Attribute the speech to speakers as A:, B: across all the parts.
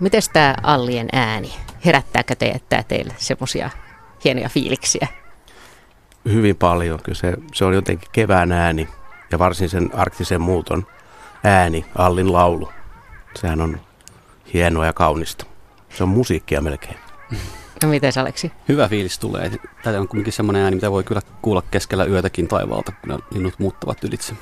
A: Miten tämä Allien ääni, herättääkö teettää teille semmoisia hienoja fiiliksiä?
B: Hyvin paljon. Kyllä se, se on jotenkin kevään ääni ja varsin sen arktisen muuton ääni, Allin laulu. Sehän on hienoa ja kaunista. Se on musiikkia melkein.
A: No miten Aleksi?
C: Hyvä fiilis tulee. Tämä on kuitenkin semmoinen ääni, mitä voi kyllä kuulla keskellä yötäkin taivaalta, kun ne linnut muuttavat ylitse.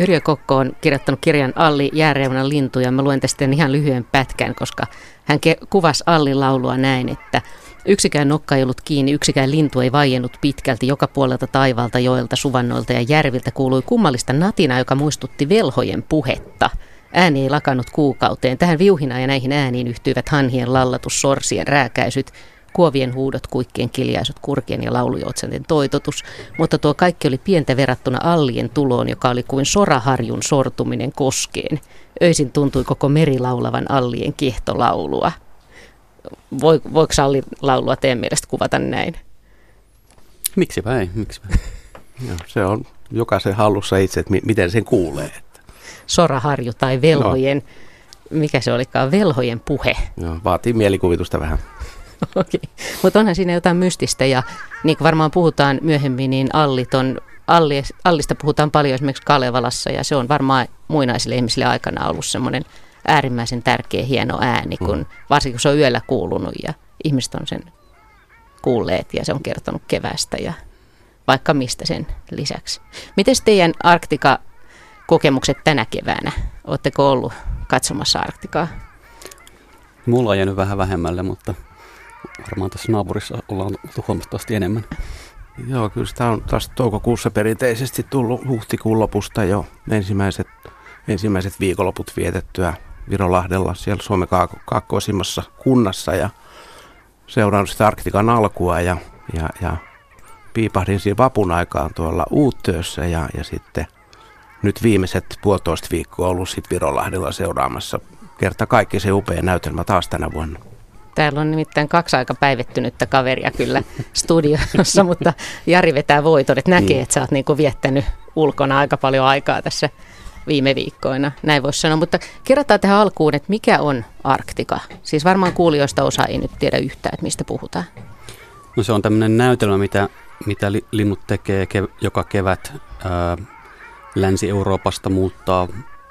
A: Yrjö Kokko on kirjoittanut kirjan Alli jääreunan lintuja. Mä luen tästä ihan lyhyen pätkän, koska hän kuvasi Allin laulua näin, että Yksikään nokka ei ollut kiinni, yksikään lintu ei vaiennut pitkälti. Joka puolelta taivaalta, joelta, suvannoilta ja järviltä kuului kummallista natina, joka muistutti velhojen puhetta. Ääni ei lakannut kuukauteen. Tähän viuhinaan ja näihin ääniin yhtyivät hanhien lallatus, sorsien rääkäisyt, kuovien huudot, kuikkien kiljaisut, kurkien ja laulujoutsanten toitotus, mutta tuo kaikki oli pientä verrattuna allien tuloon, joka oli kuin soraharjun sortuminen koskeen. Öisin tuntui koko meri laulavan allien kiehtolaulua. Voi, voiko Allin laulua teidän mielestä kuvata näin?
C: Miksi ei, miksi
B: Joo, se on jokaisen hallussa itse, että miten sen kuulee.
A: Soraharju tai velhojen, no. mikä se olikaan, velhojen puhe.
B: Joo, vaatii mielikuvitusta vähän.
A: Okei. Mutta onhan siinä jotain mystistä ja niin kuin varmaan puhutaan myöhemmin, niin Allit on, Alli, Allista puhutaan paljon esimerkiksi Kalevalassa ja se on varmaan muinaisille ihmisille aikana ollut semmoinen äärimmäisen tärkeä hieno ääni, kun, mm. varsinkin kun se on yöllä kuulunut ja ihmiset on sen kuulleet ja se on kertonut kevästä ja vaikka mistä sen lisäksi. Miten teidän Arktika-kokemukset tänä keväänä? Oletteko ollut katsomassa Arktikaa?
C: Mulla on jäänyt vähän vähemmälle, mutta varmaan tässä naapurissa ollaan oltu huomattavasti enemmän.
B: Joo, kyllä sitä on taas toukokuussa perinteisesti tullut huhtikuun lopusta jo ensimmäiset, ensimmäiset viikonloput vietettyä Virolahdella siellä Suomen kaakkoisimmassa kunnassa ja seurannut sitä Arktikan alkua ja, ja, ja piipahdin siinä vapun aikaan tuolla Uuttöössä ja, ja sitten nyt viimeiset puolitoista viikkoa ollut sitten Virolahdella seuraamassa kerta kaikki se upea näytelmä taas tänä vuonna.
A: Täällä on nimittäin kaksi aika päivettynyttä kaveria kyllä studiossa, mutta Jari vetää voiton, että näkee, niin. että sä oot niinku viettänyt ulkona aika paljon aikaa tässä viime viikkoina, näin voisi sanoa. Mutta kerrotaan tähän alkuun, että mikä on Arktika? Siis varmaan kuulijoista osa ei nyt tiedä yhtään, että mistä puhutaan.
C: No se on tämmöinen näytelmä, mitä, mitä linnut tekee kev- joka kevät ää, Länsi-Euroopasta muuttaa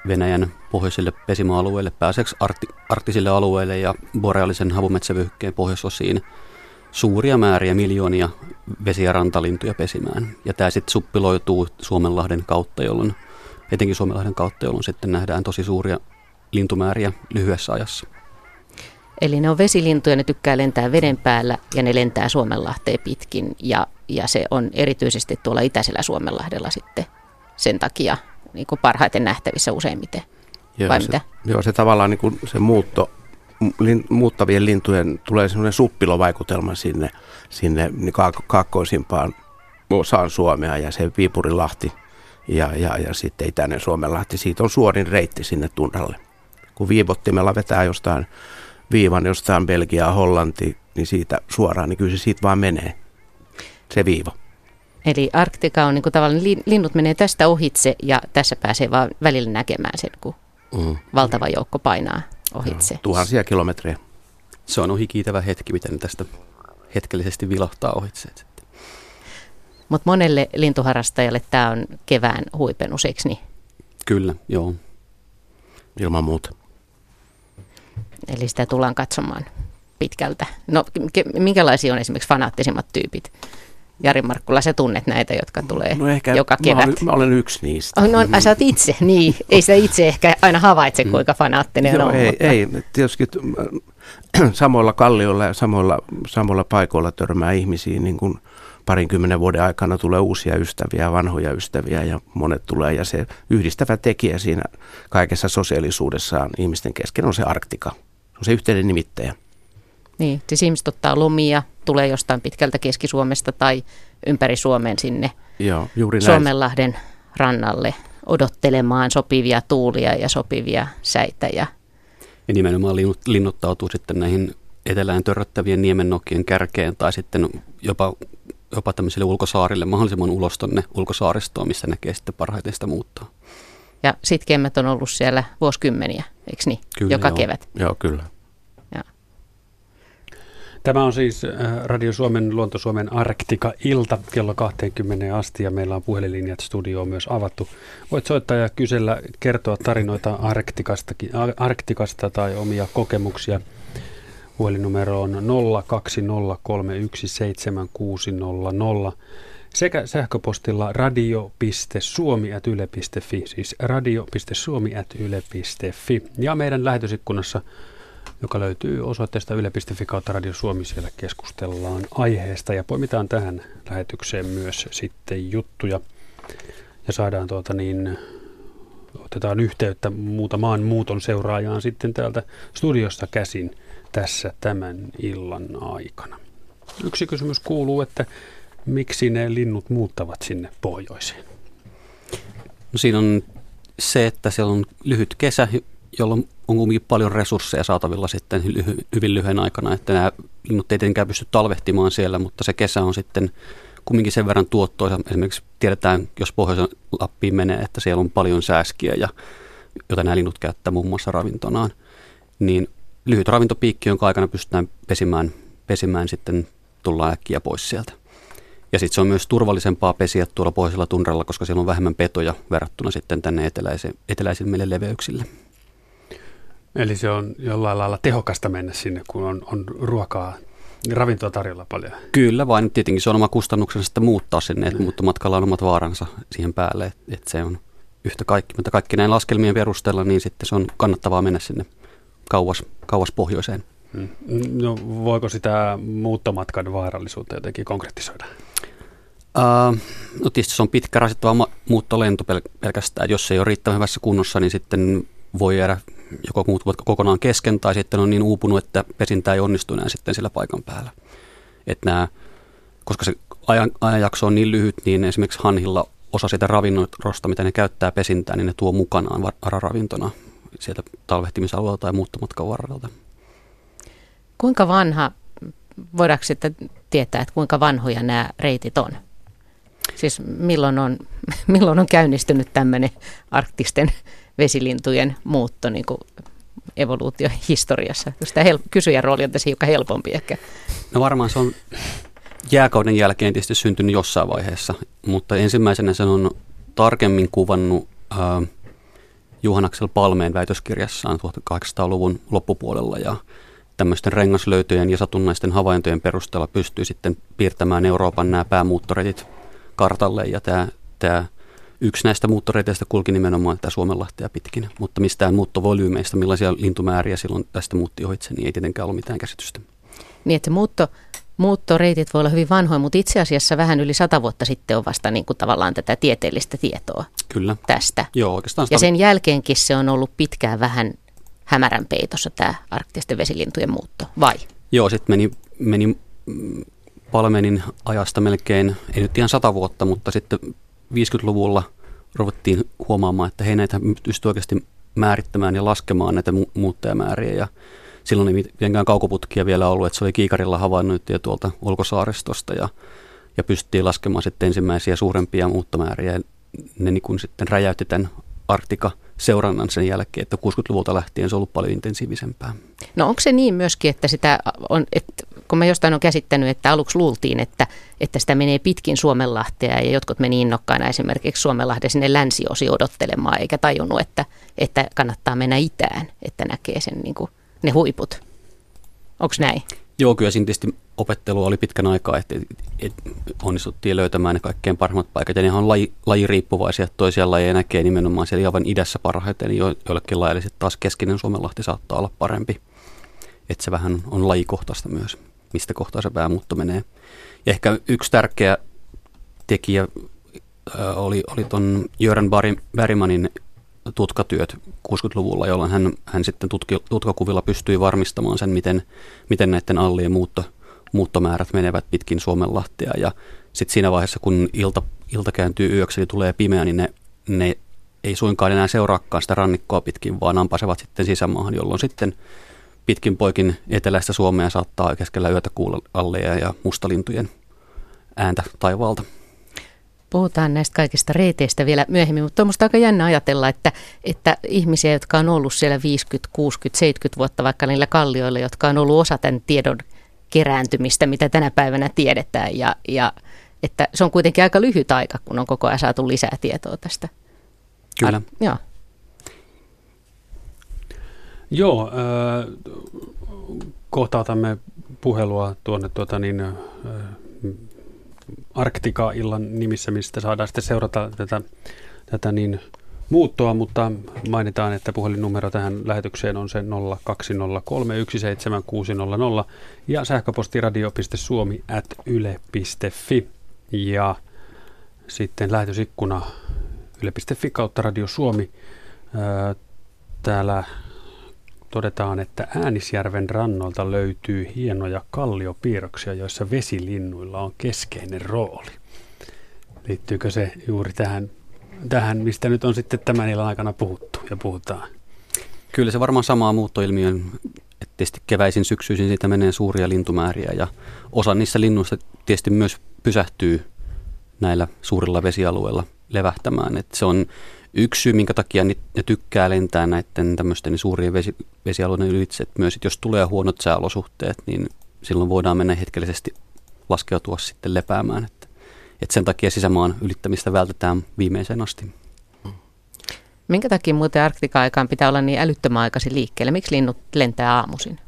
C: Venäjän pohjoisille pesimäalueille, pääseeksi arti, arktisille alueille ja boreaalisen havumetsävyhkeen pohjoisosiin suuria määriä, miljoonia vesi- ja rantalintuja pesimään. Ja tämä sitten suppiloituu Suomenlahden kautta, jolloin etenkin Suomenlahden kautta, jolloin sitten nähdään tosi suuria lintumääriä lyhyessä ajassa.
A: Eli ne on vesilintuja, ne tykkää lentää veden päällä ja ne lentää Suomenlahteen pitkin ja, ja se on erityisesti tuolla itäisellä Suomenlahdella sitten sen takia niin kuin parhaiten nähtävissä useimmiten.
B: Joo,
A: Vai
B: se,
A: mitä?
B: Joo, se tavallaan niin kuin se muutto, lin, muuttavien lintujen tulee semmoinen suppilovaikutelma sinne, sinne niin kaak- kaakkoisimpaan osaan Suomea ja se Viipurilahti ja, ja, ja sitten itäinen Suomenlahti. Siitä on suorin reitti sinne tunnalle. Kun viivottimella vetää jostain viivan jostain Belgiaa, Hollanti, niin siitä suoraan, niin kyllä se siitä vaan menee, se viiva.
A: Eli Arktika on niin kuin tavallaan, linnut menee tästä ohitse ja tässä pääsee vaan välillä näkemään sen, kun mm. valtava joukko painaa ohitse.
B: No, tuhansia kilometrejä.
C: Se on ohikiitävä hetki, miten tästä hetkellisesti vilahtaa ohitse.
A: Mutta monelle lintuharrastajalle tämä on kevään huipennus, eikö niin?
C: Kyllä, joo.
B: Ilman muuta.
A: Eli sitä tullaan katsomaan pitkältä. No minkälaisia on esimerkiksi fanaattisimmat tyypit? Jari Markkula, sä tunnet näitä, jotka tulee no ehkä joka kevät. Mä
B: olen, mä olen yksi niistä.
A: Oh, no, mm. sä oot itse, niin. Ei sitä itse ehkä aina havaitse, mm. kuinka fanaattinen Joo, on.
B: Ei, mutta... ei, tietysti samoilla kallioilla ja samoilla, samoilla paikoilla törmää ihmisiä, niin kuin parinkymmenen vuoden aikana tulee uusia ystäviä, vanhoja ystäviä ja monet tulee. Ja se yhdistävä tekijä siinä kaikessa sosiaalisuudessaan ihmisten kesken on se Arktika. Se on se yhteinen nimittäjä.
A: Niin, siis ihmiset ottaa lomia, tulee jostain pitkältä Keski-Suomesta tai ympäri Suomen sinne
B: Joo, juuri
A: Suomenlahden rannalle odottelemaan sopivia tuulia ja sopivia säitä. Ja,
C: ja nimenomaan linnut, linnuttautuu sitten näihin etelään törröttävien niemennokien kärkeen tai sitten jopa, jopa tämmöisille ulkosaarille mahdollisimman ulos tuonne ulkosaaristoon, missä näkee sitten parhaiten sitä muuttaa.
A: Ja sitkeimmät on ollut siellä vuosikymmeniä, eikö niin?
C: Kyllä,
A: Joka
C: joo.
A: kevät.
B: Joo, kyllä.
D: Tämä on siis äh, Radio Suomen Luonto Suomen Arktika-ilta kello 20 asti ja meillä on puhelinlinjat studioon myös avattu. Voit soittaa ja kysellä, kertoa tarinoita Arktikasta, Arktikasta tai omia kokemuksia. Puhelinnumero on 020317600 sekä sähköpostilla radio.suomi.yle.fi, siis radio.suomi.yle.fi. Ja meidän lähetysikkunassa joka löytyy osoitteesta yle.fi kautta Radio Suomi. Siellä keskustellaan aiheesta ja poimitaan tähän lähetykseen myös sitten juttuja. Ja saadaan tuota niin, otetaan yhteyttä muutamaan muuton seuraajaan sitten täältä studiosta käsin tässä tämän illan aikana. Yksi kysymys kuuluu, että miksi ne linnut muuttavat sinne pohjoiseen?
C: No siinä on se, että siellä on lyhyt kesä, jolloin on kuitenkin paljon resursseja saatavilla sitten lyhy- hyvin lyhyen aikana, että nämä linnut ei tietenkään pysty talvehtimaan siellä, mutta se kesä on sitten kumminkin sen verran tuottoisa. Esimerkiksi tiedetään, jos pohjoisen Lappiin menee, että siellä on paljon sääskiä, ja, jota nämä linnut käyttää muun muassa ravintonaan, niin lyhyt ravintopiikki, jonka aikana pystytään pesimään, pesimään sitten tullaan äkkiä pois sieltä. Ja sitten se on myös turvallisempaa pesiä tuolla pohjoisella tunralla, koska siellä on vähemmän petoja verrattuna sitten tänne eteläise, eteläisimmille leveyksille.
D: Eli se on jollain lailla tehokasta mennä sinne, kun on, on ruokaa, ravintoa tarjolla paljon.
C: Kyllä, vain tietenkin se on oma kustannuksensa sitten muuttaa sinne, että muuttomatkalla on omat vaaransa siihen päälle, että, että se on yhtä kaikki. Mutta kaikki näin laskelmien perusteella, niin sitten se on kannattavaa mennä sinne kauas, kauas pohjoiseen.
D: Hmm. No, voiko sitä muuttomatkan vaarallisuutta jotenkin konkretisoida?
C: Uh, no tietysti se on pitkä rasittava muuttolento pel- pelkästään. Jos se ei ole riittävän hyvässä kunnossa, niin sitten voi jäädä joko muuttuvat kokonaan kesken tai sitten on niin uupunut, että pesintä ei onnistu enää sitten sillä paikan päällä. Että nämä, koska se ajan, ajanjakso on niin lyhyt, niin esimerkiksi hanhilla osa siitä ravinnosta, mitä ne käyttää pesintään, niin ne tuo mukanaan vararavintona sieltä talvehtimisalueelta tai muuttomatkan varrelta.
A: Kuinka vanha, voidaanko sitten tietää, että kuinka vanhoja nämä reitit on? Siis milloin on, milloin on käynnistynyt tämmöinen arktisten vesilintujen muutto niin kuin evoluutiohistoriassa? Sitä hel- kysyjän rooli on tässä hiukan helpompi ehkä.
C: No varmaan se on jääkauden jälkeen tietysti syntynyt jossain vaiheessa, mutta ensimmäisenä sen on tarkemmin kuvannut äh, Juhanaksel Palmeen väitöskirjassaan 1800-luvun loppupuolella ja tämmöisten rengaslöytöjen ja satunnaisten havaintojen perusteella pystyy sitten piirtämään Euroopan nämä päämuuttoreitit kartalle ja tämä, tämä Yksi näistä muuttoreiteistä kulki nimenomaan tätä Suomenlahtea pitkin, mutta mistään muuttovolyymeista, millaisia lintumääriä silloin tästä muutti ohitse, niin ei tietenkään ollut mitään käsitystä.
A: Niin, että muutto, muuttoreitit voi olla hyvin vanhoja, mutta itse asiassa vähän yli sata vuotta sitten on vasta niin kuin tavallaan tätä tieteellistä tietoa
C: Kyllä.
A: tästä.
C: Joo, oikeastaan
A: sitä... Ja sen jälkeenkin se on ollut pitkään vähän hämärän peitossa tämä arktisten vesilintujen muutto, vai?
C: Joo, sitten meni, meni mm, Palmenin ajasta melkein, ei nyt ihan sata vuotta, mutta sitten 50-luvulla ruvettiin huomaamaan, että hei näitä pystyy oikeasti määrittämään ja laskemaan näitä mu- muuttajamääriä. Ja silloin ei mitenkään kaukoputkia vielä ollut, että se oli kiikarilla havainnointia tuolta ulkosaaristosta ja, ja pystyttiin laskemaan sitten ensimmäisiä suurempia muuttomääriä ja ne niin kuin sitten räjäytti tämän Arktika seurannan sen jälkeen, että 60-luvulta lähtien se on ollut paljon intensiivisempää.
A: No onko se niin myöskin, että sitä on, että kun mä jostain on käsittänyt, että aluksi luultiin, että, että sitä menee pitkin Suomenlahtea ja jotkut meni innokkaina esimerkiksi Suomenlahden sinne länsiosi odottelemaan eikä tajunnut, että, että kannattaa mennä itään, että näkee sen niin kuin, ne huiput. Onko näin?
C: Joo, kyllä siinä tietysti opettelu oli pitkän aikaa, että et onnistuttiin löytämään ne kaikkein parhaimmat paikat. Ja ne on laji, lajiriippuvaisia, että toisia lajeja näkee nimenomaan siellä aivan idässä parhaiten, jo, joillekin lajeille sitten taas keskinen Suomenlahti saattaa olla parempi. Että se vähän on lajikohtaista myös, mistä kohtaa se päämuutto menee. Ja ehkä yksi tärkeä tekijä oli, oli tuon Jöran Bergmanin tutkatyöt 60-luvulla, jolloin hän, hän sitten tutki, tutkakuvilla pystyi varmistamaan sen, miten, miten näiden allien muutto, muuttomäärät menevät pitkin Suomenlahtia. Ja sitten siinä vaiheessa, kun ilta, ilta kääntyy yöksi ja tulee pimeä, niin ne, ne ei suinkaan enää seuraakaan sitä rannikkoa pitkin, vaan ampasevat sitten sisämaahan, jolloin sitten pitkin poikin eteläistä Suomea saattaa keskellä yötä kuulla alleja ja mustalintujen ääntä taivaalta.
A: Puhutaan näistä kaikista reiteistä vielä myöhemmin, mutta on minusta aika jännä ajatella, että, että ihmisiä, jotka on ollut siellä 50, 60, 70 vuotta vaikka niillä kallioilla, jotka on ollut osa tämän tiedon kerääntymistä, mitä tänä päivänä tiedetään ja, ja että se on kuitenkin aika lyhyt aika, kun on koko ajan saatu lisää tietoa tästä.
C: Kyllä.
A: Ar- joo.
D: Joo, äh, kohta otamme puhelua tuonne tuota niin, äh, Arktika-illan nimissä, mistä saadaan sitten seurata tätä, tätä niin muuttoa, mutta mainitaan, että puhelinnumero tähän lähetykseen on se 020317600 ja sähköposti radio.suomi at yle.fi ja sitten lähetysikkuna yle.fi kautta Radio Suomi. Täällä todetaan, että Äänisjärven rannolta löytyy hienoja kalliopiirroksia, joissa vesilinnuilla on keskeinen rooli. Liittyykö se juuri tähän, tähän mistä nyt on sitten tämän illan aikana puhuttu ja puhutaan?
C: Kyllä se varmaan samaa muuttoilmiön, että tietysti keväisin syksyisin siitä menee suuria lintumääriä ja osa niissä linnuista tietysti myös pysähtyy näillä suurilla vesialueilla levähtämään. Että se on yksi syy, minkä takia ne tykkää lentää näiden tämmöisten suurien vesi, vesialueiden ylitse. Että myös, että jos tulee huonot sääolosuhteet, niin silloin voidaan mennä hetkellisesti laskeutua sitten lepäämään. Että, että sen takia sisämaan ylittämistä vältetään viimeiseen asti.
A: Minkä takia muuten Arktika-aikaan pitää olla niin älyttömän aikaisin liikkeelle? Miksi linnut lentää aamuisin?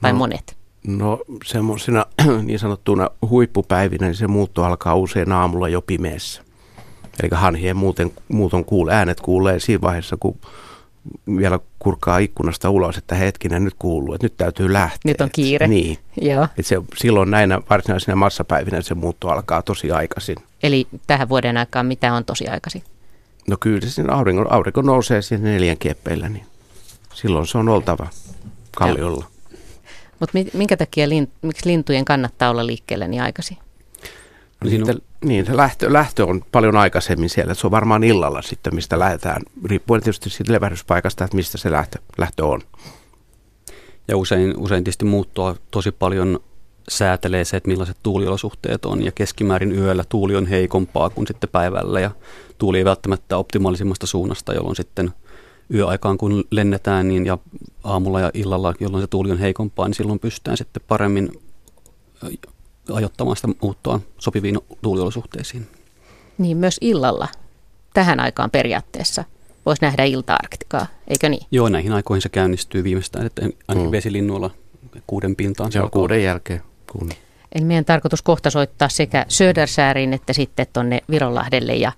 A: Tai
B: no,
A: monet?
B: No semmoisina niin sanottuna huippupäivinä niin se muutto alkaa usein aamulla jo pimeässä. Eli hanhien muuten, muuton kuule, äänet kuulee siinä vaiheessa, kun vielä kurkaa ikkunasta ulos, että hetkinen nyt kuuluu, että nyt täytyy lähteä.
A: Nyt on kiire.
B: Niin.
A: Joo.
B: Et se, silloin näinä varsinaisina massapäivinä se muutto alkaa tosi aikaisin.
A: Eli tähän vuoden aikaan mitä on tosi aikaisin?
B: No kyllä se siinä aurinko, aurinko nousee siinä neljän kieppeillä, niin silloin se on oltava kalliolla.
A: Mutta minkä takia lin, miksi lintujen kannattaa olla liikkeellä niin aikaisin?
B: No niin, niin, se lähtö, lähtö on paljon aikaisemmin siellä. Se on varmaan illalla sitten, mistä lähdetään, riippuen tietysti siitä levähdyspaikasta, että mistä se lähtö, lähtö on.
C: Ja usein, usein tietysti muuttua tosi paljon säätelee se, että millaiset tuuliolosuhteet on. Ja keskimäärin yöllä tuuli on heikompaa kuin sitten päivällä ja tuuli ei välttämättä optimaalisimmasta suunnasta, jolloin sitten yöaikaan kun lennetään niin ja aamulla ja illalla, jolloin se tuuli on heikompaa, niin silloin pystytään sitten paremmin ajoittamaan sitä muuttoa sopiviin tuuliolosuhteisiin.
A: Niin myös illalla tähän aikaan periaatteessa voisi nähdä ilta-arktikaa, eikö niin?
C: Joo, näihin aikoihin se käynnistyy viimeistään, että ainakin mm. vesilinnuilla kuuden pintaan.
B: Se on kuuden jälkeen. Kun...
A: Eli meidän tarkoitus kohta soittaa sekä Södersääriin että sitten tuonne Vironlahdelle ja,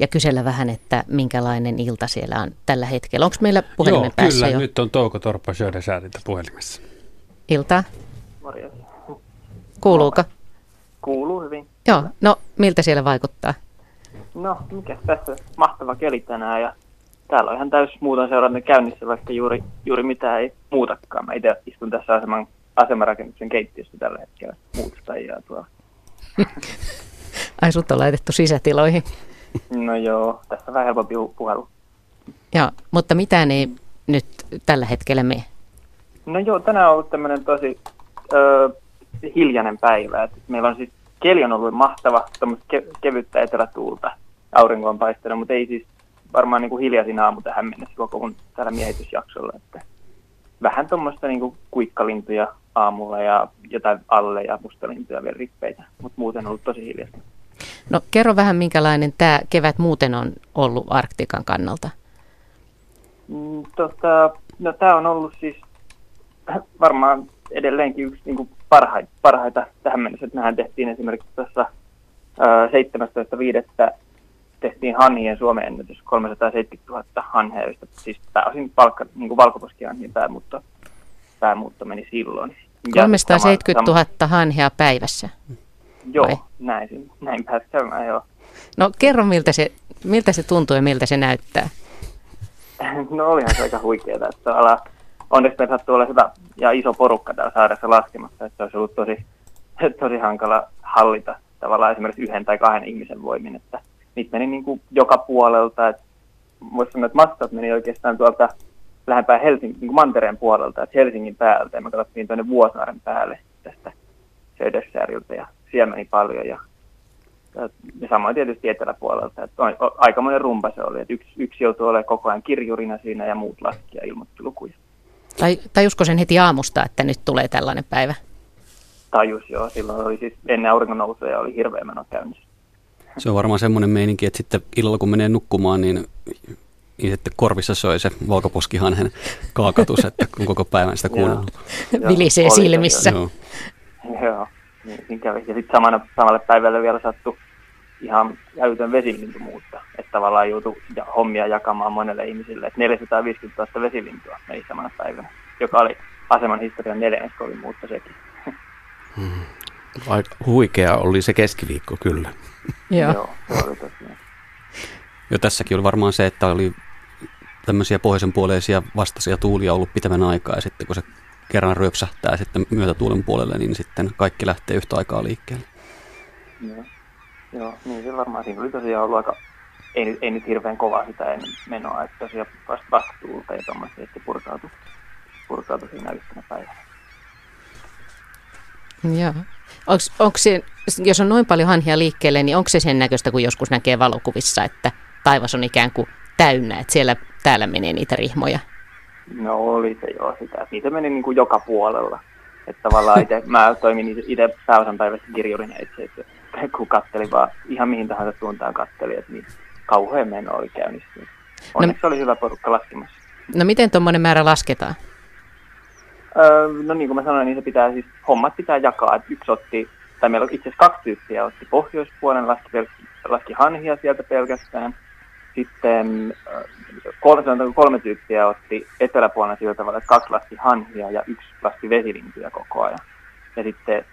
A: ja kysellä vähän, että minkälainen ilta siellä on tällä hetkellä. Onko meillä puhelimen
D: Joo,
A: päässä
D: kyllä.
A: jo?
D: Nyt on Touko Torppa Södersääriltä puhelimessa.
A: Ilta.
E: Morjens.
A: Kuuluuko?
E: Kuuluu hyvin.
A: Joo, no miltä siellä vaikuttaa?
E: No, mikä tässä mahtava keli tänään ja täällä on ihan täys muuton seuranta käynnissä, vaikka juuri, juuri mitään ei muutakaan. Mä itse istun tässä aseman, asemarakennuksen keittiössä tällä hetkellä muutostajia tuolla.
A: Ai sut on laitettu sisätiloihin.
E: No joo, tässä on vähän helpompi puhelu.
A: Joo, mutta mitään ei nyt tällä hetkellä mene.
E: No joo, tänään on ollut tämmöinen tosi ö, hiljainen päivä. Et meillä on siis, keli on ollut mahtava, ke- kevyttä etelätuulta, aurinko on paistanut, mutta ei siis varmaan niin kuin hiljaisin aamu tähän mennessä koko mun tällä miehitysjaksolla. Että vähän tuommoista niin kuikkalintuja aamulla ja jotain alle ja mustalintuja vielä rippeitä, mutta muuten on ollut tosi hiljaista.
A: No kerro vähän, minkälainen tämä kevät muuten on ollut Arktikan kannalta.
E: Mm, tota, no tämä on ollut siis varmaan edelleenkin yksi niin kuin parhaita, parhaita tähän mennessä. Mehän tehtiin esimerkiksi tuossa 17.5. tehtiin hanhien Suomen ennätys 370 000 hanhea, joista siis pääosin palkka, niin kuin valkoposkihanhien päämuutto, päämuutto meni silloin.
A: 370 000 hanhea päivässä?
E: Joo, Vai? näin, näin pääsi käymään, joo.
A: No kerro, miltä se, miltä se tuntuu ja miltä se näyttää?
E: no olihan se aika huikeaa, että onneksi meillä sattuu olla hyvä ja iso porukka täällä saaressa laskemassa, että se olisi ollut tosi, tosi hankala hallita tavallaan esimerkiksi yhden tai kahden ihmisen voimin, että niitä meni niin kuin joka puolelta, että voisi sanoa, että massat meni oikeastaan tuolta lähempää Helsingin, niin kuin Mantereen puolelta, että Helsingin päältä, ja me katsottiin tuonne Vuosaaren päälle tästä Södersäriltä, ja siellä meni paljon, ja Ja samoin tietysti eteläpuolelta. Että aikamoinen rumpa se oli. Että yksi, yksi joutui olemaan koko ajan kirjurina siinä ja muut laski ja ilmoitti lukuja.
A: Tai tajusko sen heti aamusta, että nyt tulee tällainen päivä?
E: Tajus joo. Silloin oli siis ennen auringon nousua oli hirveä meno käynnissä.
C: Se on varmaan semmoinen meininki, että sitten illalla kun menee nukkumaan, niin, niin sitten korvissa soi se valkoposkihanhen kaakatus, että kun koko päivän sitä kuunnellut.
A: Vilisee silmissä.
E: Joo. joo. Niin, kävi. Ja sitten samana, samalle päivälle vielä sattui ihan älytön vesilintu muutta. Että tavallaan joutui hommia jakamaan monelle ihmisille. Että 450 000 vesilintua meni samana päivänä, joka oli aseman historian neljännes kovin muutta sekin.
B: Hmm. Aika huikea oli se keskiviikko kyllä.
A: Joo. Joo,
E: se oli tosiaan.
C: Jo tässäkin oli varmaan se, että oli tämmöisiä pohjoisen puoleisia vastaisia tuulia ollut pitävän aikaa ja sitten kun se kerran ryöpsähtää sitten myötätuulen puolelle, niin sitten kaikki lähtee yhtä aikaa liikkeelle.
E: Joo, Joo niin se varmaan siinä oli tosiaan ollut aika, ei, ei nyt hirveän kovaa sitä ennen menoa, että tosiaan vasta, vasta tuulta ja tuommoista sitten purkautui, purkautui siinä yhtenä päivänä.
A: Joo. Onks, onks se, jos on noin paljon hanhia liikkeelle, niin onko se sen näköistä, kun joskus näkee valokuvissa, että taivas on ikään kuin täynnä, että siellä täällä menee niitä rihmoja?
E: No oli se joo sitä, että niitä meni niin kuin joka puolella. Että tavallaan ite, mä toimin itse pääosan päivästä kirjurina itse, että kun kattelin vaan ihan mihin tahansa suuntaan katteli, että niin kauhean meno oli käynnissä. Onneksi no, oli hyvä porukka laskemassa.
A: No miten tuommoinen määrä lasketaan?
E: Öö, no niin kuin mä sanoin, niin se pitää siis, hommat pitää jakaa. Että yksi otti, tai meillä on itse asiassa kaksi tyyppiä, otti pohjoispuolen, laski, laski hanhia sieltä pelkästään. Sitten kolme, kolme tyyppiä otti eteläpuolella sillä tavalla, että kaksi laski hanhia ja yksi laski vesilintuja koko ajan. Ja sitten,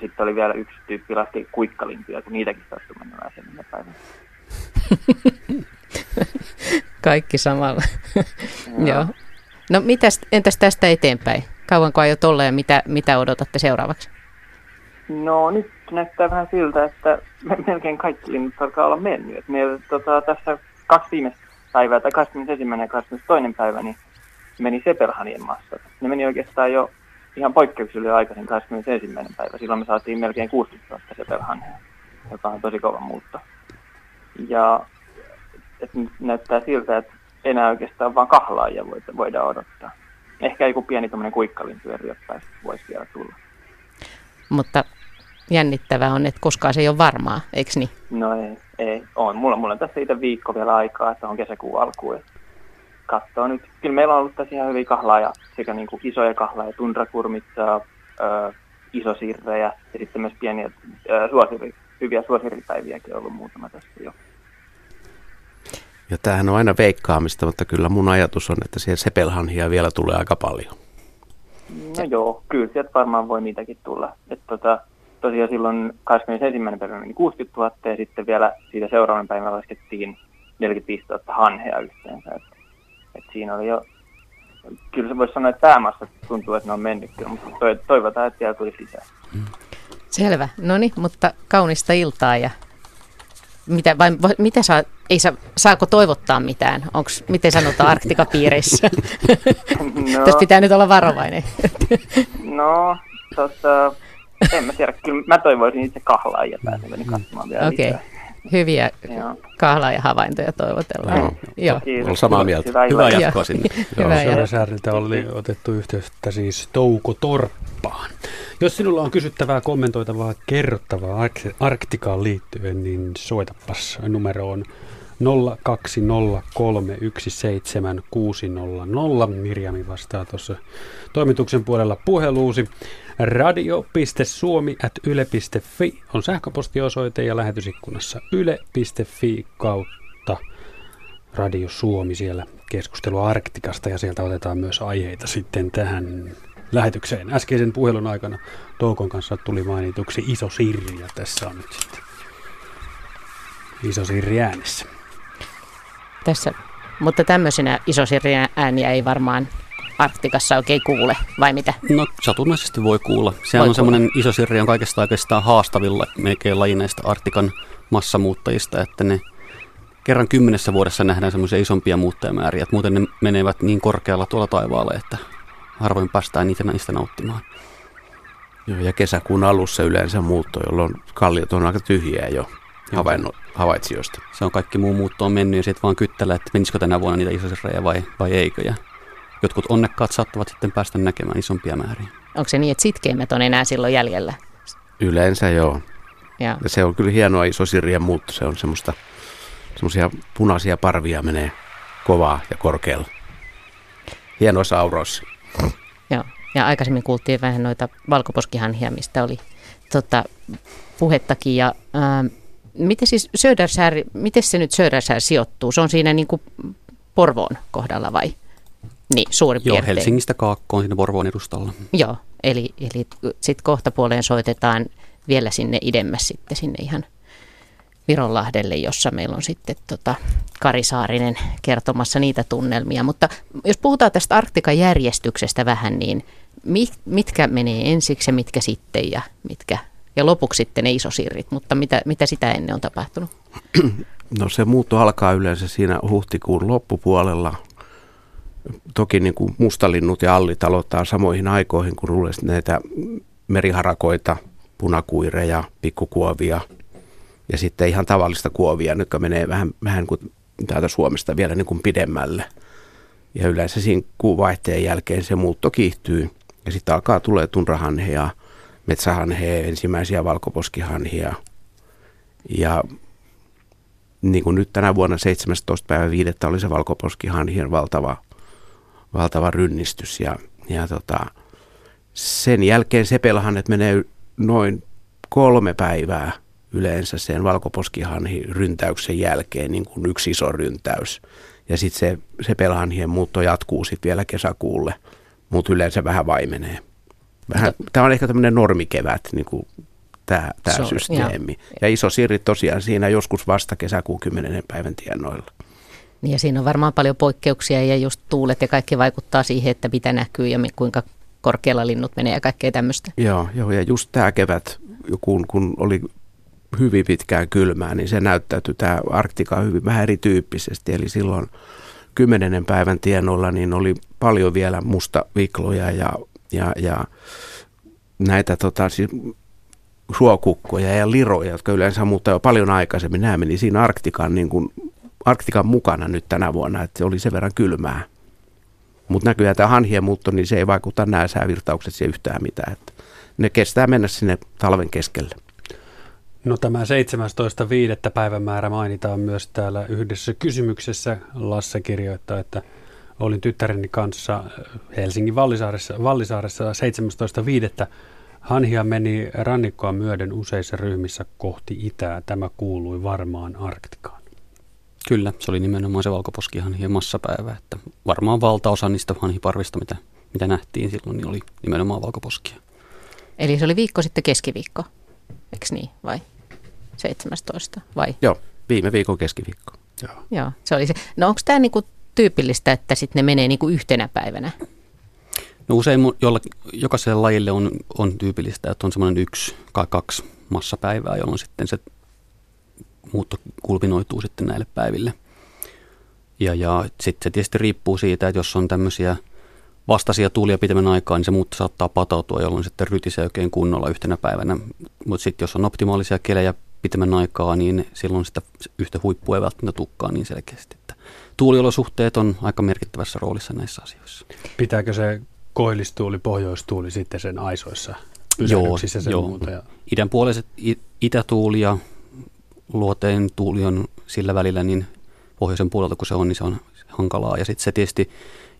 E: sitten oli vielä yksi tyyppi laski kuikkalintuja, kun niitäkin sattui mennä sen päivänä.
A: Kaikki samalla. Joo. No mitäs, entäs tästä eteenpäin? Kauanko aiot olla ja mitä, mitä odotatte seuraavaksi?
E: No nyt näyttää vähän siltä, että melkein kaikki linnut alkaa olla mennyt. meillä tota, tässä kaksi viimeistä päivää, tai 21. ja 22. päivä, niin meni Sepelhanien massat. Ne meni oikeastaan jo ihan poikkeuksellisen aikaisin 21. päivä. Silloin me saatiin melkein 60 000 Sepelhania, joka on tosi kova muutto. Ja et näyttää siltä, että enää oikeastaan vain kahlaajia voidaan odottaa. Ehkä joku pieni tämmöinen kuikkalintujen ryöppäys voisi vielä tulla.
A: Mutta jännittävää on, että koskaan se ei ole varmaa, eikö niin?
E: No ei, ei. On. Mulla, mulla on tässä itse viikko vielä aikaa, että on kesäkuun alkuun. Katsoo nyt. Kyllä meillä on ollut tässä ihan hyviä kahlaaja, sekä niin kuin isoja kahlaaja, tundrakurmitsaa, ö, isosirrejä ja sitten myös pieniä ö, suosiri, hyviä suosiripäiviäkin on ollut muutama tässä jo.
B: Ja tämähän on aina veikkaamista, mutta kyllä mun ajatus on, että siellä sepelhanhia vielä tulee aika paljon.
E: No joo, kyllä sieltä varmaan voi niitäkin tulla. Että tota, tosiaan silloin 21. päivänä meni 60 000 ja sitten vielä siitä seuraavan päivän laskettiin 45 000 hanhea yhteensä. Et, et siinä oli jo, kyllä se voisi sanoa, että päämassa tuntuu, että ne on mennyt kyllä, mutta toivotaan, että siellä tuli lisää.
A: Selvä, no niin, mutta kaunista iltaa ja mitä, vai, mitä saa, ei saa, saako toivottaa mitään? Onks, miten sanotaan Arktikapiireissä? No, Tässä pitää nyt olla varovainen.
E: no, tota, en mä tiedä. Kyllä mä toivoisin itse kahlaajia pääseväni katsomaan vielä.
A: Okay. Hyviä kahlaaja-havaintoja toivotellaan.
B: Joo. Joo. Olen samaa mieltä.
C: Hyvää, Hyvää jatkoa sinne.
D: Jatkoa. oli otettu yhteyttä siis Touko Torppaan. Jos sinulla on kysyttävää, kommentoitavaa, kerrottavaa Arktikaan liittyen, niin soitapas numeroon 020317600. Mirjami vastaa tuossa toimituksen puolella puheluusi. Radio.suomi.yle.fi on sähköpostiosoite ja lähetysikkunassa yle.fi kautta Radio Suomi siellä keskustelua Arktikasta ja sieltä otetaan myös aiheita sitten tähän lähetykseen. Äskeisen puhelun aikana Toukon kanssa tuli mainituksi Iso Sirri ja tässä on nyt sitten Iso Sirri äänessä.
A: Tässä, mutta tämmöisenä Iso Sirri ääniä ei varmaan Arktikassa oikein kuule, vai mitä?
C: No satunnaisesti voi kuulla. Sehän voi on semmoinen iso sirri on kaikesta oikeastaan haastavilla melkein lajineista Arktikan massamuuttajista, että ne kerran kymmenessä vuodessa nähdään semmoisia isompia muuttajamääriä, että muuten ne menevät niin korkealla tuolla taivaalle, että harvoin päästään niitä näistä nauttimaan.
B: Joo, ja kesäkuun alussa yleensä muutto, jolloin kalliot on aika tyhjiä jo havainno, havaitsijoista.
C: Se on kaikki muu muutto on mennyt ja sitten vaan kyttällä, että menisikö tänä vuonna niitä isosirreja vai, vai eikö. Ja jotkut onnekkaat saattavat sitten päästä näkemään isompia määriä.
A: Onko se niin, että sitkeimmät on enää silloin jäljellä?
B: Yleensä joo.
A: Ja,
B: Ja se on kyllä hienoa iso sirien muutto. Se on semmoista, semmoisia punaisia parvia menee kovaa ja korkealla. Hieno sauros.
A: joo. ja aikaisemmin kuultiin vähän noita valkoposkihanhia, mistä oli tota, puhettakin. Ja, ää, miten siis Södersär, miten se nyt Södersär sijoittuu? Se on siinä niin kuin Porvoon kohdalla vai? Niin, suurin
C: Joo,
A: piirtein.
C: Helsingistä Kaakkoon siinä Porvoon edustalla.
A: Joo, eli, eli sitten kohta puoleen soitetaan vielä sinne idemmäs sitten sinne ihan Vironlahdelle, jossa meillä on sitten tota Kari Saarinen kertomassa niitä tunnelmia. Mutta jos puhutaan tästä Arktikan järjestyksestä vähän, niin mit, mitkä menee ensiksi ja mitkä sitten ja mitkä ja lopuksi sitten ne isosirrit, mutta mitä, mitä sitä ennen on tapahtunut?
B: No se muutto alkaa yleensä siinä huhtikuun loppupuolella. Toki niin kuin mustalinnut ja allit aloittaa samoihin aikoihin, kun rulle näitä meriharakoita, punakuireja, pikkukuovia ja sitten ihan tavallista kuovia, jotka menee vähän, vähän kuin täältä Suomesta vielä niin kuin pidemmälle. Ja yleensä siinä kuun vaihteen jälkeen se muutto kiihtyy ja sitten alkaa tulee tunrahanheja, metsähanheja, ensimmäisiä valkoposkihanhia ja niin kuin nyt tänä vuonna 17. päivä 5. oli se valkoposkihanhien valtava, valtava rynnistys ja, ja tota, sen jälkeen sepelhannet menee noin kolme päivää yleensä sen valkoposkihanhi ryntäyksen jälkeen niin kuin yksi iso ryntäys. Ja sitten se sepelhanhien muutto jatkuu sitten vielä kesäkuulle, mutta yleensä vähän vaimenee. Vähän, tämä on ehkä tämmöinen normikevät, niin kuin tämä, tämä systeemi. Ja iso sirri tosiaan siinä joskus vasta kesäkuun 10. päivän tienoilla.
A: Ja siinä on varmaan paljon poikkeuksia ja just tuulet ja kaikki vaikuttaa siihen, että mitä näkyy ja kuinka korkealla linnut menee ja kaikkea tämmöistä.
B: Joo, joo, ja just tämä kevät, kun, kun oli hyvin pitkään kylmää, niin se näyttäytyi tämä Arktika hyvin vähän erityyppisesti. Eli silloin kymmenennen päivän tienoilla niin oli paljon vielä mustavikloja ja, ja, ja näitä tota, siis suokukkoja ja liroja, jotka yleensä muuttaa jo paljon aikaisemmin. Nämä meni siinä Arktikan, niin kuin, Arktikan mukana nyt tänä vuonna, että se oli sen verran kylmää. Mutta näköjään tämä hanhien muutto, niin se ei vaikuta nämä säävirtaukset siihen yhtään mitään. Että ne kestää mennä sinne talven keskelle.
D: No tämä 17.5. päivämäärä mainitaan myös täällä yhdessä kysymyksessä. Lasse kirjoittaa, että olin tyttäreni kanssa Helsingin Vallisaaressa, Vallisaaressa 17.5. Hanhia meni rannikkoa myöden useissa ryhmissä kohti itää. Tämä kuului varmaan Arktikaan.
C: Kyllä, se oli nimenomaan se valkoposkihanhien massapäivä, että varmaan valtaosa niistä hanhiparvista, mitä, mitä nähtiin silloin, niin oli nimenomaan valkoposkia.
A: Eli se oli viikko sitten keskiviikko, eikö niin, vai 17 vai?
B: Joo, viime viikon keskiviikko.
D: Joo.
A: Joo, se oli se. No onko tämä niinku tyypillistä, että sitten ne menee niinku yhtenä päivänä?
C: No usein jolla, jokaiselle lajille on, on tyypillistä, että on semmoinen yksi tai kaksi massapäivää, jolloin sitten se muutto kulminoituu sitten näille päiville. Ja, ja sitten se tietysti riippuu siitä, että jos on tämmöisiä vastaisia tuulia pitemmän aikaa, niin se muutto saattaa patautua, jolloin sitten rytisee oikein kunnolla yhtenä päivänä. Mutta sitten jos on optimaalisia kelejä pitemmän aikaa, niin silloin sitä yhtä huippua ei välttämättä tukkaa niin selkeästi. Että tuuliolosuhteet on aika merkittävässä roolissa näissä asioissa.
D: Pitääkö se koillistuuli, pohjoistuuli sitten sen aisoissa sen
C: joo.
D: muuta? Ja
C: Idän puoliset itätuuli ja luoteen tuuli on sillä välillä, niin pohjoisen puolelta kun se on, niin se on hankalaa. Ja sitten se tietysti,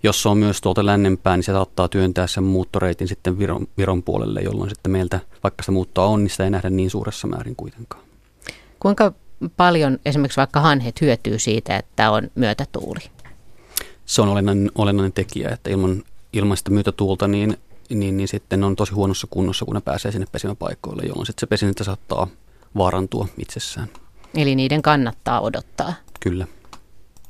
C: jos se on myös tuolta lännempää, niin se saattaa työntää sen muuttoreitin sitten Viron, Viron puolelle, jolloin sitten meiltä, vaikka se muuttoa on, niin sitä ei nähdä niin suuressa määrin kuitenkaan.
A: Kuinka paljon esimerkiksi vaikka hanhet hyötyy siitä, että on myötätuuli?
C: Se on olennainen, olennainen tekijä, että ilman, ilman sitä myötätuulta, niin, niin, niin sitten on tosi huonossa kunnossa, kun ne pääsee sinne pesimäpaikoille, jolloin sitten se pesintä saattaa vaarantua itsessään.
A: Eli niiden kannattaa odottaa
C: Kyllä.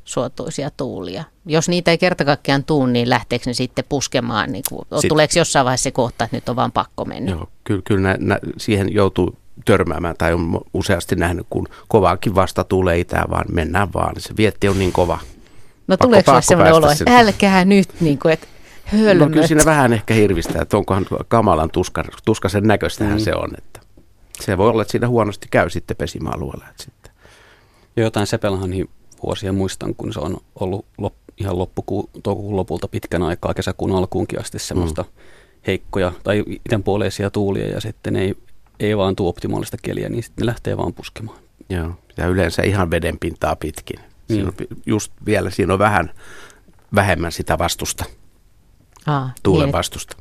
A: suotuisia tuulia. Jos niitä ei kerta kaikkiaan tuu, niin lähteekö ne sitten puskemaan? Niin kuin,
C: Sit-
A: tuleeko jossain vaiheessa se kohta, että nyt on vaan pakko mennä?
B: Joo, kyllä, kyllä nä, nä, siihen joutuu törmäämään tai on useasti nähnyt, kun kovaakin vasta tulee itään, vaan mennään vaan. Se vietti on niin kova.
A: No
B: Pakko-
A: tuleeko
B: pakko
A: sellainen olo, että älkää nyt, niin kuin, että hölmöt.
B: No kyllä siinä vähän ehkä hirvistää, että onkohan kamalan tuska, tuskasen näköistähän mm. se on. Että se voi olla, että siinä huonosti käy sitten pesimäalueella. Sitten.
C: Ja jotain Sepelhanin vuosia muistan, kun se on ollut lop, ihan loppukuun, toukokuun lopulta pitkän aikaa, kesäkuun alkuunkin asti semmoista mm. heikkoja tai itänpuoleisia tuulia ja sitten ei, ei vaan tule optimaalista keliä, niin sitten ne lähtee vaan puskemaan.
B: Joo, ja yleensä ihan veden pintaa pitkin. Siinä on, just vielä siinä on vähän vähemmän sitä vastusta,
A: Aa,
B: tuulen
A: niin,
B: vastusta.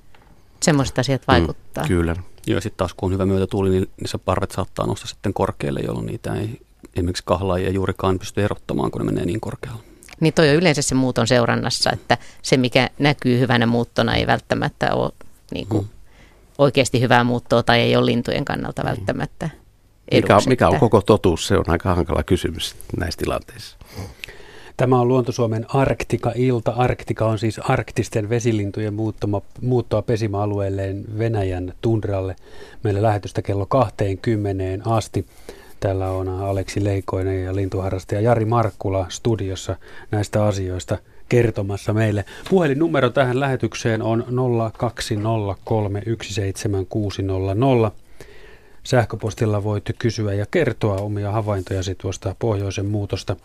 A: Semmoiset asiat vaikuttaa.
B: Mm, kyllä.
C: Joo, sitten taas kun on hyvä myötätuuli, niin niissä parvet saattaa nousta sitten korkealle, jolloin niitä ei esimerkiksi kahlaajia juurikaan pysty erottamaan, kun ne menee niin korkealle.
A: Niin toi on yleensä se muuton seurannassa, että se mikä näkyy hyvänä muuttona ei välttämättä ole niin kuin hmm. oikeasti hyvää muuttoa tai ei ole lintujen kannalta niin. välttämättä
B: mikä, on, mikä on koko totuus, se on aika hankala kysymys näissä tilanteissa.
D: Tämä on Luontosuomen Arktika-ilta. Arktika on siis arktisten vesilintujen muuttoma, muuttoa pesimäalueelleen Venäjän tundralle. Meillä lähetystä kello 20 asti. Täällä on Aleksi Leikoinen ja lintuharrastaja Jari Markkula studiossa näistä asioista kertomassa meille. Puhelinnumero tähän lähetykseen on 020317600. Sähköpostilla voit kysyä ja kertoa omia havaintojasi tuosta pohjoisen muutosta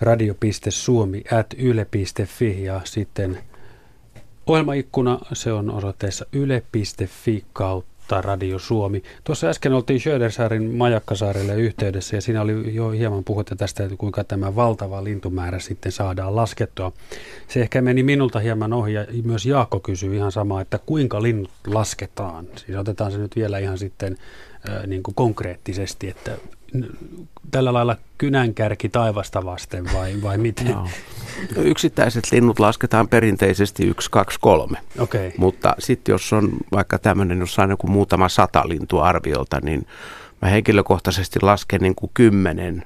D: radio.suomi at yle.fi ja sitten ohjelmaikkuna se on osoitteessa yle.fi kautta Radio Suomi. Tuossa äsken oltiin Södersaarin Majakkasaarelle yhteydessä ja siinä oli jo hieman puhuttu tästä, että kuinka tämä valtava lintumäärä sitten saadaan laskettua. Se ehkä meni minulta hieman ohi ja myös Jaakko kysyi ihan samaa, että kuinka linnut lasketaan. Siis otetaan se nyt vielä ihan sitten äh, niin kuin konkreettisesti, että tällä lailla kynänkärki taivasta vasten vai, vai miten? No.
B: Yksittäiset linnut lasketaan perinteisesti 1, 2, 3.
D: Okay.
B: Mutta sitten jos on vaikka tämmöinen, jos on joku muutama sata lintua arviolta, niin mä henkilökohtaisesti lasken niin kuin 10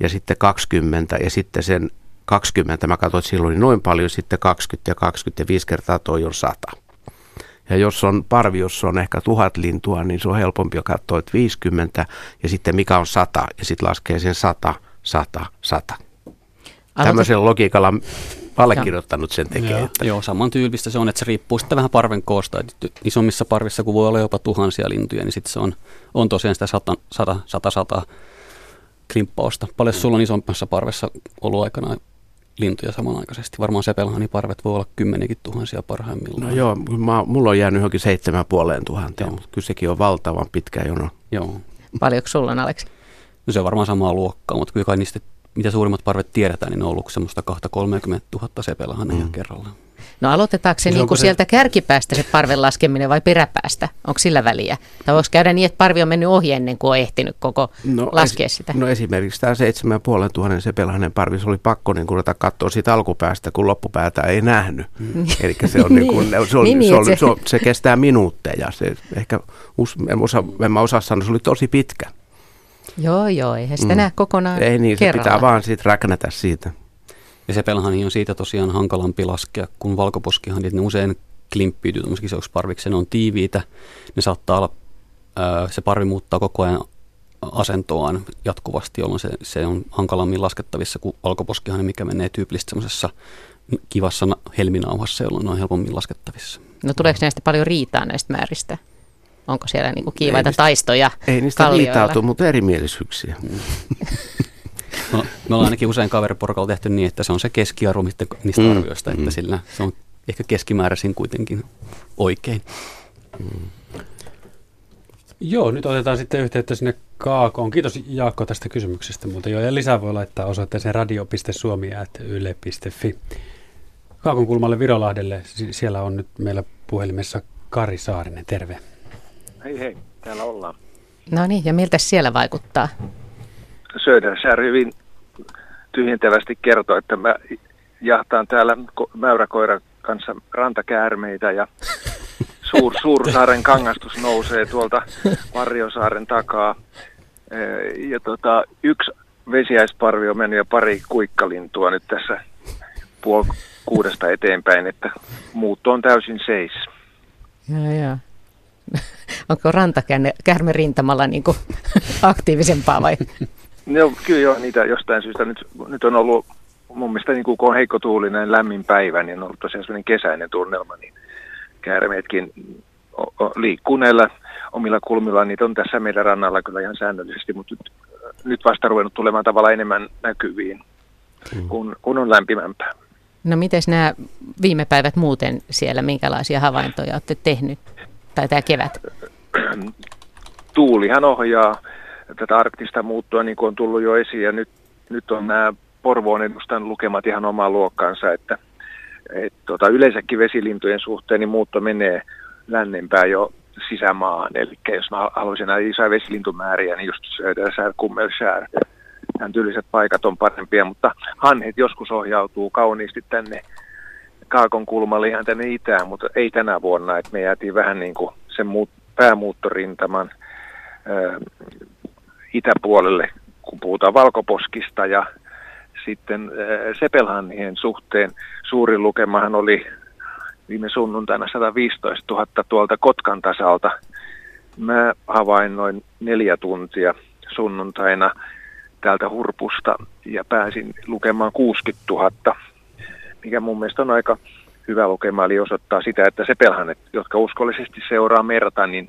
B: ja sitten 20 ja sitten sen 20 mä katsoin silloin niin noin paljon, sitten 20 ja 25 kertaa toi on 100. Ja jos on parvi, jossa on ehkä tuhat lintua, niin se on helpompi katsoa, että 50 ja sitten mikä on 100 ja sitten laskee sen 100, 100, 100. Aloitat... Tämmöisellä logiikalla allekirjoittanut sen tekee.
C: Joo, että... Joo, saman tyyppistä se on, että se riippuu sitten vähän parven koosta. Että isommissa parvissa, kun voi olla jopa tuhansia lintuja, niin sitten se on, on tosiaan sitä 100, 100, 100, 100 klimppausta. Paljon sulla on isommassa parvessa ollut aikana lintuja samanaikaisesti. Varmaan sepelhaniparvet voi olla kymmenikin tuhansia parhaimmillaan.
B: No joo, mä, mulla on jäänyt johonkin seitsemän puoleen tuhanteen, mutta kyllä sekin on valtavan pitkä jono.
C: Joo.
A: Paljonko sulla on, Aleksi?
C: No se on varmaan samaa luokkaa, mutta kyllä kai niistä, mitä suurimmat parvet tiedetään, niin ne on ollut semmoista 230 000 sepelhaneja mm. kerrallaan.
A: No aloitetaanko se, niin kuin se... sieltä kärkipäästä se parven laskeminen vai peräpäästä? Onko sillä väliä? Tai voiko käydä niin, että parvi on mennyt ohi ennen kuin on ehtinyt koko no, laskea sitä?
B: No esimerkiksi tämä 7500 se pelhanen parvi, se oli pakko niin ruveta katsoa siitä alkupäästä, kun loppupäätä ei nähnyt. Mm. Eli se, on niin kuin, se, on, niin, se, on, se, on, se kestää minuutteja. Se ehkä, en, osa, en mä osaa sanoa, se oli tosi pitkä.
A: Joo, joo, eihän sitä mm. näe kokonaan
B: Ei niin,
A: kerralla.
B: se pitää vaan siitä räknätä siitä.
C: Ja se pelhani on siitä tosiaan hankalampi laskea kuin valkoposkihan, että ne usein klimppiytyy tuollaisiksi parviksi, ne on tiiviitä, ne saattaa olla, se parvi muuttaa koko ajan asentoaan jatkuvasti, jolloin se, se on hankalammin laskettavissa kuin valkoposkihan, mikä menee tyypillisesti semmoisessa kivassa helminauhassa, jolloin ne on helpommin laskettavissa.
A: No tuleeko näistä paljon riitaa näistä määristä? Onko siellä niinku kiivaita ei niistä, taistoja
B: Ei niistä riitautu, mutta erimielisyyksiä.
C: No, me ollaan ainakin usein kaveriporukalla tehty niin, että se on se keskiarvo niistä mm. arvioista, että mm. sillä se on ehkä keskimääräisin kuitenkin oikein. Mm.
D: Joo, nyt otetaan sitten yhteyttä sinne Kaakoon. Kiitos Jaakko tästä kysymyksestä, mutta joo, ja lisää voi laittaa osoitteeseen radio.suomi.yle.fi. Kaakon kulmalle Virolahdelle, siellä on nyt meillä puhelimessa Kari Saarinen, terve.
F: Hei hei, täällä ollaan.
A: No niin, ja miltä siellä vaikuttaa?
F: Söderskär hyvin tyhjentävästi kertoi, että mä jahtaan täällä mäyräkoiran kanssa rantakäärmeitä ja suur, Suursaaren kangastus nousee tuolta Varjosaaren takaa. Ja tota, yksi vesiäisparvi on mennyt ja pari kuikkalintua nyt tässä puoli kuudesta eteenpäin, että muutto on täysin seis.
A: Joo, joo. Onko rantakärme rintamalla niin aktiivisempaa vai?
F: No, kyllä joo, niitä jostain syystä nyt, nyt on ollut mun mielestä niin kun on heikko tuulinen lämmin päivä, niin on ollut tosiaan sellainen kesäinen tunnelma, niin käärmeetkin liikkuu näillä omilla kulmilla. Niitä on tässä meidän rannalla kyllä ihan säännöllisesti, mutta nyt, nyt vasta ruvennut tulemaan tavallaan enemmän näkyviin, mm. kun, kun on lämpimämpää.
A: No miten nämä viime päivät muuten siellä, minkälaisia havaintoja olette tehnyt, tai tämä kevät?
F: Tuulihan ohjaa tätä arktista muuttua, niin kuin on tullut jo esiin, ja nyt, nyt on nämä Porvoon edustan lukemat ihan omaa luokkaansa, että et, tota, yleensäkin vesilintujen suhteen niin muutto menee lännempään jo sisämaahan. Eli jos mä haluaisin näitä isoja vesilintumääriä, niin just Södersär, Kummelsär, tämän tyyliset paikat on parempia, mutta hanhet joskus ohjautuu kauniisti tänne Kaakon kulmalle ihan tänne itään, mutta ei tänä vuonna, että me jäätiin vähän niin kuin sen muut, päämuuttorintaman itäpuolelle, kun puhutaan valkoposkista ja sitten Sepelhanhien suhteen suurin lukemahan oli viime sunnuntaina 115 000 tuolta Kotkan tasalta. Mä havainnoin neljä tuntia sunnuntaina täältä hurpusta ja pääsin lukemaan 60 000, mikä mun mielestä on aika hyvä lukema, eli osoittaa sitä, että sepelhanet, jotka uskollisesti seuraa merta, niin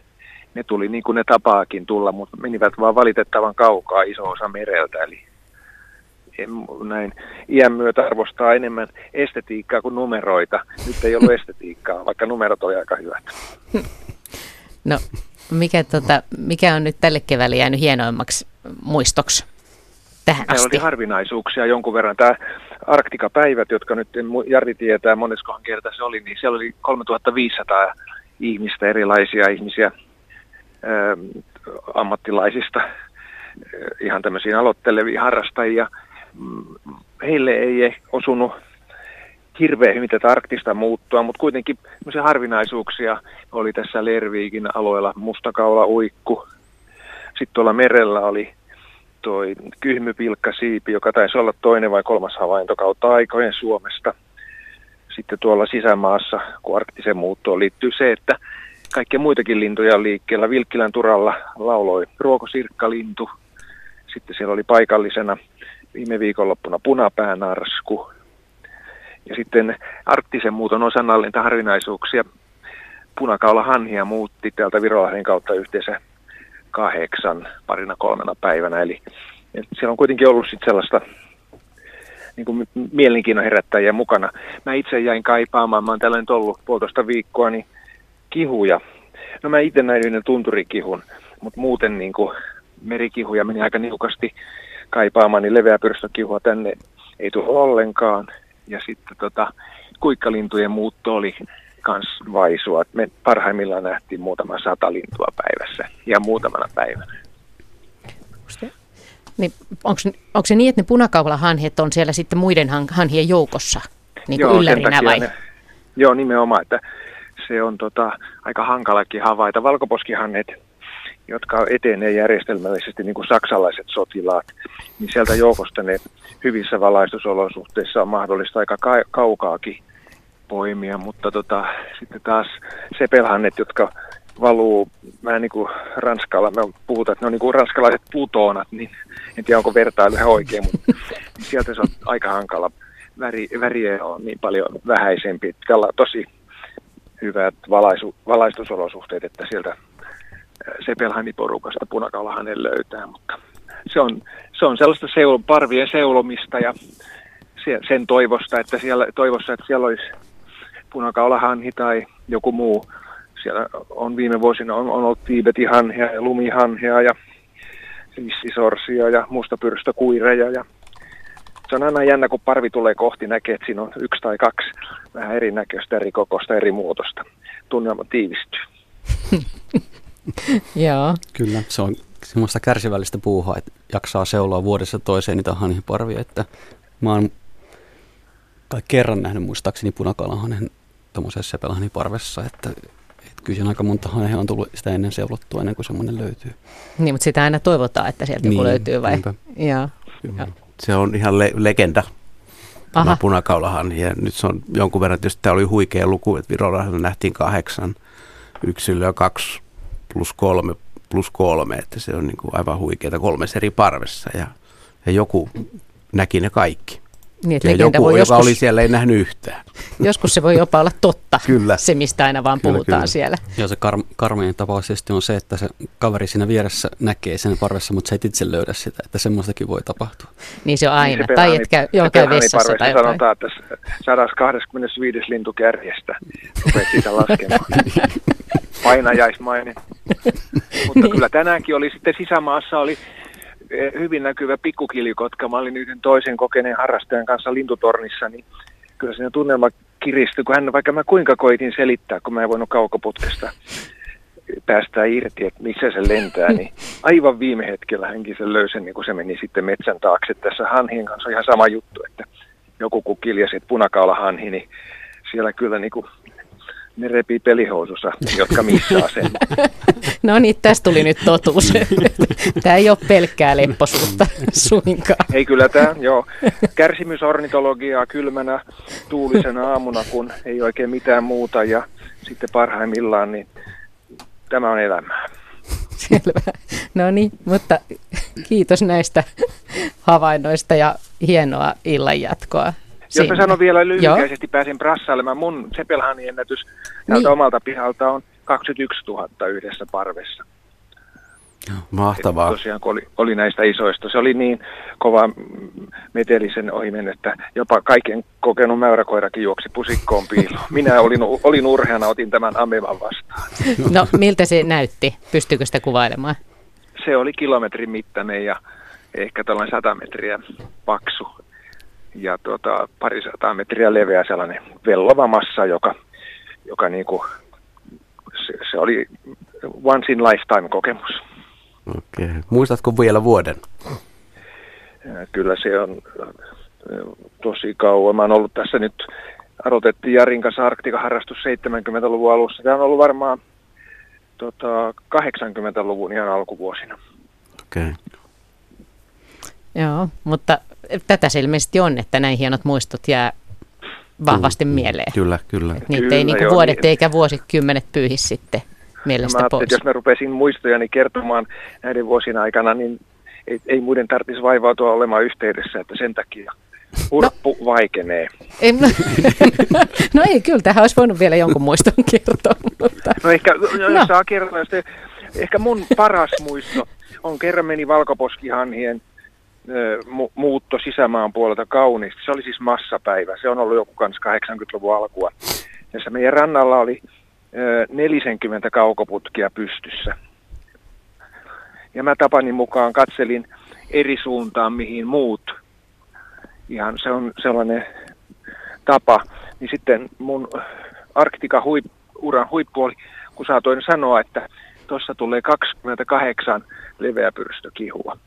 F: ne tuli niin kuin ne tapaakin tulla, mutta menivät vaan valitettavan kaukaa iso osa mereltä, eli näin iän myötä arvostaa enemmän estetiikkaa kuin numeroita. Nyt ei ollut estetiikkaa, vaikka numerot oli aika hyvät.
A: No, mikä, tota, mikä on nyt tälle keväälle jäänyt hienoimmaksi muistoksi tähän
F: asti? oli harvinaisuuksia jonkun verran. Tämä Arktika-päivät, jotka nyt Jari tietää moneskohan kerta se oli, niin siellä oli 3500 ihmistä, erilaisia ihmisiä ammattilaisista, ihan tämmöisiä aloittelevia harrastajia – heille ei osunut hirveän hyvin tätä arktista muuttua, mutta kuitenkin harvinaisuuksia oli tässä Lerviikin alueella, mustakaula uikku. Sitten tuolla merellä oli toi kyhmypilkkasiipi, joka taisi olla toinen vai kolmas havainto kautta aikojen Suomesta. Sitten tuolla sisämaassa, kun arktisen muuttoon liittyy se, että kaikkia muitakin lintuja liikkeellä. Vilkkilän turalla lauloi ruokosirkkalintu. Sitten siellä oli paikallisena viime viikonloppuna punapäänarsku. Ja sitten arktisen muuton osannallinta harvinaisuuksia. Punakaula hanhia muutti täältä Virolahden kautta yhteensä kahdeksan parina kolmena päivänä. Eli siellä on kuitenkin ollut sitten sellaista niin kuin mielenkiinnon herättäjiä mukana. Mä itse jäin kaipaamaan, mä oon tällä nyt ollut puolitoista viikkoa, niin kihuja. No mä itse näin yhden tunturikihun, mutta muuten niin kuin merikihuja meni aika niukasti kaipaamani leveäpyrstökihua tänne ei tule ollenkaan. Ja sitten tota, kuikkalintujen muutto oli kans vaisua. Me parhaimmillaan nähtiin muutama sata lintua päivässä ja muutamana päivänä.
A: Niin, onko se niin, että ne punakaulahanhet on siellä sitten muiden hanhien joukossa niin kuin
F: joo,
A: yllärinä vai? Ne,
F: joo, nimenomaan, että se on tota, aika hankalakin havaita. Valkoposkihanhet jotka etenee järjestelmällisesti niin kuin saksalaiset sotilaat, niin sieltä joukosta ne hyvissä valaistusolosuhteissa on mahdollista aika ka- kaukaakin poimia, mutta tota, sitten taas sepelhannet, jotka valuu vähän niin kuin Ranskalla, me puhutaan, että ne on niin kuin ranskalaiset plutonat, niin en tiedä onko vertailu ihan oikein, mutta sieltä se on aika hankala. Väri, väriä on niin paljon vähäisempi, on tosi hyvät valaisu, valaistusolosuhteet, että sieltä Sepelhaimin porukasta punakaula hänen löytää, mutta se on, se on sellaista seul, parvien seulomista ja sen toivosta, että siellä, toivossa, että siellä olisi punakaulahanhi tai joku muu. Siellä on viime vuosina on, on ollut tiibetihanhia ja lumihanhia ja sisorsia ja mustapyrstökuireja ja se on aina jännä, kun parvi tulee kohti, näkee, että siinä on yksi tai kaksi vähän erinäköistä, eri kokosta, eri muotosta. Tunnelma tiivistyy.
A: Joo.
C: Kyllä, se on semmoista kärsivällistä puuhaa, että jaksaa seuloa vuodessa toiseen niitä hanhiparvia, että mä oon kai kerran nähnyt muistaakseni punakalahanen tuommoisessa sepelhanhiparvessa, että, että kyllä aika monta hanhia on tullut sitä ennen seulottua ennen kuin semmoinen löytyy.
A: Niin, mutta sitä aina toivotaan, että sieltä niin, joku löytyy vai?
B: Joo. Se on ihan le- legenda. Aha. punakaulahan. Ja nyt se on jonkun verran, tietysti tämä oli huikea luku, että Virolla nähtiin kahdeksan yksilöä, kaksi plus kolme plus kolme, että se on niin kuin aivan huikeaa kolmes eri parvessa ja, ja joku näki ne kaikki.
A: Niin, että
B: Ja joku,
A: voi
B: joka
A: joskus,
B: oli siellä, ei nähnyt yhtään.
A: joskus se voi jopa olla totta,
B: Kyllä.
A: se mistä aina vaan
B: Kyllä,
A: puhutaan
B: kyllä.
A: siellä.
C: Ja se kar- karmein tapaus tietysti on se, että se kaveri siinä vieressä näkee sen parvessa, mutta se ei itse löydä sitä, että semmoistakin voi tapahtua.
A: Niin se on aina.
F: Niin se
A: tai et käy, joo, käy vessassa tai jotain.
F: sanotaan, että 125 lintukärjestä rupeat siitä laskemaan. Painajaismainen. Mutta
A: Niin.
F: kyllä tänäänkin oli sitten sisämaassa oli hyvin näkyvä pikkukilikotka. Mä olin yhden toisen kokeneen harrastajan kanssa lintutornissa, niin kyllä siinä tunnelma kiristyi, kun hän, vaikka mä kuinka koitin selittää, kun mä en voinut kaukoputkesta päästää irti, että missä se lentää, niin aivan viime hetkellä hänkin sen löysi, niin kun se meni sitten metsän taakse. Tässä hanhien kanssa on ihan sama juttu, että joku kun kiljasi, että punakaulahanhi, niin siellä kyllä niin kuin ne repii pelihousussa, jotka missaa sen.
A: No niin, tästä tuli nyt totuus. Tämä ei ole pelkkää lepposuutta suinkaan.
F: Ei kyllä tämä, joo, kärsimysornitologiaa kylmänä tuulisena aamuna, kun ei oikein mitään muuta ja sitten parhaimmillaan, niin tämä on elämää.
A: Selvä. No niin, mutta kiitos näistä havainnoista ja hienoa illanjatkoa.
F: Jos mä sanon vielä
A: Joo.
F: lyhykäisesti, pääsin brassailemaan. Mun Sepelhanin ennätys täältä
A: Niin.
F: omalta pihalta on 21 000 yhdessä parvessa.
B: Mahtavaa.
F: Tosiaan kun oli, oli näistä isoista. Se oli niin kova mm, meteli sen ohi mennyt, että jopa kaiken kokenut mäyräkoirakin juoksi pusikkoon piiloon. Minä olin, olin urheana, otin tämän amevan vastaan.
A: No miltä se näytti? Pystyykö sitä kuvailemaan?
F: Se oli kilometrin mittainen ja ehkä tällainen 100 metriä paksu ja tuota, parisataa metriä leveä sellainen vellova massa, joka, joka niinku, se, se oli once in lifetime kokemus.
B: Okei. Muistatko vielä vuoden?
F: Ja kyllä se on äh, tosi kauan. Mä oon ollut tässä nyt, aloitettiin Jarin kanssa Arktika-harrastus 70-luvun alussa. Tämä on ollut varmaan tota, 80-luvun ihan alkuvuosina.
B: Okei.
A: Joo, mutta tätä se ilmeisesti on, että näin hienot muistot jää vahvasti mieleen.
B: Kyllä, kyllä.
A: Että niitä
F: Kyllä,
A: ei niinku
F: joo,
A: vuodet
F: niin.
A: eikä vuosikymmenet pyyhi sitten mielestä
F: mä
A: pois.
F: että jos mä rupesin muistojani kertomaan näiden vuosien aikana, niin ei, ei muiden tarvitsisi vaivautua olemaan yhteydessä, että sen takia urppu no. vaikenee.
A: Ei, no, no ei, kyllä tähän olisi voinut vielä jonkun muiston kertoa, mutta
F: No ehkä, no, jos
A: No.
F: saa kertoa, te, ehkä mun paras muisto on kerran meni valkoposkihanhien mu- muutto sisämaan puolelta kauniisti. Se oli siis massapäivä. Se on ollut joku kans 80-luvun alkua. Jossa meidän rannalla oli ö, 40 kaukoputkia pystyssä. Ja mä tapani mukaan katselin eri suuntaan, mihin muut. Ihan se on sellainen tapa. Niin sitten mun Arktika huip, uran huippu oli, kun saatoin sanoa, että tuossa tulee 28 leveäpyrstökihua.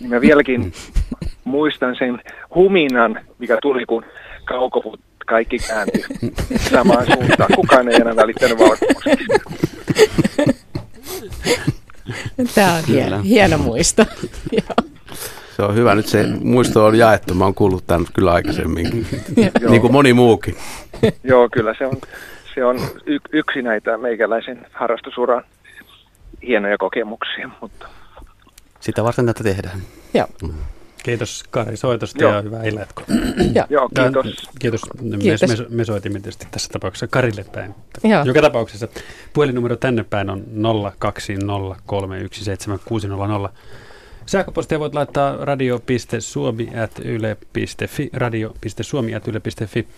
F: Niin mä vieläkin muistan sen huminan, mikä tuli, kun kaukoput kaikki kääntyi samaan suuntaan. Kukaan ei enää välittänyt valkoposkista.
A: tämä on hieno,
C: Kyllä.
A: hieno muisto. Joo.
B: Se on hyvä. Nyt se muisto on jaettu. Mä oon kuullut tämän kyllä aikaisemminkin.
F: Joo.
B: niin kuin moni muukin.
F: Joo, kyllä se on, se on y- yksi näitä meikäläisen harrastusuran hienoja kokemuksia, mutta
C: Sitä varten tätä tehdään.
A: Joo.
D: Kiitos Kari soitosta
F: Joo.
D: ja hyvää illatkoa.
A: Joo.
F: joo, kiitos.
D: Kiitos.
A: Kiitos.
D: Me, me, me soitimme tietysti tässä tapauksessa Karille päin.
A: Joo.
D: Joka tapauksessa puhelinnumero tänne päin on 020317600. Sähköpostia voit laittaa radio.suomi.yle.fi, radio.suomi.yle.fi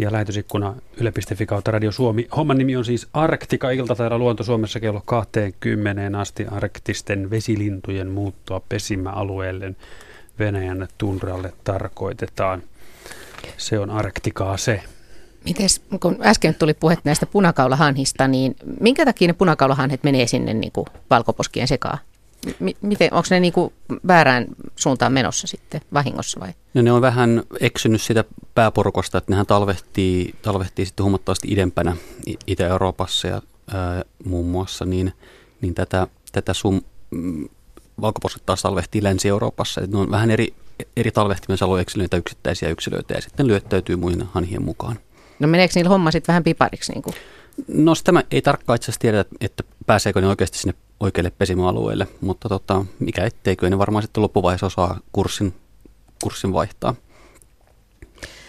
D: ja lähetysikkuna yle.fi kautta Radio Suomi. Homman nimi on siis Arktika ilta täällä Luonto Suomessa kello 20 asti arktisten vesilintujen muuttoa pesimäalueelle Venäjän tundralle tarkoitetaan. Se on Arktikaa se.
A: Mites, kun äsken tuli puhe näistä punakaulahanhista, niin minkä takia ne punakaulahanhet menee sinne niin kuin valkoposkien sekaan? Miten, onko ne niin kuin väärään suuntaan menossa sitten vahingossa vai?
C: No ne on vähän eksynyt sitä pääporukosta, että nehän talvehtii, talvehtii sitten huomattavasti idempänä Itä-Euroopassa ja ää, muun muassa, niin, niin tätä, tätä sun mm, valkoposket taas talvehtii Länsi-Euroopassa. Et ne on vähän eri, eri talvehtimisen eksyneitä yksittäisiä yksilöitä ja sitten lyöttäytyy muihin hanhien mukaan.
A: No meneekö niillä homma sitten vähän pipariksi? Niin kuin?
C: No sitä mä ei tarkkaan itse asiassa tiedetä, että pääseekö ne oikeasti sinne oikealle pesimäalueelle, mutta tota, mikä ettei, kyllä ne varmaan sitten loppuvaiheessa osaa kurssin, kurssin vaihtaa.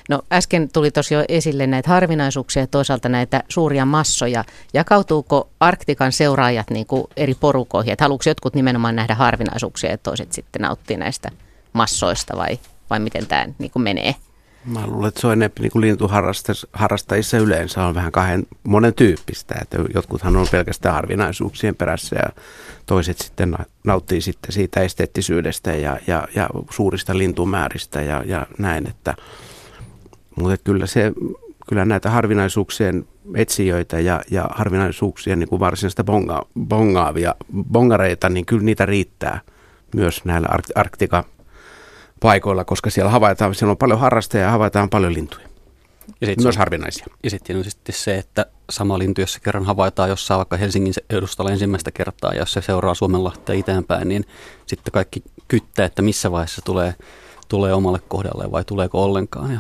A: No äsken tuli tosiaan esille näitä harvinaisuuksia ja toisaalta näitä suuria massoja. Jakautuuko Arktikan seuraajat niin kuin eri porukoihin? Että haluatko jotkut nimenomaan nähdä harvinaisuuksia ja toiset sitten nauttii näistä massoista vai, vai miten tämä niin kuin menee?
B: Mä luulen, että se on enemmän niin lintuharrastajissa yleensä on vähän kahden monen tyyppistä. Että jotkuthan on pelkästään harvinaisuuksien perässä ja toiset sitten nauttii sitten siitä esteettisyydestä ja, ja, ja suurista lintumääristä ja, ja näin. Että, mutta kyllä, se, kyllä näitä harvinaisuuksien etsijöitä ja, ja harvinaisuuksien niin kuin varsinaista bonga, bongaavia, bongareita, niin kyllä niitä riittää myös näillä Arktika paikoilla, koska siellä havaitaan, siellä on paljon harrastajia ja havaitaan paljon lintuja. Ja sit Myös harvinaisia.
C: Ja sitten on sitten se, että sama lintu, jos se kerran havaitaan jossain vaikka Helsingin edustalla ensimmäistä kertaa, ja jos se seuraa Suomenlahtea itäänpäin, niin sitten kaikki kyttää, että missä vaiheessa tulee, tulee omalle kohdalle vai tuleeko ollenkaan. Ja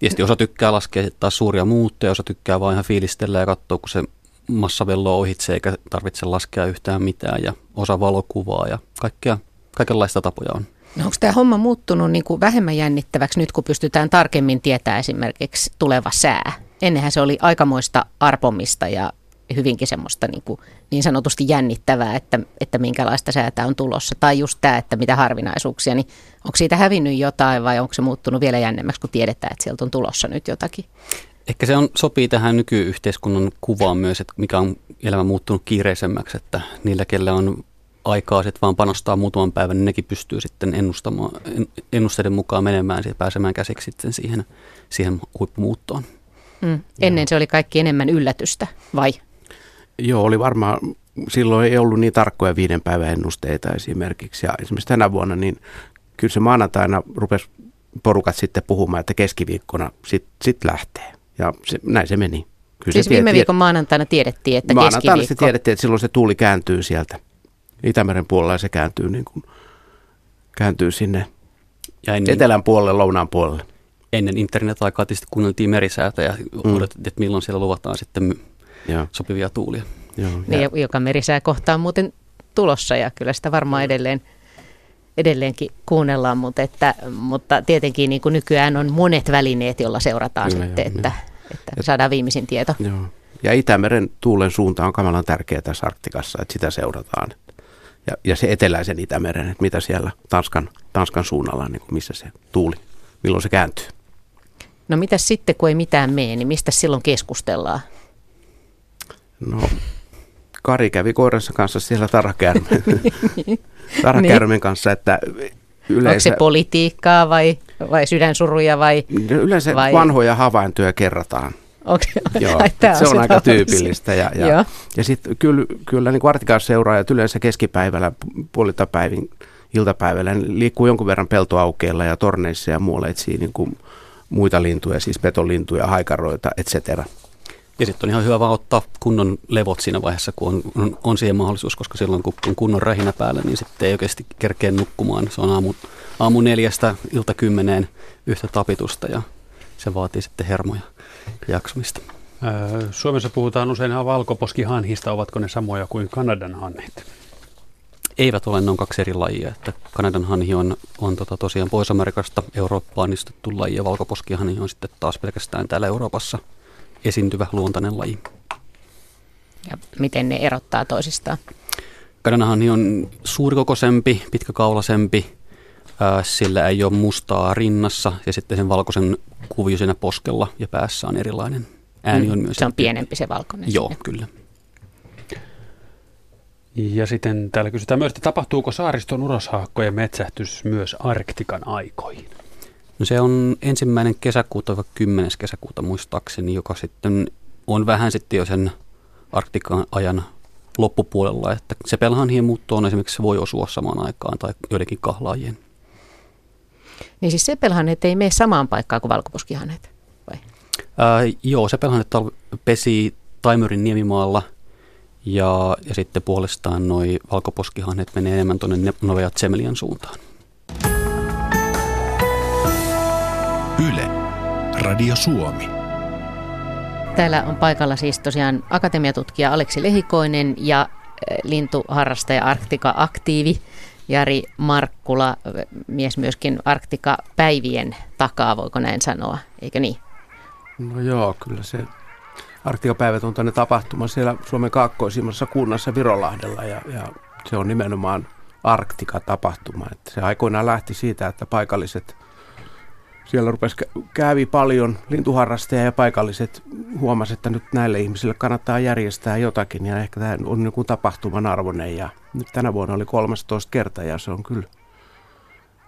C: Tietysti osa tykkää laskea taas suuria muuttoja, osa tykkää vain ihan fiilistellä ja katsoa, kun se massa velloo ohitse eikä tarvitse laskea yhtään mitään ja osa valokuvaa ja kaikkea, kaikenlaista tapoja on.
A: No onko tämä homma muuttunut niin kuin vähemmän jännittäväksi nyt, kun pystytään tarkemmin tietää esimerkiksi tuleva sää? Ennenhän se oli aikamoista arpomista ja hyvinkin semmoista niin, kuin niin sanotusti jännittävää, että, että minkälaista säätä on tulossa. Tai just tämä, että mitä harvinaisuuksia, niin onko siitä hävinnyt jotain vai onko se muuttunut vielä jännemmäksi, kun tiedetään, että sieltä on tulossa nyt jotakin?
C: Ehkä se on, sopii tähän nykyyhteiskunnan kuvaan myös, että mikä on elämä muuttunut kiireisemmäksi, että niillä, kellä on aikaa sitten vaan panostaa muutaman päivän, niin nekin pystyy sitten ennustamaan, ennusteiden mukaan menemään ja pääsemään käsiksi sitten siihen, siihen huippumuuttoon.
A: Mm. Ennen se oli kaikki enemmän yllätystä, vai?
B: Joo, oli varmaan, silloin ei ollut niin tarkkoja viiden päivän ennusteita esimerkiksi. Ja esimerkiksi tänä vuonna, niin kyllä se maanantaina rupesi porukat sitten puhumaan, että keskiviikkona sitten sit lähtee. Ja se, näin se meni.
A: Kyllä siis se viime viikon maanantaina tiedettiin, että maanantaina keskiviikko...
B: tiedettiin, että silloin se tuuli kääntyy sieltä Itämeren puolella ja se kääntyy, niin kuin, kääntyy sinne ja ennen, etelän puolelle, lounaan puolelle.
C: Ennen internet-aikaa tietysti kuunneltiin merisäätä ja mm. odotettiin, että milloin siellä luvataan sitten Joo. sopivia tuulia.
A: Joo, niin, ja. joka merisää kohta on muuten tulossa ja kyllä sitä varmaan edelleen, edelleenkin kuunnellaan, mutta, että, mutta tietenkin niin kuin nykyään on monet välineet, joilla seurataan kyllä, sitten, joo, että, joo. että saadaan viimeisin tieto.
B: Joo. Ja Itämeren tuulen suunta on kamalan tärkeä tässä Arktikassa, että sitä seurataan. Ja, ja se eteläisen Itämeren, että mitä siellä Tanskan, Tanskan suunnalla, niin kuin missä se tuuli, milloin se kääntyy.
A: No mitä sitten, kun ei mitään mene, niin mistä silloin keskustellaan?
B: No, Kari kävi koiransa kanssa siellä tarhakäärmeen niin. kanssa, että
A: yleensä... Onko se politiikkaa vai, vai sydänsuruja vai...
B: Yleensä vai... vanhoja havaintoja kerrataan.
A: Okay.
B: Joo, se on aika tyypillistä. Ja, ja, ja sitten kyllä, kyllä niin artikausseuraajat yleensä keskipäivällä, puoliltapäivin, iltapäivällä niin liikkuu jonkun verran peltoaukeilla ja torneissa ja muualla etsii niin kuin muita lintuja, siis petolintuja, haikaroita, etc.
C: Ja sitten on ihan hyvä vaan ottaa kunnon levot siinä vaiheessa, kun on, on, on siihen mahdollisuus, koska silloin kun on kunnon rähinä päällä, niin sitten ei oikeasti kerkeä nukkumaan. Se on aamu, aamu neljästä ilta kymmeneen yhtä tapitusta ja se vaatii sitten hermoja jaksamista.
D: Suomessa puhutaan usein valkoposkihanhista. Ovatko ne samoja kuin Kanadan hanhet?
C: Eivät ole, ne on kaksi eri lajia. Että Kanadan hanhi on, on tota tosiaan Pohjois-Amerikasta Eurooppaan istettu laji ja valkoposkihanhi on sitten taas pelkästään täällä Euroopassa esiintyvä luontainen laji.
A: Ja miten ne erottaa toisistaan?
C: Kanadan hanhi on suurikokoisempi, pitkäkaulaisempi, sillä ei ole mustaa rinnassa ja sitten sen valkoisen kuvio siinä poskella ja päässä on erilainen. Ääni mm, on myös...
A: Se on pienempi se valkoinen.
C: Joo, sinne. kyllä.
D: Ja sitten täällä kysytään myös, että tapahtuuko saariston uroshaakkojen metsähtys myös Arktikan aikoihin?
C: No se on ensimmäinen kesäkuuta vai 10. kesäkuuta muistaakseni, joka sitten on vähän sitten jo sen Arktikan ajan loppupuolella, että se pelhanhien muuttoon esimerkiksi se voi osua samaan aikaan tai joidenkin kahlaajien.
A: Niin siis sepelhannet ei mene samaan paikkaan kuin valkoposkihannet, vai?
C: Ää, joo, sepelhannet pesi Taimurin niemimaalla ja, ja sitten puolestaan noi valkoposkihannet menee enemmän tuonne Novea Tsemelian suuntaan.
A: Yle, Radio Suomi. Täällä on paikalla siis tosiaan akatemiatutkija Aleksi Lehikoinen ja lintuharrastaja Arktika Aktiivi Jari Markkula, mies myöskin Arktika-päivien takaa, voiko näin sanoa, eikö niin?
B: No joo, kyllä se Arktikapäivät on tänne tapahtuma siellä Suomen kaakkoisimmassa kunnassa Virolahdella ja, ja se on nimenomaan Arktika-tapahtuma. Että se aikoinaan lähti siitä, että paikalliset siellä rupesi kävi paljon lintuharrastajia ja paikalliset huomasivat, että nyt näille ihmisille kannattaa järjestää jotakin ja ehkä tämä on joku tapahtuman arvoinen ja nyt tänä vuonna oli 13 kertaa ja se on kyllä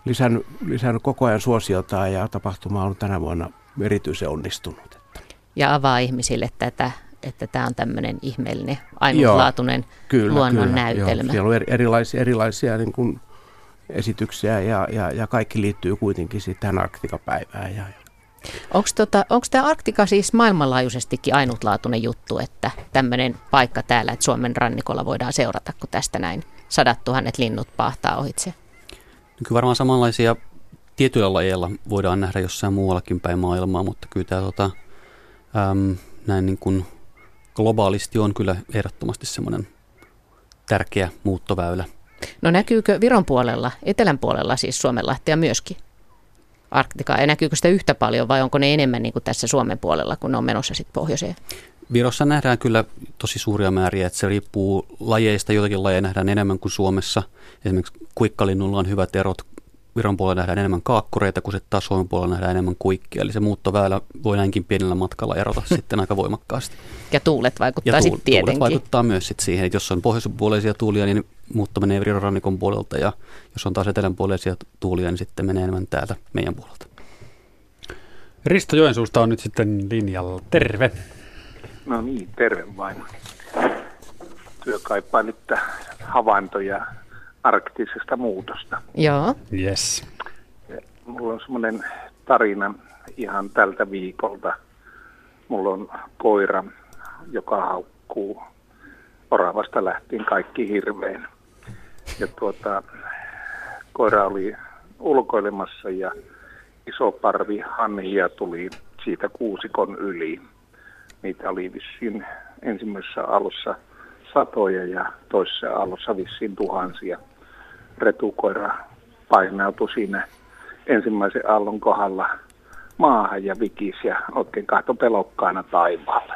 B: lisännyt, lisännyt koko ajan suosiotaan ja tapahtuma on tänä vuonna erityisen onnistunut.
A: Ja avaa ihmisille tätä, että tämä on tämmöinen ihmeellinen, ainutlaatuinen Joo, kyllä, luonnon kyllä, näytelmä. Joo,
B: siellä on erilaisia, erilaisia niin kuin esityksiä ja, ja, ja kaikki liittyy kuitenkin sitten tähän Arktikapäivään. Ja,
A: Onko tota, tämä Arktika siis maailmanlaajuisestikin ainutlaatuinen juttu, että tämmöinen paikka täällä, että Suomen rannikolla voidaan seurata, kun tästä näin sadat tuhannet linnut pahtaa ohitse?
C: Kyllä varmaan samanlaisia tietyillä lajeilla voidaan nähdä jossain muuallakin päin maailmaa, mutta kyllä tämä tota, äm, näin niin kuin globaalisti on kyllä ehdottomasti semmoinen tärkeä muuttoväylä.
A: No näkyykö Viron puolella, etelän puolella siis Suomenlahtia myöskin? Arktikaa. Ja näkyykö sitä yhtä paljon vai onko ne enemmän niin kuin tässä Suomen puolella, kun ne on menossa sitten pohjoiseen?
C: Virossa nähdään kyllä tosi suuria määriä, että se riippuu lajeista. Jotakin lajeja nähdään enemmän kuin Suomessa. Esimerkiksi kuikkalinnulla on hyvät erot Viron puolella nähdään enemmän kaakkureita, kun sitten taas Suomen puolella nähdään enemmän kuikkia. Eli se muuttoväylä voi näinkin pienellä matkalla erota sitten aika voimakkaasti.
A: Ja tuulet vaikuttaa ja tuul- sitten tietenkin.
C: Tuulet vaikuttaa myös sit siihen, että jos on pohjoispuoleisia tuulia, niin muutto menee Viron rannikon puolelta. Ja jos on taas etelänpuoleisia tuulia, niin sitten menee enemmän täältä meidän puolelta.
D: Risto Joensuusta on nyt sitten linjalla. Terve.
G: No niin, terve vain. Työ kaipaa nyt havaintoja arktisesta muutosta.
A: Joo.
D: Yes.
G: Mulla on semmoinen tarina ihan tältä viikolta. Mulla on koira, joka haukkuu oravasta lähtien kaikki hirveän. Ja tuota, koira oli ulkoilemassa ja iso parvi hanhia tuli siitä kuusikon yli. Niitä oli vissiin ensimmäisessä alussa satoja ja toisessa alussa vissiin tuhansia retukoira painautui siinä ensimmäisen aallon kohdalla maahan ja vikis ja oikein kahto pelokkaana taivaalle.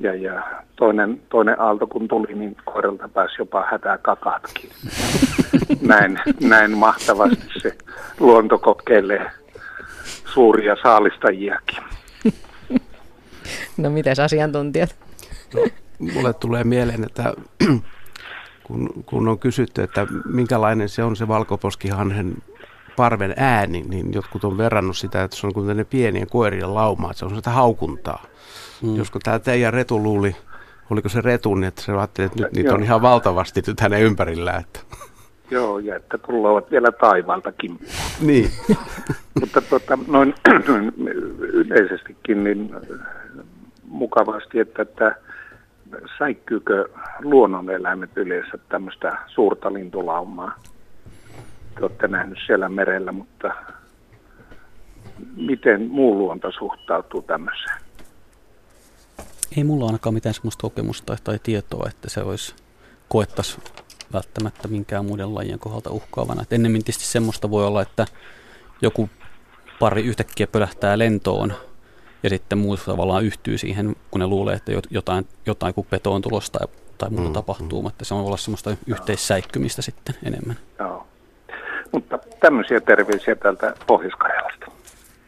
G: Ja, ja toinen, toinen aalto kun tuli, niin koiralta pääsi jopa hätää kakatkin. näin, näin mahtavasti se luonto kokeilee suuria saalistajiakin.
A: No mitäs asiantuntijat? No,
B: mulle tulee mieleen, että kun, kun on kysytty, että minkälainen se on se valkoposkihanhen parven ääni, niin jotkut on verrannut sitä, että se on kuin pienien koirien lauma, että se on sitä haukuntaa. Mm. Josko tämä teidän retu luuli, oliko se retu, niin että se ajatteli, että nyt niitä on ihan valtavasti nyt hänen ympärillä. Että.
G: Joo, ja että tulevat vielä taivaaltakin.
B: Niin.
G: Mutta tota, noin, noin yleisestikin niin mukavasti, että, että säikkyykö luonnoneläimet yleensä tämmöistä suurta lintulaumaa? Te olette nähnyt siellä merellä, mutta miten muu luonto suhtautuu tämmöiseen?
C: Ei mulla ainakaan mitään semmoista kokemusta tai tietoa, että se olisi koettaisi välttämättä minkään muiden lajien kohdalta uhkaavana. Ennemmin tietysti semmoista voi olla, että joku pari yhtäkkiä pölähtää lentoon ja sitten muut tavallaan yhtyy siihen, kun ne luulee, että jotain, jotain kun peto on tulossa tai, tai muuta mm, tapahtuu, mm. mutta se on olla semmoista yhteissäikkymistä sitten enemmän.
G: Joo. Mutta tämmöisiä terveisiä täältä pohjois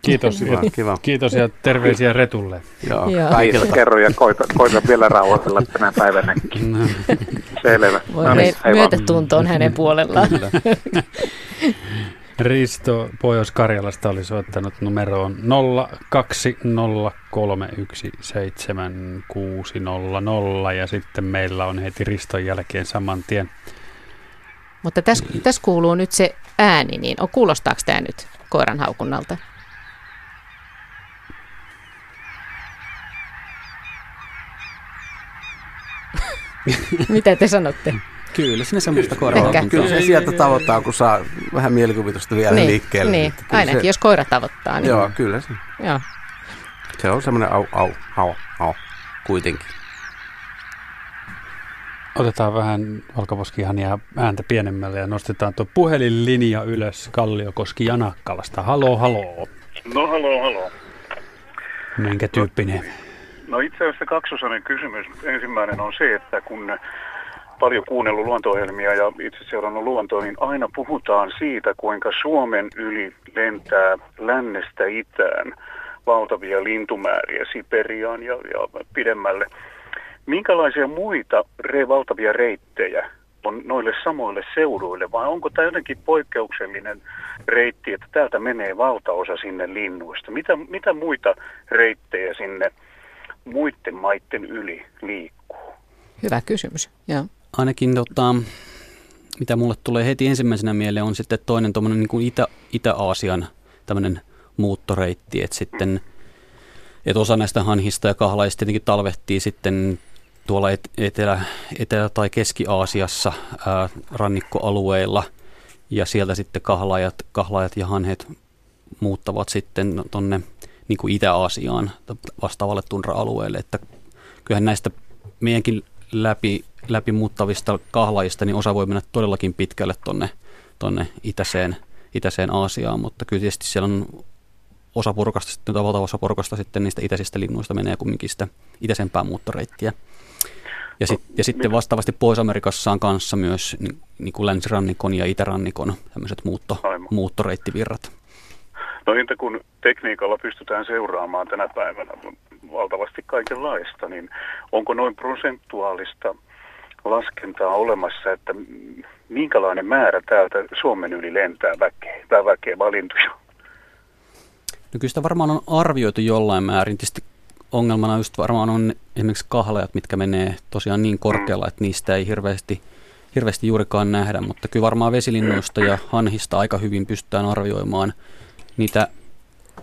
D: Kiitos, kiva, ja, kiva. kiitos ja terveisiä Retulle.
G: Joo, Joo. kaikilta. Kerro ja koita, koita vielä rauhoitella tänä päivänäkin. No. Selvä.
A: No niin, myötätunto on hänen puolellaan.
D: Risto Pohjois-Karjalasta oli soittanut numeroon 0203176600 ja sitten meillä on heti Riston jälkeen saman tien.
A: Mutta tässä, tässä kuuluu nyt se ääni, niin on, kuulostaako tämä nyt koiran haukunnalta? Mitä te sanotte?
C: Kyllä, sinne semmoista koiraa.
B: Kyllä se sieltä tavoittaa, kun saa vähän mielikuvitusta vielä niin, liikkeelle.
A: Niin, ainakin se, jos koira tavoittaa. Niin.
B: Joo, kyllä se.
A: Joo.
B: Se on semmoinen au, au, au, au, kuitenkin.
D: Otetaan vähän valkoposkihania ääntä pienemmälle ja nostetaan tuo puhelinlinja ylös Kalliokoski Janakkalasta. Halo, halo.
H: No halo, halo.
D: Minkä tyyppinen?
H: No, no itse asiassa kaksosainen kysymys. Ensimmäinen on se, että kun paljon kuunnellut luonto ja itse seurannut luontoa, niin aina puhutaan siitä, kuinka Suomen yli lentää lännestä itään valtavia lintumääriä Siperiaan ja, ja pidemmälle. Minkälaisia muita re, valtavia reittejä on noille samoille seuduille, vai onko tämä jotenkin poikkeuksellinen reitti, että täältä menee valtaosa sinne linnuista? Mitä, mitä muita reittejä sinne muiden maiden yli liikkuu?
A: Hyvä kysymys, joo.
C: Ainakin tota, mitä mulle tulee heti ensimmäisenä mieleen on sitten toinen tuommoinen niin Itä, Itä-Aasian tämmöinen muuttoreitti, että sitten että osa näistä hanhista ja kahlaista tietenkin talvehtii sitten tuolla etelä, etelä- tai Keski-Aasiassa ää, rannikkoalueilla. Ja sieltä sitten kahlaajat, kahlaajat ja hanhet muuttavat sitten tuonne niin Itä-Aasiaan vastaavalle tundra-alueelle, että kyllähän näistä meidänkin läpi, läpi muuttavista kahlaajista, niin osa voi mennä todellakin pitkälle tuonne tonne itäiseen, itäiseen Aasiaan, mutta kyllä tietysti siellä on osa porukasta, sitten, valtava osa porukasta sitten niistä itäisistä linnuista menee kumminkin sitä itäisempää muuttoreittiä. Ja, sit, ja sitten vastaavasti Pohjois-Amerikassa on kanssa myös niin, niin kuin länsirannikon ja itärannikon tämmöiset muutto, muuttoreittivirrat.
H: No entä kun tekniikalla pystytään seuraamaan tänä päivänä valtavasti kaikenlaista, niin onko noin prosentuaalista laskentaa olemassa, että minkälainen määrä täältä Suomen yli lentää väkeä, tai väkeä valintuja?
C: No kyllä sitä varmaan on arvioitu jollain määrin. Tietysti ongelmana just varmaan on esimerkiksi kahlajat, mitkä menee tosiaan niin korkealla, että niistä ei hirveästi, hirveästi juurikaan nähdä, mutta kyllä varmaan vesilinnuista ja hanhista aika hyvin pystytään arvioimaan. Niitä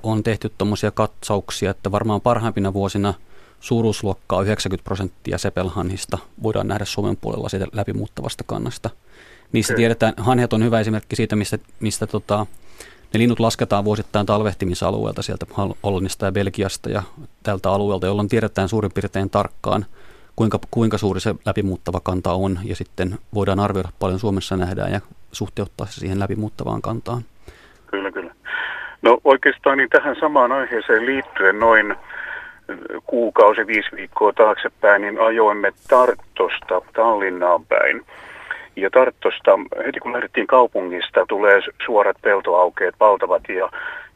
C: on tehty tuommoisia katsauksia, että varmaan parhaimpina vuosina suuruusluokkaa 90 prosenttia sepelhanhista voidaan nähdä Suomen puolella siitä läpimuuttavasta kannasta. Niistä tiedetään, hanhet on hyvä esimerkki siitä, mistä, mistä tota, ne linnut lasketaan vuosittain talvehtimisalueelta sieltä Hollannista ja Belgiasta ja tältä alueelta, jolloin tiedetään suurin piirtein tarkkaan, kuinka, kuinka suuri se läpimuuttava kanta on ja sitten voidaan arvioida paljon Suomessa nähdään ja suhteuttaa se siihen läpimuuttavaan kantaan.
H: Kyllä, kyllä. No oikeastaan niin tähän samaan aiheeseen liittyen noin kuukausi, viisi viikkoa taaksepäin, niin ajoimme Tartosta Tallinnaan päin. Ja Tarttosta, heti kun lähdettiin kaupungista, tulee suorat peltoaukeet, valtavat, ja,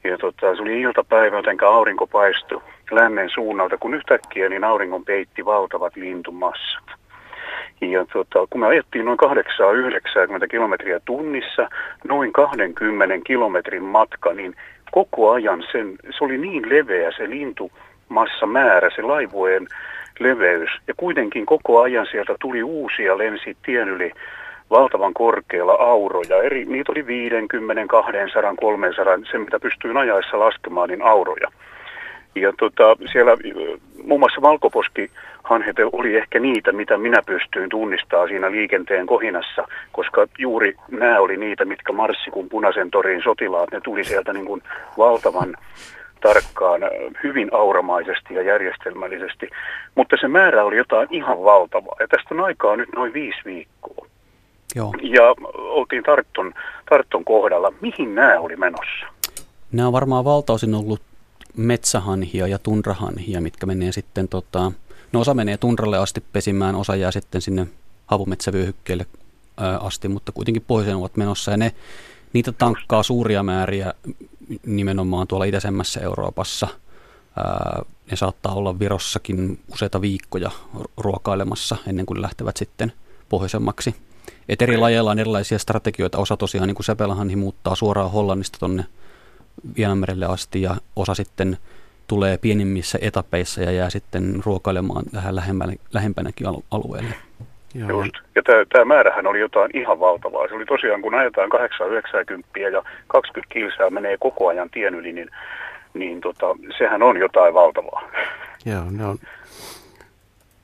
H: ja tota, se oli iltapäivä, joten aurinko paistui lännen suunnalta, kun yhtäkkiä niin auringon peitti valtavat lintumassat. Ja tota, kun me ajettiin noin 8-90 kilometriä tunnissa, noin 20 kilometrin matka, niin koko ajan sen, se oli niin leveä se lintumassa määrä, se laivojen leveys. Ja kuitenkin koko ajan sieltä tuli uusia lensi tien yli valtavan korkealla auroja. Eri, niitä oli 50, 200, 300, se mitä pystyin ajaessa laskemaan, niin auroja. Ja tota, siellä muun muassa valkoposkihanhet oli ehkä niitä, mitä minä pystyin tunnistamaan siinä liikenteen kohinassa, koska juuri nämä oli niitä, mitkä marssi kun punaisen torin sotilaat, ne tuli sieltä niin kuin valtavan tarkkaan, hyvin auramaisesti ja järjestelmällisesti. Mutta se määrä oli jotain ihan valtavaa. Ja tästä on aikaa nyt noin viisi viikkoa.
C: Joo.
H: Ja oltiin Tartton, Tartton kohdalla. Mihin nämä oli menossa?
C: Nämä on varmaan valtaosin ollut metsähanhia ja tundrahanhia, mitkä menee sitten, tota, no osa menee tundralle asti pesimään, osa jää sitten sinne havumetsävyöhykkeelle asti, mutta kuitenkin pohjoiseen ovat menossa ja ne, niitä tankkaa suuria määriä nimenomaan tuolla itäisemmässä Euroopassa. Ne saattaa olla Virossakin useita viikkoja ruokailemassa ennen kuin lähtevät sitten pohjoisemmaksi. Et eri lajeilla on erilaisia strategioita. Osa tosiaan, niin kuin Sepelhanhi muuttaa suoraan Hollannista tuonne Vienanmerelle asti ja osa sitten tulee pienimmissä etapeissa ja jää sitten ruokailemaan vähän lähempänä, lähempänäkin alueelle.
H: Joo. Just. Ja tämä määrähän oli jotain ihan valtavaa. Se oli tosiaan, kun ajetaan 890 ja 20 kilsaa menee koko ajan tien yli, niin, niin tota, sehän on jotain valtavaa.
B: Joo, ne on,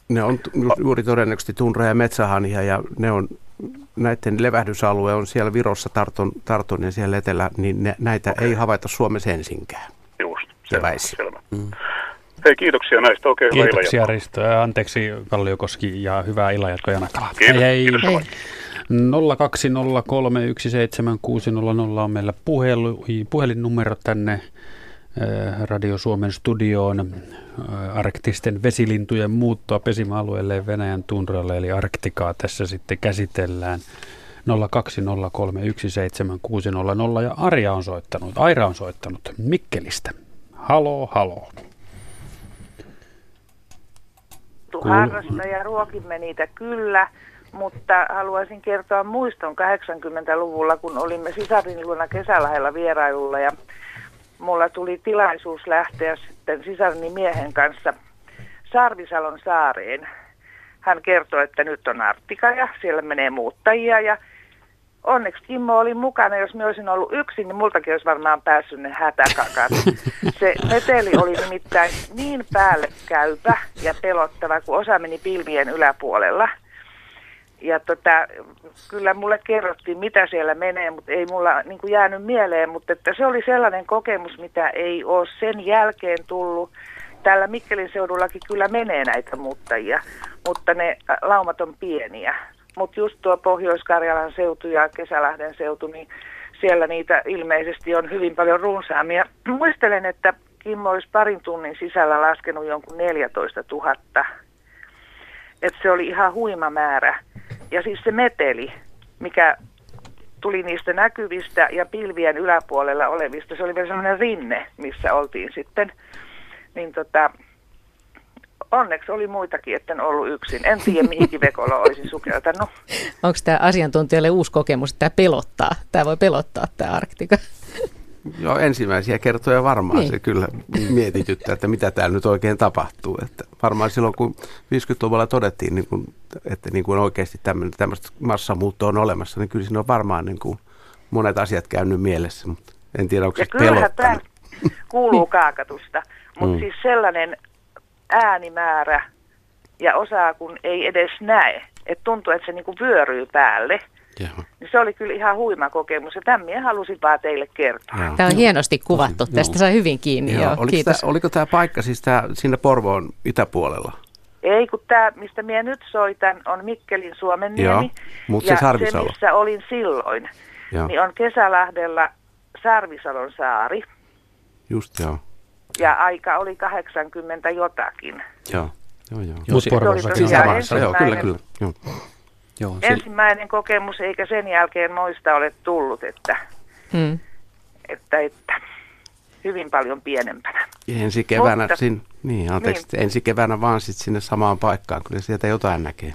B: ne on juuri todennäköisesti tunra- ja metsähania ja ne on näiden levähdysalue on siellä Virossa, Tarton, Tarton ja siellä etelä, niin ne, näitä ei havaita Suomessa ensinkään.
H: Just, selvä. selvä. Mm. Hei, kiitoksia näistä. Oikein hyvää
D: Kiitoksia. Risto ja anteeksi Kalliokoski ja hyvää illanjatkoa Janakala.
H: Kiitos,
D: Hei hei.
H: kiitos.
A: Hei.
D: 020317600 on meillä puhelu, puhelinnumero tänne Radio Suomen studioon arktisten vesilintujen muuttoa pesimäalueelle Venäjän tunralle eli Arktikaa tässä sitten käsitellään 020317600 ja Arja on soittanut, Aira on soittanut Mikkelistä. Halo, halo.
I: Kuul- harrasta ja ruokimme niitä kyllä, mutta haluaisin kertoa muiston 80-luvulla, kun olimme sisarin luona kesälahdella vierailulla ja mulla tuli tilaisuus lähteä sitten sisarini miehen kanssa Sarvisalon saareen. Hän kertoi, että nyt on Artika ja siellä menee muuttajia ja onneksi Kimmo oli mukana. Jos me olisin ollut yksin, niin multakin olisi varmaan päässyt ne hätäkakat. Se meteli oli nimittäin niin päälle käypä ja pelottava, kun osa meni pilvien yläpuolella. Ja tota, kyllä mulle kerrottiin, mitä siellä menee, mutta ei mulla niin kuin jäänyt mieleen. Mutta että se oli sellainen kokemus, mitä ei ole sen jälkeen tullut. Täällä Mikkelin seudullakin kyllä menee näitä muuttajia, mutta ne laumat on pieniä. Mutta just tuo Pohjois-Karjalan seutu ja Kesälähden seutu, niin siellä niitä ilmeisesti on hyvin paljon runsaamia. Muistelen, että Kimmo olisi parin tunnin sisällä laskenut jonkun 14 000. Että se oli ihan huima määrä. Ja siis se meteli, mikä tuli niistä näkyvistä ja pilvien yläpuolella olevista, se oli vielä sellainen rinne, missä oltiin sitten. Niin tota, onneksi oli muitakin, etten ollut yksin. En tiedä, mihinkin Vekola olisi sukeltanut.
A: Onko tämä asiantuntijalle uusi kokemus, että tämä pelottaa? Tämä voi pelottaa tämä Arktika.
B: Joo, ensimmäisiä kertoja varmaan
A: Niin.
B: se kyllä mietityttää, että mitä täällä nyt oikein tapahtuu. Että varmaan silloin, kun 50-luvulla todettiin, niin kuin, että niin kuin oikeasti tämmöinen, tämmöistä massamuuttoa on olemassa, niin kyllä siinä on varmaan niin kuin monet asiat käynyt mielessä, mutta en tiedä, onko
I: Ja
B: se
I: kyllähän tämä
B: pelottanut.
I: kuuluu kaakatusta, mutta
B: Mm.
I: siis sellainen äänimäärä ja osaa kun ei edes näe, että tuntuu, että se niinku vyöryy päälle,
B: Joo,
I: niin se oli kyllä ihan huima kokemus ja tämän minä halusin vaan teille kertoa.
B: joo.
A: Tämä on hienosti kuvattu.
B: Tosi,
A: Tästä
B: joo.
A: sai hyvin kiinni. Joo,
B: oliko,
A: kiitos.
B: tämä, oliko tämä paikka siis tämä, siinä Porvoon itäpuolella?
I: Ei, kun tämä, mistä minä nyt soitan, on Mikkelin Suomenniemi.
B: Joo, mut se
I: ja
B: Sarvisalo.
I: se, missä olin silloin,
B: Joo,
I: niin on Kesälähdellä Sarvisalon saari.
B: just joo.
I: Ja aika oli 80 jotakin.
B: Joo, joo, joo.
C: Joo,
D: Mutta Porvoossakin
I: Se
B: joo, kyllä,
I: ensimmäinen-
B: kyllä. Joo.
C: joo,
I: Ensimmäinen kokemus, eikä sen jälkeen moista ole tullut, että,
A: Hmm.
I: että, että hyvin paljon pienempänä.
B: Ensi keväänä,
I: Mutta-
B: sin, niin, anteeksi,
I: Niin.
B: ensi keväänä vaan sit sinne samaan paikkaan, kyllä sieltä jotain näkee.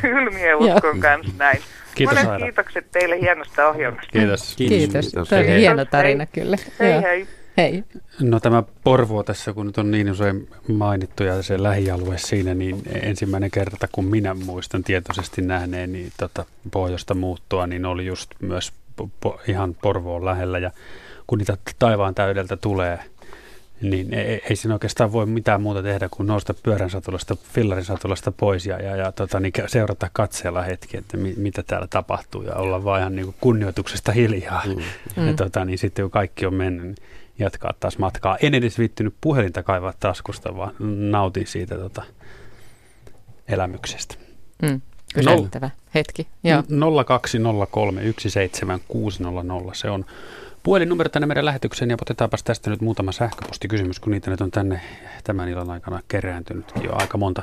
I: Kyllä minä uskon kanssa näin.
D: Kiitos,
I: Monet
D: Aira.
I: kiitos teille hienosta ohjelmasta.
D: Kiitos.
A: Kiitos.
B: Kiitos.
A: Tämä oli
B: Hei.
A: hieno
I: Kiitos,
A: tarina
I: hei.
A: kyllä.
I: Hei
A: Joo.
I: hei.
A: Hei.
D: No tämä Porvoo tässä, kun nyt on niin usein mainittu ja se lähialue siinä, niin ensimmäinen kerta, kun minä muistan tietoisesti nähneen niin tota, pohjoista muuttoa, niin oli just myös po- ihan Porvoon lähellä. Ja kun niitä taivaan täydeltä tulee, niin ei, ei siinä oikeastaan voi mitään muuta tehdä kuin nousta pyörän satulasta, fillarin satulasta pois ja, ja, ja tota, niin seurata katseella hetki, että mi, mitä täällä tapahtuu ja olla vaan ihan niin kuin kunnioituksesta hiljaa.
B: Mm.
D: Mm. Ja tota, niin sitten kun kaikki on mennyt, niin jatkaa taas matkaa. En edes viittynyt puhelinta kaivaa taskusta, vaan nautin siitä tota, elämyksestä.
A: Mm. Pysäyttävä hetki. Joo.
D: 020317600, se on puhelinnumero tänne meidän lähetykseen ja otetaanpas tästä nyt muutama sähköpostikysymys, kun niitä nyt on tänne tämän illan aikana kerääntynytkin jo aika monta.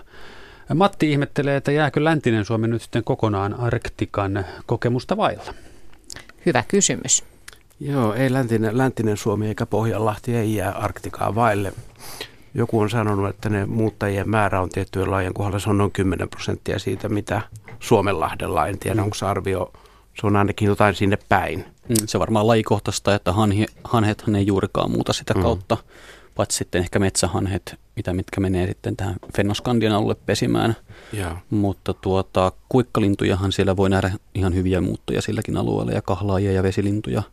D: Matti ihmettelee, että jääkö läntinen Suomi nyt sitten kokonaan Arktikan kokemusta vailla?
A: Hyvä kysymys.
B: Joo, ei läntinen, läntinen Suomi eikä Pohjanlahti ei jää Arktikaa vaille. Joku on sanonut, että ne muuttajien määrä on tiettyjen lajien kohdalla, se on noin 10 prosenttia siitä, mitä Suomenlahdella. En tiedä, onko se arvio, se on ainakin jotain sinne päin.
C: Mm, Se varmaan lajikohtaista, että hanhi, hanhethan ei juurikaan muuta sitä
B: Mm.
C: kautta, paitsi sitten ehkä metsähanhet, mitä, mitkä menee sitten tähän Fennoskandian alueelle pesimään.
B: Joo.
C: Mutta tuota, kuikkalintujahan siellä voi nähdä ihan hyviä muuttoja silläkin alueella ja kahlaajia ja vesilintuja.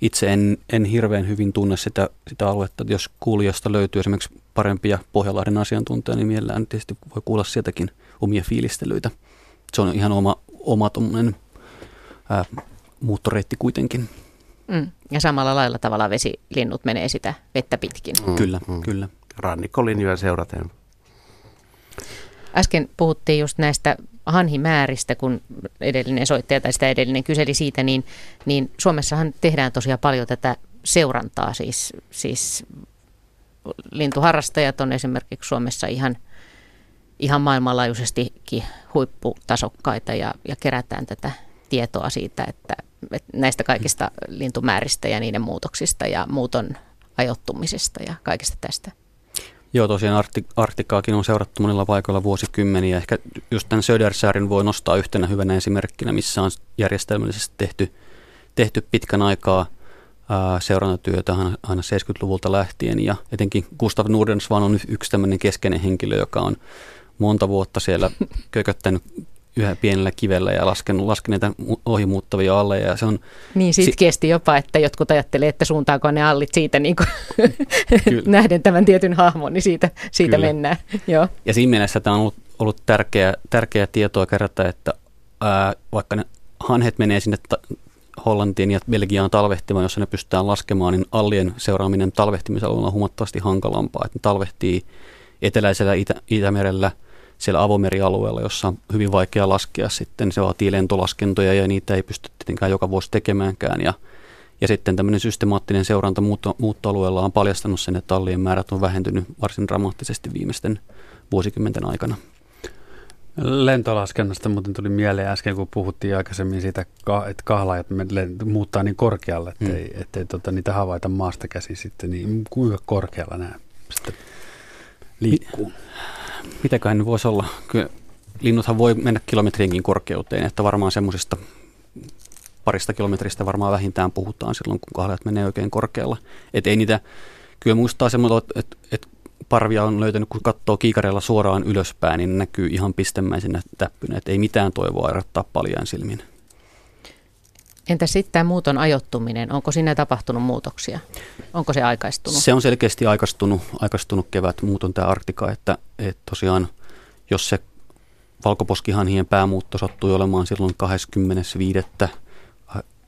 C: Itse en, en hirveän hyvin tunne sitä, sitä aluetta. Jos kuulijasta löytyy esimerkiksi parempia Pohjanlahden asiantuntija, niin mielellään tietysti voi kuulla sieltäkin omia fiilistelyitä. Se on ihan oma, oma tommonen, ää, muuttoreitti kuitenkin.
A: Mm. Ja samalla lailla tavalla vesilinnut menee sitä vettä pitkin.
B: Mm,
C: Kyllä,
B: mm.
C: kyllä.
B: rannikkolinjoja seuraten.
A: Äsken puhuttiin just näistä hanhimääristä, kun edellinen soittaja tai sitä edellinen kyseli siitä, niin, niin Suomessahan tehdään tosiaan paljon tätä seurantaa. Siis, siis lintuharrastajat on esimerkiksi Suomessa ihan, ihan maailmanlaajuisestikin huipputasokkaita ja, ja kerätään tätä tietoa siitä, että, että näistä kaikista lintumääristä ja niiden muutoksista ja muuton ajoittumisesta ja kaikesta tästä.
C: Joo, tosiaan Arti, Artikaakin on seurattu monilla paikoilla vuosikymmeniä. Ehkä just tämän Södersäärin voi nostaa yhtenä hyvänä esimerkkinä, missä on järjestelmällisesti tehty, tehty pitkän aikaa ää, seurantatyötä aina 70-luvulta lähtien. Ja etenkin Gustav Nordensvan on yksi tämmöinen keskeinen henkilö, joka on monta vuotta siellä kököttänyt yhä pienellä kivellä ja laskenut, laskenut näitä ohimuuttavia alle. Ja se on,
A: niin sitkeästi si- jopa, että jotkut ajattelee, että suuntaako ne allit siitä niin kuin nähden tämän tietyn hahmon, niin siitä, siitä mennään. Joo.
C: Ja siinä mielessä tämä on ollut, ollut tärkeä, tärkeä tietoa kerätä, että ää, vaikka ne hanhet menee sinne ta- Hollantiin ja Belgiaan talvehtimaan, jossa ne pystytään laskemaan, niin allien seuraaminen talvehtimisalueella on huomattavasti hankalampaa. Että ne talvehtii eteläisellä Itä- Itämerellä – siellä avomerialueella, jossa on hyvin vaikea laskea sitten. Se vaatii lentolaskentoja ja niitä ei pysty tietenkään joka vuosi tekemäänkään. Ja, ja sitten tämmöinen systemaattinen seuranta muutto, muuttoalueella on paljastanut sen, että tallien määrät on vähentynyt varsin dramaattisesti viimeisten vuosikymmenten aikana.
D: Lentolaskennasta muuten tuli mieleen äsken, kun puhuttiin aikaisemmin siitä, että kahlaajat muuttaa niin korkealle, ettei, hmm. ettei tota, niitä havaita maasta käsin sitten, niin kuinka korkealla nämä sitten liikkuu?
C: Mitäköhän ne voisi olla? Kyllä linnuthan voi mennä kilometriinkin korkeuteen, että varmaan semmoisista parista kilometristä varmaan vähintään puhutaan silloin, kun kahdet menee oikein korkealla. Että ei niitä, kyllä muistaa semmoista, että, että parvia on löytänyt, kun katsoo kiikareilla suoraan ylöspäin, niin näkyy ihan pistemäisenä täppynä, että ei mitään toivoa erottaa paljon silmin.
A: Entä sitten tämä muuton ajoittuminen? Onko siinä tapahtunut muutoksia? Onko se aikaistunut?
C: Se on selkeästi aikaistunut, aikaistunut kevät muuton tämä Arktika, että, että tosiaan jos se valkoposkihanhien päämuutto sattui olemaan silloin 25.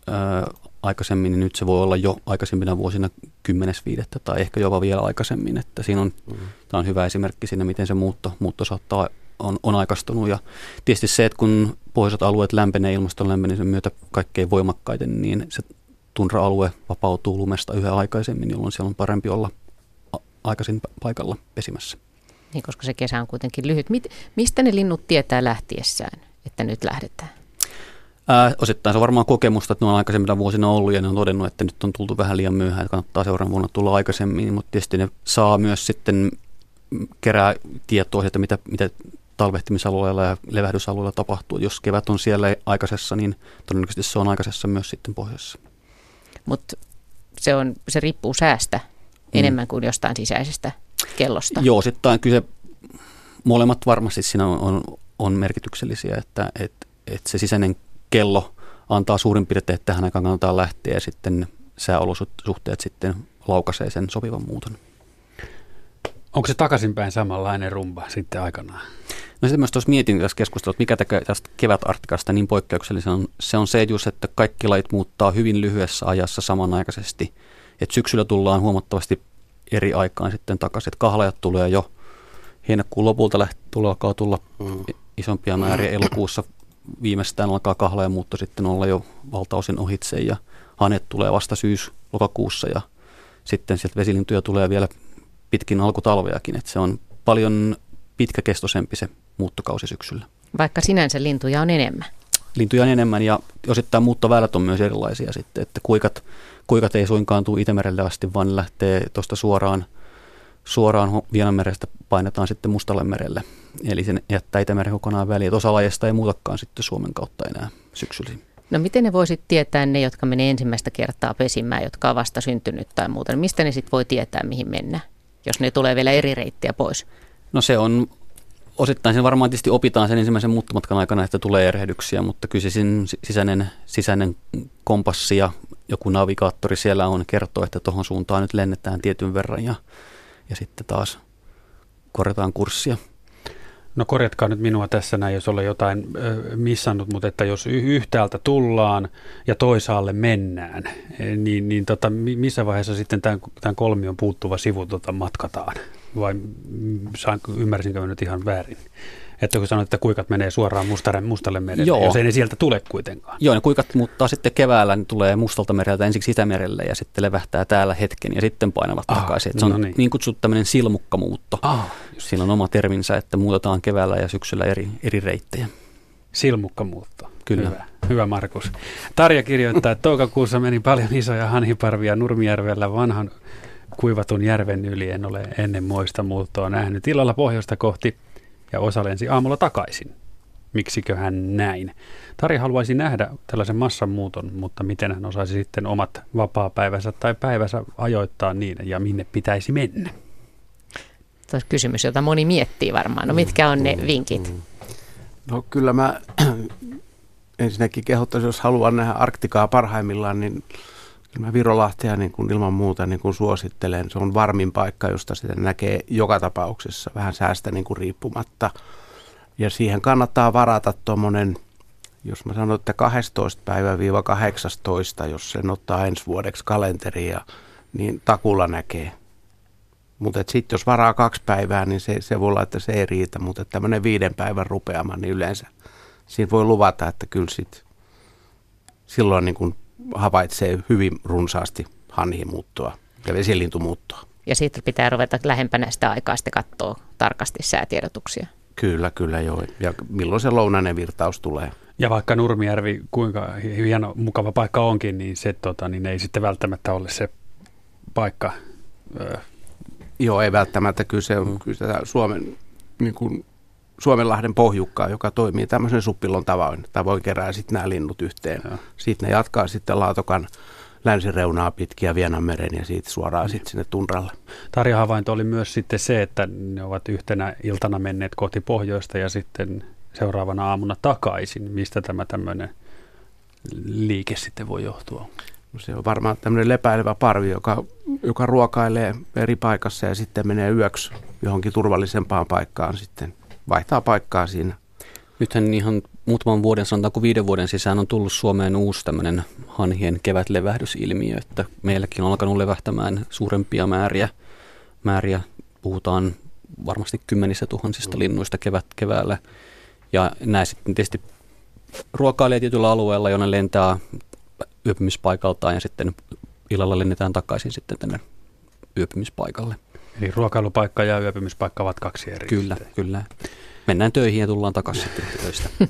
C: Ää, aikaisemmin, niin nyt se voi olla jo aikaisempina vuosina 10.5. tai ehkä jopa vielä aikaisemmin. Että siinä on, mm. tämä on hyvä esimerkki siinä, miten se muutto, muutto saattaa on, on aikaistunut. Ja tietysti se, että kun pohjoiset alueet lämpenee ilmaston lämpenemisen myötä kaikkein voimakkaiten, niin se tundra-alue vapautuu lumesta yhä aikaisemmin, jolloin siellä on parempi olla aikaisin paikalla pesimässä.
A: Niin, koska se kesä on kuitenkin lyhyt. Mit, mistä ne linnut tietää lähtiessään, että nyt lähdetään?
C: Ää, osittain se on varmaan kokemusta, että ne on aikaisemmilla vuosina ollut ja ne on todennut, että nyt on tultu vähän liian myöhään, että kannattaa seuraavan vuonna tulla aikaisemmin, mutta tietysti ne saa myös sitten kerää tietoa että mitä, mitä talvehtimisalueella ja levähdysalueella tapahtuu. Jos kevät on siellä aikaisessa, niin todennäköisesti se on aikaisessa myös sitten pohjoisessa.
A: Mutta se, on, se riippuu säästä mm. enemmän kuin jostain sisäisestä kellosta.
C: Joo, sitten kyllä se, molemmat varmasti siinä on, on, on merkityksellisiä, että et, et se sisäinen kello antaa suurin piirtein, että tähän aikaan kannattaa lähteä ja sitten sääolosuhteet sitten laukaisee sen sopivan muuton.
D: Onko se takaisinpäin samanlainen rumba sitten aikanaan?
C: No sitten myös tuossa mietin tässä keskustelua, että mikä tekee tästä kevätartikasta niin poikkeuksellisen on, se on se just, että kaikki lait muuttaa hyvin lyhyessä ajassa samanaikaisesti. Että syksyllä tullaan huomattavasti eri aikaan sitten takaisin. Että kahlajat tulee jo heinäkuun lopulta läht, tulee, alkaa tulla mm. isompia määriä elokuussa. Viimeistään alkaa kahlajamuutto sitten olla jo valtaosin ohitse ja hanet tulee vasta syys-lokakuussa ja sitten sieltä vesilintuja tulee vielä pitkin alkutalveakin. Että se on paljon pitkäkestoisempi se muuttokausi syksyllä.
A: Vaikka sinänsä lintuja on enemmän.
C: Lintuja on enemmän ja osittain muuttoväylät on myös erilaisia sitten, että kuikat, kuikat ei suinkaan tule Itämerelle asti, vaan lähtee tuosta suoraan, suoraan Vienanmerestä painetaan sitten Mustalle merelle. Eli se jättää Itämeren kokonaan väliin. Osa lajeista ei muutakaan sitten Suomen kautta enää syksyllä.
A: No miten ne voisit tietää ne, jotka menee ensimmäistä kertaa pesimään, jotka on vasta syntynyt tai muuta? Mistä ne sitten voi tietää, mihin mennä, jos ne tulee vielä eri reittiä pois?
C: No se on osittain sen varmaan tietysti opitaan sen ensimmäisen muuttomatkan aikana, että tulee erehdyksiä, mutta kyllä sisäinen, sisäinen kompassi ja joku navigaattori siellä on kertoo, että tuohon suuntaan nyt lennetään tietyn verran ja, ja sitten taas korjataan kurssia.
D: No korjatkaa nyt minua tässä näin, jos olen jotain missannut, mutta että jos yhtäältä tullaan ja toisaalle mennään, e, niin, niin tota, missä vaiheessa sitten tämän, tämän kolmion puuttuva sivu tota, matkataan? vai saanko, ymmärsinkö nyt ihan väärin? Että kun sanoit, että kuikat menee suoraan mustalle, mustalle merelle, Joo. jos ei ne sieltä tule kuitenkaan.
C: Joo, ne kuikat muuttaa sitten keväällä, niin tulee mustalta mereltä ensiksi Itämerelle ja sitten levähtää täällä hetken ja sitten painavat ah, takaisin. se on no niin. niin kutsuttu tämmöinen silmukkamuutto. Ah, Sillä on oma terminsä, että muutetaan keväällä ja syksyllä eri, eri reittejä.
D: Silmukkamuutto. Kyllä. Hyvä. Hyvä Markus. Tarja kirjoittaa, että toukokuussa meni paljon isoja hanhiparvia Nurmijärvellä vanhan kuivatun järven yli. En ole ennen moista muuttoa nähnyt. Illalla pohjoista kohti ja osa lensi aamulla takaisin. Miksiköhän näin? Tari haluaisi nähdä tällaisen massanmuuton, mutta miten hän osaisi sitten omat vapaa-päivänsä tai päivänsä ajoittaa niin ja minne pitäisi mennä?
A: Tuo on kysymys, jota moni miettii varmaan. No mitkä on ne vinkit?
B: No kyllä mä ensinnäkin kehottaisin, jos haluan nähdä Arktikaa parhaimmillaan, niin kyllä mä Virolahtea niin kuin ilman muuta niin kuin suosittelen. Se on varmin paikka, josta sitä näkee joka tapauksessa vähän säästä niin kuin riippumatta. Ja siihen kannattaa varata tuommoinen, jos mä sanon, että 12 päivä 18, jos sen ottaa ensi vuodeksi kalenteria, niin takulla näkee. Mutta sitten jos varaa kaksi päivää, niin se, se voi olla, että se ei riitä, mutta tämmöinen viiden päivän rupeama, niin yleensä siinä voi luvata, että kyllä sit silloin niin kun havaitsee hyvin runsaasti hanhimuuttoa ja vesilintumuuttoa.
A: Ja sitten pitää ruveta lähempänä sitä aikaa sitten katsoa tarkasti säätiedotuksia.
B: Kyllä, kyllä joo. Ja milloin se lounainen virtaus tulee.
D: Ja vaikka Nurmijärvi, kuinka hieno, mukava paikka onkin, niin se tota, niin ei sitten välttämättä ole se paikka. Öö.
B: Joo, ei välttämättä. Kyllä se on kyllä Suomen niin kuin Suomenlahden pohjukkaa, joka toimii tämmöisen suppilon tavoin. Tavoin kerää sitten nämä linnut yhteen. Ja. Sitten ne jatkaa sitten Laatokan länsireunaa pitkiä Vienanmeren ja siitä suoraan sitten sinne tunralle.
D: Tarja havainto oli myös sitten se, että ne ovat yhtenä iltana menneet kohti pohjoista ja sitten seuraavana aamuna takaisin. Mistä tämä tämmöinen liike sitten voi johtua?
B: No se on varmaan tämmöinen lepäilevä parvi, joka, joka ruokailee eri paikassa ja sitten menee yöksi johonkin turvallisempaan paikkaan sitten vaihtaa paikkaa siinä.
C: Nythän ihan muutaman vuoden, sanotaanko viiden vuoden sisään on tullut Suomeen uusi tämmöinen hanhien kevätlevähdysilmiö, että meilläkin on alkanut levähtämään suurempia määriä. määriä. Puhutaan varmasti kymmenissä tuhansista linnuista kevät, keväällä. Ja näin sitten tietysti ruokailee tietyllä alueella, jonne lentää yöpymispaikaltaan ja sitten illalla lennetään takaisin sitten tänne yöpymispaikalle.
D: Eli ruokailupaikka ja yöpymispaikka ovat kaksi eri.
C: Kyllä, sitten. kyllä. Mennään töihin ja tullaan takaisin sitten töistä.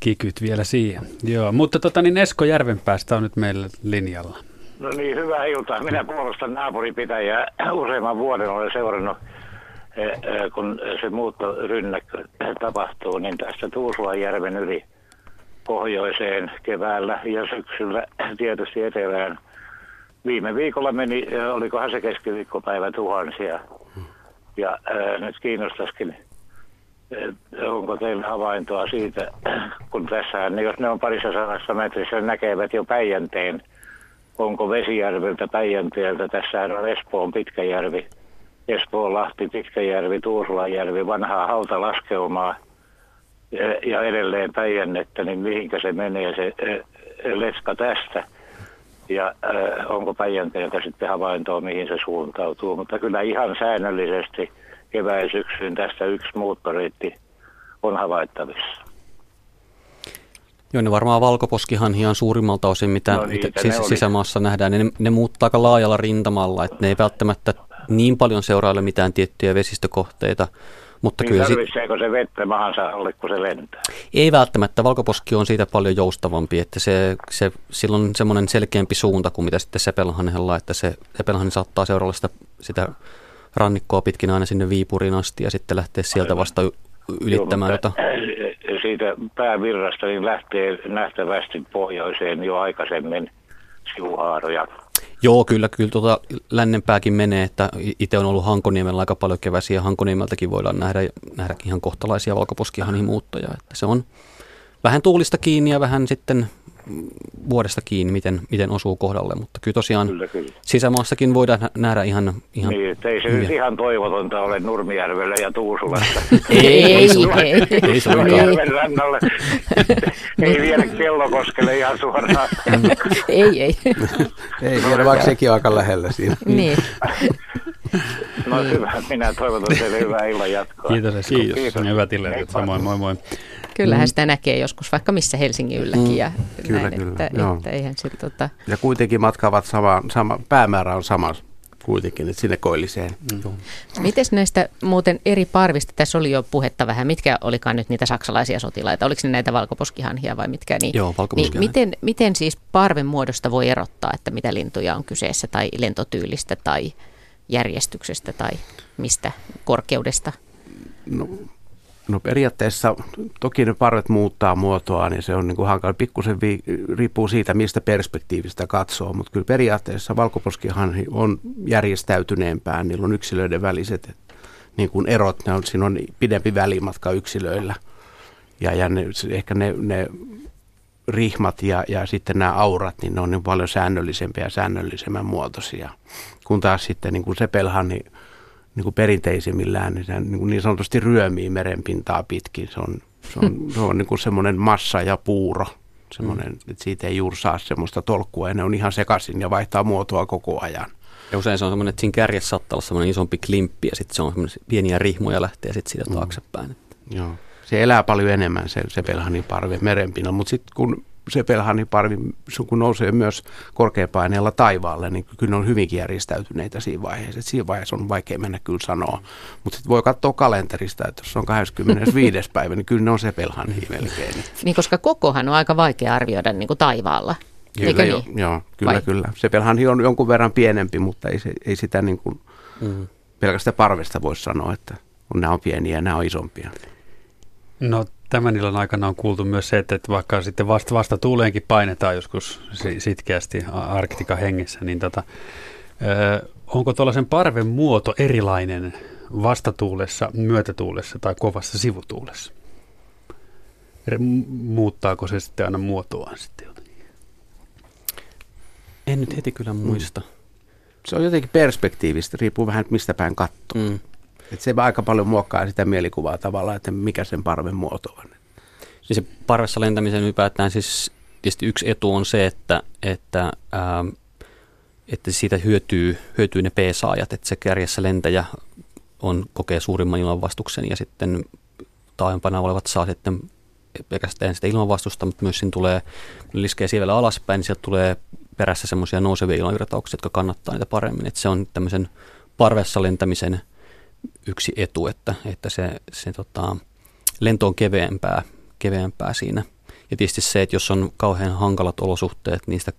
D: Kikyt vielä siihen. Joo, mutta tota, niin Esko Järvenpäästä on nyt meillä linjalla.
J: No niin, hyvää iltaa. Minä puolustan naapuripitäjää. Useamman vuoden olen seurannut, eh, eh, kun se muuttorynnäkkö tapahtuu, niin tästä Tuusulanjärven yli pohjoiseen keväällä ja syksyllä tietysti etelään – viime viikolla meni, olikohan se keskiviikkopäivä tuhansia. Ja ää, nyt kiinnostaisikin, onko teillä havaintoa siitä, kun tässä, niin jos ne on parissa sadassa metrissä, näkevät jo Päijänteen, onko Vesijärveltä, Päijänteeltä, tässä on Espoon Pitkäjärvi, Espoon Lahti, Pitkäjärvi, Tuusulanjärvi, vanhaa hautalaskelmaa ja edelleen Päijännettä, niin mihinkä se menee se letka tästä – ja äh, onko Päijänteeltä sitten havaintoa, mihin se suuntautuu. Mutta kyllä ihan säännöllisesti kevään syksyyn tästä yksi muuttoreitti on havaittavissa.
C: Joo, ne varmaan valkoposkihan ihan suurimmalta osin, mitä, no mitä sis- sisämaassa nähdään. Ne, ne muuttaa aika laajalla rintamalla, että ne ei välttämättä niin paljon seuraile mitään tiettyjä vesistökohteita.
J: Mutta niin kyllä tarvitseeko se vettä mahansa alle, kun se lentää?
C: Ei välttämättä. Valkoposki on siitä paljon joustavampi, että se, se, silloin on semmoinen selkeämpi suunta kuin mitä sitten sepelhanhella, että se sepelhanhi saattaa seuralla sitä, sitä rannikkoa pitkin aina sinne Viipuriin asti ja sitten lähteä sieltä vasta ylittämään. Joo,
J: siitä päävirrasta niin lähtee nähtävästi pohjoiseen jo aikaisemmin sivuhaaroja.
C: Joo, kyllä, kyllä tuota lännenpääkin menee, että itse on ollut Hankoniemellä aika paljon keväisiä. Hankoniemeltäkin voidaan nähdä, nähdä ihan kohtalaisia valkoposkihanhimuuttoja. Että se on vähän tuulista kiinni ja vähän sitten vuodesta kiinni, miten, miten osuu kohdalle, mutta kyllä tosiaan kyllä, kyllä. sisämaassakin voidaan nähdä ihan... ihan
J: niin, ei se nyt ihan toivotonta ole Nurmijärvellä ja Tuusulassa.
C: ei, ei, ei, ei, ei
J: Nurmijärven rannalle. ei vielä kellokoskelle ihan suoraan.
A: ei, ei.
B: ei vielä, vaikka sekin aika lähellä siinä.
A: niin.
J: No hyvä, minä toivotan teille hyvää illan jatkoa.
D: Kiitos. Kiitos. Kiitos. Hyvät illat. Samoin, moi moi.
A: Kyllähän mm. sitä näkee joskus vaikka missä Helsingin ylläkin. Ja
B: mm. kyllä,
A: näin,
B: kyllä.
A: Että,
B: Joo.
A: että eihän sit, tota...
B: Ja kuitenkin matkaavat sama, sama, päämäärä on sama kuitenkin, että sinne koilliseen. Mm.
A: Miten näistä muuten eri parvista, tässä oli jo puhetta vähän, mitkä olikaan nyt niitä saksalaisia sotilaita, oliko ne näitä valkoposkihanhia vai mitkä? Niin,
C: Joo,
A: niin miten, miten siis parven muodosta voi erottaa, että mitä lintuja on kyseessä tai lentotyylistä tai järjestyksestä tai mistä korkeudesta?
B: No, no periaatteessa toki ne parvet muuttaa muotoa, niin se on niin kuin hankala. Pikkusen vi, riippuu siitä, mistä perspektiivistä katsoo, mutta kyllä periaatteessa valkoposkihanhi on järjestäytyneempää. Niillä on yksilöiden väliset niin kuin erot, ne on, siinä on pidempi välimatka yksilöillä. Ja, ja ne, ehkä ne, ne rihmat ja, ja sitten nämä aurat, niin ne on niin paljon säännöllisempiä ja säännöllisemmän muotoisia. Kun taas sitten niin kuin sepelhan, niin, niin kuin perinteisimmillään, niin, se, niin, kuin niin sanotusti ryömii merenpintaa pitkin. Se on, se on, se on niin kuin semmoinen massa ja puuro, semmoinen, mm. että siitä ei juuri saa semmoista tolkkua ja ne on ihan sekaisin ja vaihtaa muotoa koko ajan.
C: Ja usein se on semmoinen, että siinä kärjessä saattaa olla semmoinen isompi klimppi ja sitten se on semmoinen pieniä rihmoja lähtee sitten siitä taaksepäin. Mm.
B: Joo se elää paljon enemmän se, se pelhaniparvi merenpinnan, mutta sitten kun se pelhaniparvi, kun nousee myös korkeapaineella taivaalle, niin kyllä ne on hyvinkin järjestäytyneitä siinä vaiheessa. Et siinä vaiheessa on vaikea mennä kyllä sanoa. Mutta sitten voi katsoa kalenterista, että jos on 25. päivä, niin kyllä ne on se pelhani melkein.
A: Niin, koska kokohan on aika vaikea arvioida niin kuin taivaalla.
B: Kyllä, jo, niin? joo, kyllä, Vai? kyllä. Se pelhani on jonkun verran pienempi, mutta ei, se, ei sitä niin kuin mm. pelkästään parvesta voi sanoa, että nämä on pieniä ja nämä on isompia.
D: No tämän illan aikana on kuultu myös se, että vaikka sitten vasta, vasta tuuleenkin painetaan joskus sitkeästi Arktika hengessä, niin tota, ö, onko tuollaisen parven muoto erilainen vastatuulessa, myötätuulessa tai kovassa sivutuulessa? Muuttaako se sitten aina muotoaan sitten jotenkin?
C: En nyt heti kyllä muista. Mm.
B: Se on jotenkin perspektiivistä, riippuu vähän mistä päin katsoo. Mm. Että se aika paljon muokkaa sitä mielikuvaa tavallaan, että mikä sen parven muoto on.
C: Niin se parvessa lentämisen ylipäätään siis tietysti yksi etu on se, että, että, ää, että siitä hyötyy, hyötyy ne P-saajat, että se kärjessä lentäjä on, kokee suurimman ilmanvastuksen ja sitten taaempana olevat saa sitten pelkästään sitä ilmanvastusta, mutta myös siinä tulee, liskee siellä alaspäin, niin sieltä tulee perässä semmoisia nousevia ilmavirtauksia, jotka kannattaa niitä paremmin. Että se on tämmöisen parvessa lentämisen yksi etu, että, että se, se tota, lento on keveämpää, keveämpää siinä. Ja tietysti se, että jos on kauhean hankalat olosuhteet, niin sitä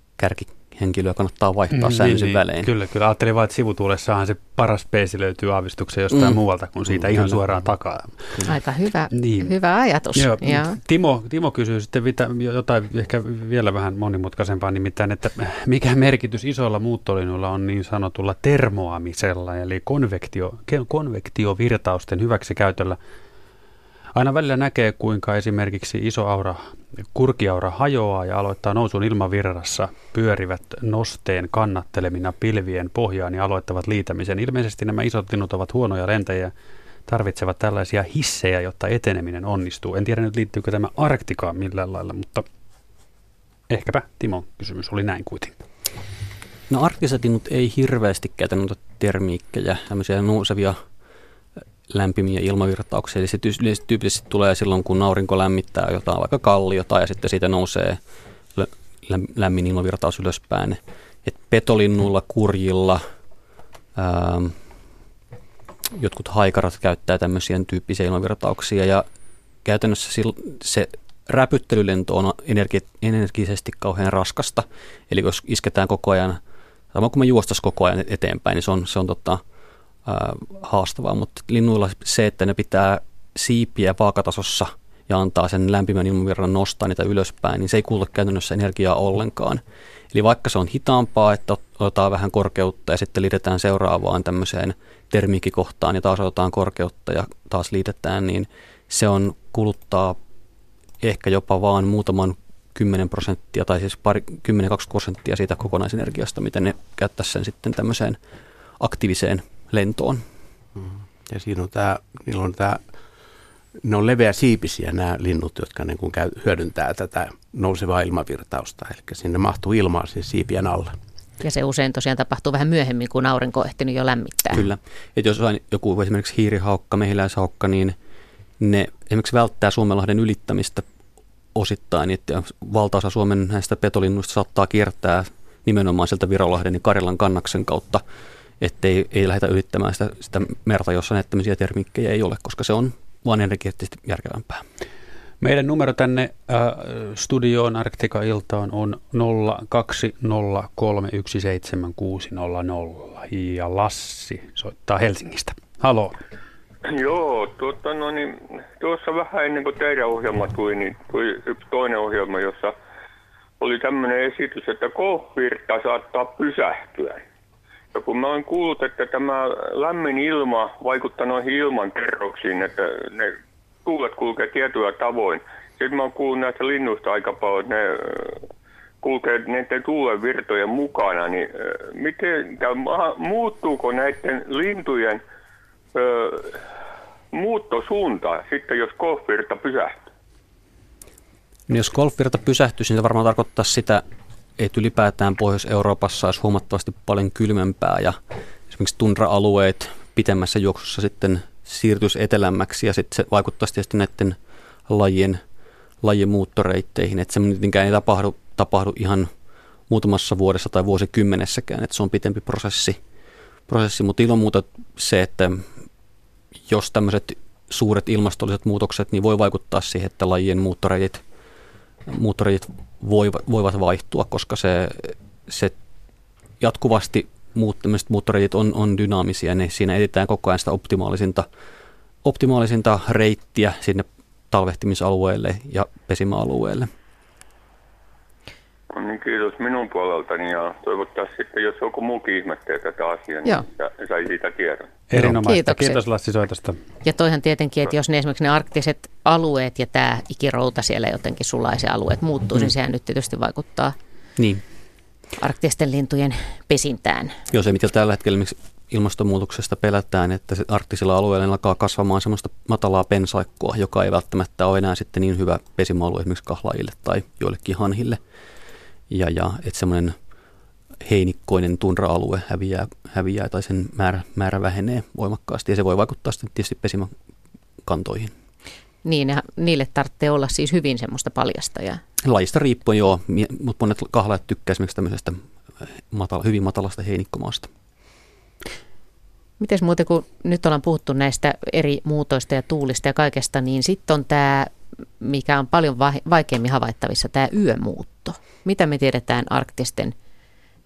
C: kärkihenkilöä kannattaa vaihtaa mm, säännöllisin niin, välein.
D: Kyllä, kyllä. Ajattelin vain, että sivutuulessahan se paras peesi löytyy aavistuksen jostain mm. muualta kuin siitä mm, ihan kyllä. suoraan takaa.
A: Kyllä. Aika hyvä, niin. hyvä ajatus.
D: Joo, ja. Timo, Timo kysyy sitten jotain ehkä vielä vähän monimutkaisempaa, nimittäin, että mikä merkitys isoilla muuttolinjoilla on niin sanotulla termoamisella, eli konvektio, konvektiovirtausten hyväksikäytöllä Aina välillä näkee, kuinka esimerkiksi iso aura, kurkiaura hajoaa ja aloittaa nousun ilmavirrassa, pyörivät nosteen kannattelemina pilvien pohjaan ja aloittavat liitämisen. Ilmeisesti nämä isot linnut ovat huonoja lentäjiä, tarvitsevat tällaisia hissejä, jotta eteneminen onnistuu. En tiedä nyt liittyykö tämä Arktikaan millään lailla, mutta ehkäpä Timo kysymys oli näin kuitenkin.
C: No arktiset linnut ei hirveästi käytä noita termiikkejä, tämmöisiä nousevia lämpimiä ilmavirtauksia. Eli se tyypillisesti tulee silloin, kun aurinko lämmittää jotain vaikka kalliota ja sitten siitä nousee lämmin ilmavirtaus ylöspäin. Et petolinnulla, kurjilla, ää, jotkut haikarat käyttää tämmöisiä tyyppisiä ilmavirtauksia ja käytännössä se räpyttelylento on energi- energisesti kauhean raskasta. Eli jos isketään koko ajan, tai kun me juostas koko ajan eteenpäin, niin se on, se on tota, haastavaa, mutta linnuilla se, että ne pitää siipiä vaakatasossa ja antaa sen lämpimän ilmavirran nostaa niitä ylöspäin, niin se ei kuluta käytännössä energiaa ollenkaan. Eli vaikka se on hitaampaa, että otetaan vähän korkeutta ja sitten liitetään seuraavaan tämmöiseen termiikkikohtaan ja taas otetaan korkeutta ja taas liitetään, niin se on kuluttaa ehkä jopa vaan muutaman 10 prosenttia tai siis pari, 10-20 prosenttia siitä kokonaisenergiasta, mitä ne käyttäisi sen sitten tämmöiseen aktiiviseen lentoon.
B: Ja siinä on tämä, niillä on tämä, ne on leveä siipisiä nämä linnut, jotka niin kuin käy, hyödyntää tätä nousevaa ilmavirtausta. Eli sinne mahtuu ilmaa siis siipien alle.
A: Ja se usein tosiaan tapahtuu vähän myöhemmin, kun aurinko on ehtinyt jo lämmittää.
C: Kyllä. Et jos on joku esimerkiksi hiirihaukka, mehiläishaukka, niin ne esimerkiksi välttää Suomenlahden ylittämistä osittain, että valtaosa Suomen näistä petolinnuista saattaa kiertää nimenomaan sieltä Virolahden ja Karjalan kannaksen kautta, ettei ei lähdetä ylittämään sitä, sitä merta, jossa näitä termikkejä ei ole, koska se on vaan energeettisesti järkevämpää.
D: Meidän numero tänne äh, studioon Arktika-iltaan on 020317600 ja Lassi soittaa Helsingistä. Halo.
K: Joo, tuota, no niin, tuossa vähän ennen kuin teidän ohjelma tuli, niin tuli yksi toinen ohjelma, jossa oli tämmöinen esitys, että kohvirta saattaa pysähtyä. Ja kun mä olen kuullut, että tämä lämmin ilma vaikuttaa noihin ilmankerroksiin, että ne tuulet kulkee tietyllä tavoin. Sitten mä oon kuullut näistä linnuista aika paljon, että ne kulkee näiden tuulen virtojen mukana, niin miten, muuttuuko näiden lintujen ö, muuttosuunta sitten, jos golfvirta pysähtyy?
C: No jos golfvirta pysähtyisi, niin se varmaan tarkoittaa sitä, että ylipäätään Pohjois-Euroopassa olisi huomattavasti paljon kylmempää ja esimerkiksi tundra-alueet pitemmässä juoksussa sitten siirtyisi etelämmäksi ja sitten se vaikuttaisi tietysti näiden lajien, lajien muuttoreitteihin, että se mitenkään ei tapahdu, tapahdu ihan muutamassa vuodessa tai vuosikymmenessäkään, että se on pitempi prosessi, prosessi. mutta ilman muuta se, että jos tämmöiset suuret ilmastolliset muutokset, niin voi vaikuttaa siihen, että lajien muuttoreitit, muuttoreitit voivat vaihtua, koska se, se jatkuvasti muut, muuttoreitit on, on dynaamisia, niin siinä etsitään koko ajan sitä optimaalisinta, optimaalisinta reittiä sinne talvehtimisalueelle ja pesimäalueelle.
K: No niin, kiitos minun puoleltani ja toivottavasti sitten, jos joku muukin ihmettelee tätä asiaa, niin sai siitä tiedon.
D: Erinomaista. Kiitokset. Kiitos Lassi Soitosta.
A: Ja toihan tietenkin, että jos ne esimerkiksi ne arktiset alueet ja tämä ikirouta siellä jotenkin sulaisen alueet muuttuu, mm. niin sehän nyt tietysti vaikuttaa
C: niin.
A: arktisten lintujen pesintään.
C: Joo, se mitä tällä hetkellä miksi ilmastonmuutoksesta pelätään, että se arktisilla alueilla alkaa kasvamaan semmoista matalaa pensaikkoa, joka ei välttämättä ole enää sitten niin hyvä pesimäalue esimerkiksi kahlaajille tai joillekin hanhille. Ja, ja että semmoinen heinikkoinen tundra-alue häviää, häviää tai sen määrä, määrä vähenee voimakkaasti ja se voi vaikuttaa sitten tietysti pesimäkantoihin.
A: Niin, ja niille tarvitsee olla siis hyvin semmoista paljastajaa.
C: Lajista riippuen joo, mutta monet kahlaajat tykkää esimerkiksi tämmöisestä matala, hyvin matalasta heinikkomaasta.
A: Miten muuten, kun nyt ollaan puhuttu näistä eri muutoista ja tuulista ja kaikesta, niin sitten on tämä, mikä on paljon vaikeammin havaittavissa, tämä yömuutto. Mitä me tiedetään arktisten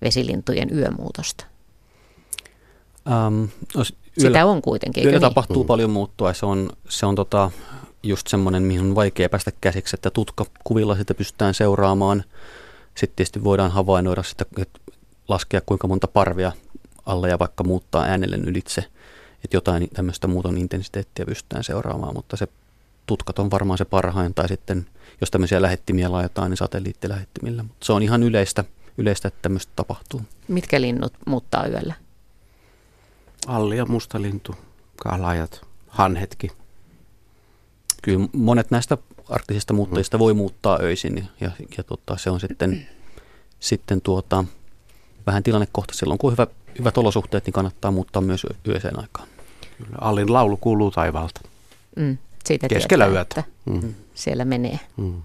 A: vesilintujen yömuutosta?
C: Um, no, yöllä,
A: Sitä on kuitenkin,
C: Yöllä niin? tapahtuu mm. paljon muuttua. Se on, se on tota, just semmoinen, mihin on vaikea päästä käsiksi, että tutkakuvilla sitä pystytään seuraamaan. Sitten tietysti voidaan havainnoida sitä, että laskea kuinka monta parvia alle ja vaikka muuttaa äänellen ylitse, että jotain tämmöistä muuton intensiteettiä pystytään seuraamaan, mutta se tutkat on varmaan se parhain, tai sitten jos tämmöisiä lähettimiä laitetaan, niin satelliittilähettimillä. Mutta se on ihan yleistä, yleistä, että tämmöistä tapahtuu.
A: Mitkä linnut muuttaa yöllä?
B: Alli ja mustalintu, kalajat, hanhetki.
C: Kyllä monet näistä arktisista muuttajista voi muuttaa öisin ja, ja, ja tota, se on sitten, sitten tuota, vähän tilannekohta. Silloin kun on hyvä, hyvät olosuhteet, niin kannattaa muuttaa myös yöiseen aikaan.
B: Kyllä, Allin laulu kuuluu taivaalta.
A: Mm, siitä
B: Keskellä tietää, yötä.
A: Mm. Siellä menee. Mm.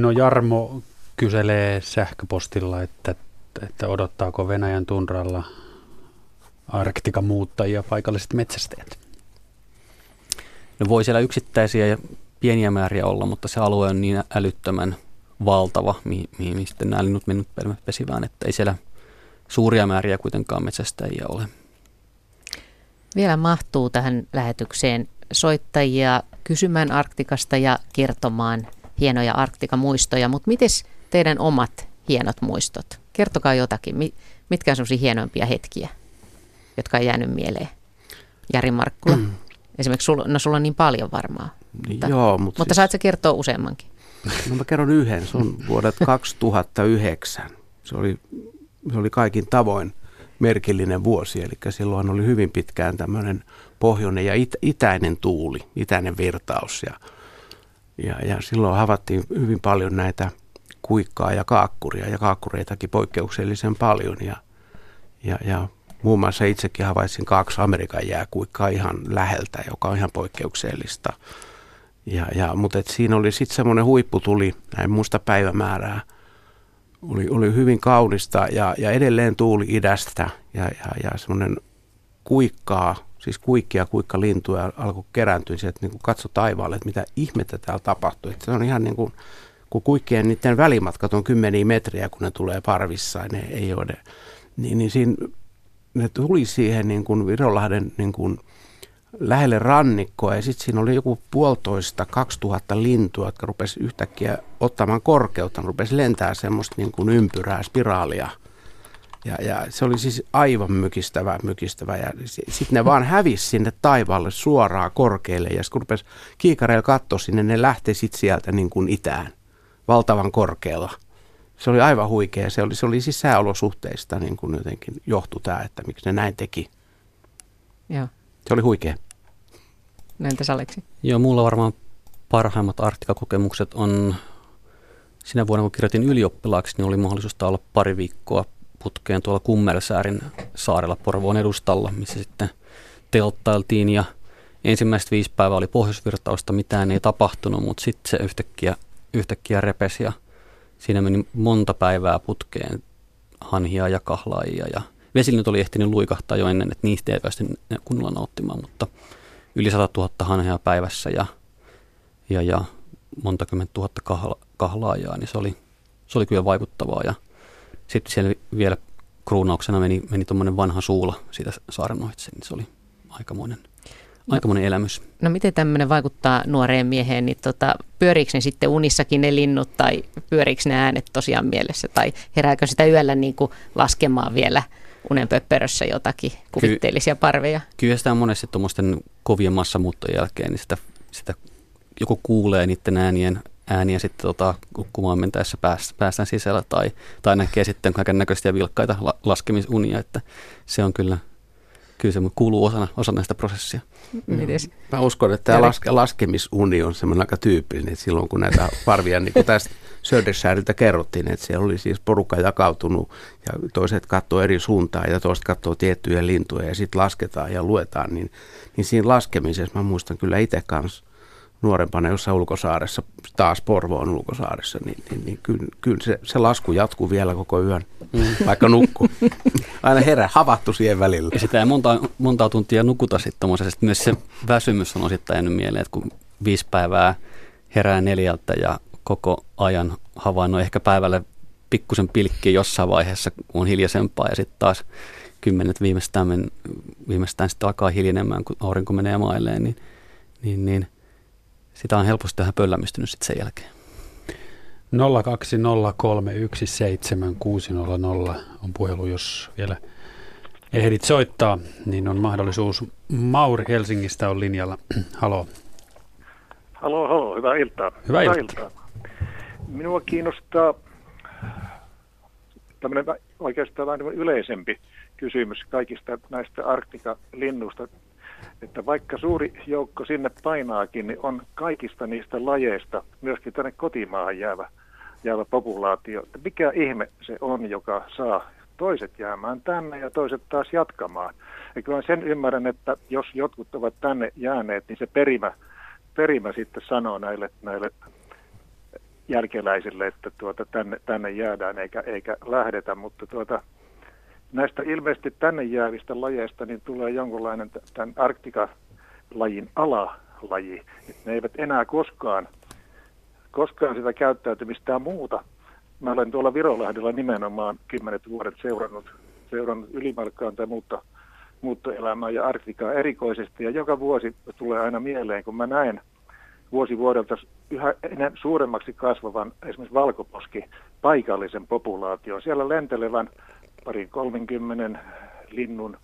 D: No Jarmo kyselee sähköpostilla, että, että odottaako Venäjän tunralla Arktikan muuttajia paikalliset metsästäjät?
C: No voi siellä yksittäisiä ja pieniä määriä olla, mutta se alue on niin älyttömän valtava, mihin, mihin sitten nämä linnut mennyt pesivään, että ei siellä suuria määriä kuitenkaan metsästäjiä ole.
A: Vielä mahtuu tähän lähetykseen soittajia kysymään Arktikasta ja kertomaan hienoja Arktika-muistoja, mutta miten teidän omat hienot muistot? Kertokaa jotakin. Mitkä on sellaisia hienoimpia hetkiä, jotka on jäänyt mieleen? Jari Markkula. Mm. Esimerkiksi sulla, no sulla on niin paljon varmaan.
B: Mutta, Joo, mutta,
A: mutta siis... saat sä kertoa useammankin?
B: No mä kerron yhden. Se on vuodet 2009. Se oli, se oli kaikin tavoin merkillinen vuosi, eli silloin oli hyvin pitkään tämmöinen pohjoinen ja it, itäinen tuuli, itäinen virtaus. Ja, ja, ja silloin havaittiin hyvin paljon näitä kuikkaa ja kaakkuria, ja kaakkureitakin poikkeuksellisen paljon. Ja, ja, ja muun muassa itsekin havaitsin kaksi Amerikan jääkuikkaa ihan läheltä, joka on ihan poikkeuksellista. Ja, ja, mutta et siinä oli sitten semmoinen huipputuli, näin muista päivämäärää, oli, oli hyvin kaunista ja, ja edelleen tuuli idästä ja, ja, ja semmoinen kuikkaa, siis kuikkia kuikkalintuja alkoi kerääntyä sieltä, niin kuin katso taivaalle, että mitä ihmettä täällä tapahtui. Että se on ihan niin kuin, kun kuikkien niiden välimatkat on kymmeniä metriä, kun ne tulee parvissa, ne ei ole niin, niin siinä, ne tuli siihen niin kuin Virolahden niin kuin, lähelle rannikkoa ja sitten siinä oli joku puolitoista, kaksi tuhatta lintua, jotka rupesi yhtäkkiä ottamaan korkeutta, ne rupesi lentää semmoista niin kuin ympyrää, spiraalia. Ja, ja se oli siis aivan mykistävä, mykistävä. Ja sitten ne vaan hävisi sinne taivaalle suoraan korkealle. Ja kun rupesi kiikareilla katsoa sinne, ne lähti sitten sieltä niin kuin itään, valtavan korkealla. Se oli aivan huikea. Se oli, se oli siis sääolosuhteista niin kuin jotenkin johtu tämä, että miksi ne näin teki.
A: Joo.
B: Se oli huikea.
A: Entäs Aleksi?
C: Joo, mulla varmaan parhaimmat arktikakokemukset on sinä vuonna, kun kirjoitin ylioppilaaksi, niin oli mahdollisuus olla pari viikkoa putkeen tuolla Kummelsäärin saarella Porvoon edustalla, missä sitten telttailtiin ja ensimmäiset viisi päivää oli pohjoisvirtausta, mitään ei tapahtunut, mutta sitten se yhtäkkiä, yhtäkkiä repesi ja siinä meni monta päivää putkeen hanhia ja kahlaajia ja vesilinut oli ehtinyt luikahtaa jo ennen, että niistä ei päästy kunnolla nauttimaan, mutta yli 100 000 hanhea päivässä ja, ja, ja monta kymmentä tuhatta kahla, kahlaajaa, niin se oli, se oli kyllä vaikuttavaa. Ja sitten siellä vielä kruunauksena meni, meni tuommoinen vanha suula siitä saaren ohitse, niin se oli aikamoinen, no, aikamoinen elämys.
A: No miten tämmöinen vaikuttaa nuoreen mieheen, niin tota, pyöriikö ne sitten unissakin ne linnut tai pyöriikö ne äänet tosiaan mielessä tai herääkö sitä yöllä niin kuin laskemaan vielä – unenpöppörössä jotakin kuvitteellisia parveja.
C: Kyllä sitä monesti tuommoisten kovien massamuuttojen jälkeen, niin sitä, sitä joku kuulee niiden äänien ääniä sitten tota, kukkumaan mentäessä päästään sisällä tai, tai näkee sitten kaiken näköisiä vilkkaita la, laskemisunia, että se on kyllä, kyllä se kuuluu osana, osa näistä prosessia.
A: Mites?
B: Mä uskon, että tämä laske, laskemisuni on semmoinen aika tyypillinen, että silloin kun näitä parvia, niin kuin tästä Södersäriltä kerrottiin, että siellä oli siis porukka jakautunut ja toiset katsoo eri suuntaan ja toiset katsoo tiettyjä lintuja ja sitten lasketaan ja luetaan, niin, niin siinä laskemisessa mä muistan kyllä itse kanssa nuorempana jossain ulkosaaressa, taas Porvoon ulkosaaressa, niin, niin, niin kyllä, kyllä se, se lasku jatkuu vielä koko yön, mm. vaikka nukku. Aina herää, havattu siihen välillä.
C: Ja sitä ei monta, monta tuntia nukuta sitten myös se väsymys on osittain jäänyt mieleen, että kun viisi päivää herää neljältä ja koko ajan havainnut ehkä päivälle pikkusen pilkkiä jossain vaiheessa, kun on hiljaisempaa ja sitten taas kymmenet viimeistään, men, viimeistään sitten alkaa hiljenemään, kun aurinko menee mailleen, niin, niin, niin sitä on helposti tähän pöllämystynyt sitten sen jälkeen.
D: 020317600 on puhelu, jos vielä ehdit soittaa, niin on mahdollisuus. Mauri Helsingistä on linjalla. Halo.
L: Halo, halo, hyvää iltaa.
D: Hyvää, hyvää iltaa. iltaa.
L: Minua kiinnostaa tämmöinen oikeastaan vähän yleisempi kysymys kaikista näistä Arktika-linnusta, että vaikka suuri joukko sinne painaakin, niin on kaikista niistä lajeista myöskin tänne kotimaahan jäävä, jäävä populaatio. Mikä ihme se on, joka saa toiset jäämään tänne ja toiset taas jatkamaan. Ja kyllä sen ymmärrän, että jos jotkut ovat tänne jääneet, niin se perimä, perimä sitten sanoo näille, näille jälkeläisille, että tuota, tänne, tänne jäädään eikä, eikä lähdetä, mutta tuota, näistä ilmeisesti tänne jäävistä lajeista niin tulee jonkunlainen tämän Arktika-lajin alalaji. Ne eivät enää koskaan, koskaan sitä käyttäytymistä muuta. Mä olen tuolla Virolahdella nimenomaan kymmenet vuodet seurannut, seurannut ylimalkkaan tai muutta, muuttoelämää ja Arktikaa erikoisesti. Ja joka vuosi tulee aina mieleen, kun mä näen – vuosi vuodelta yhä enemmän suuremmaksi kasvavan esimerkiksi valkoposki paikallisen populaation. Siellä lentelevän parin 30 linnun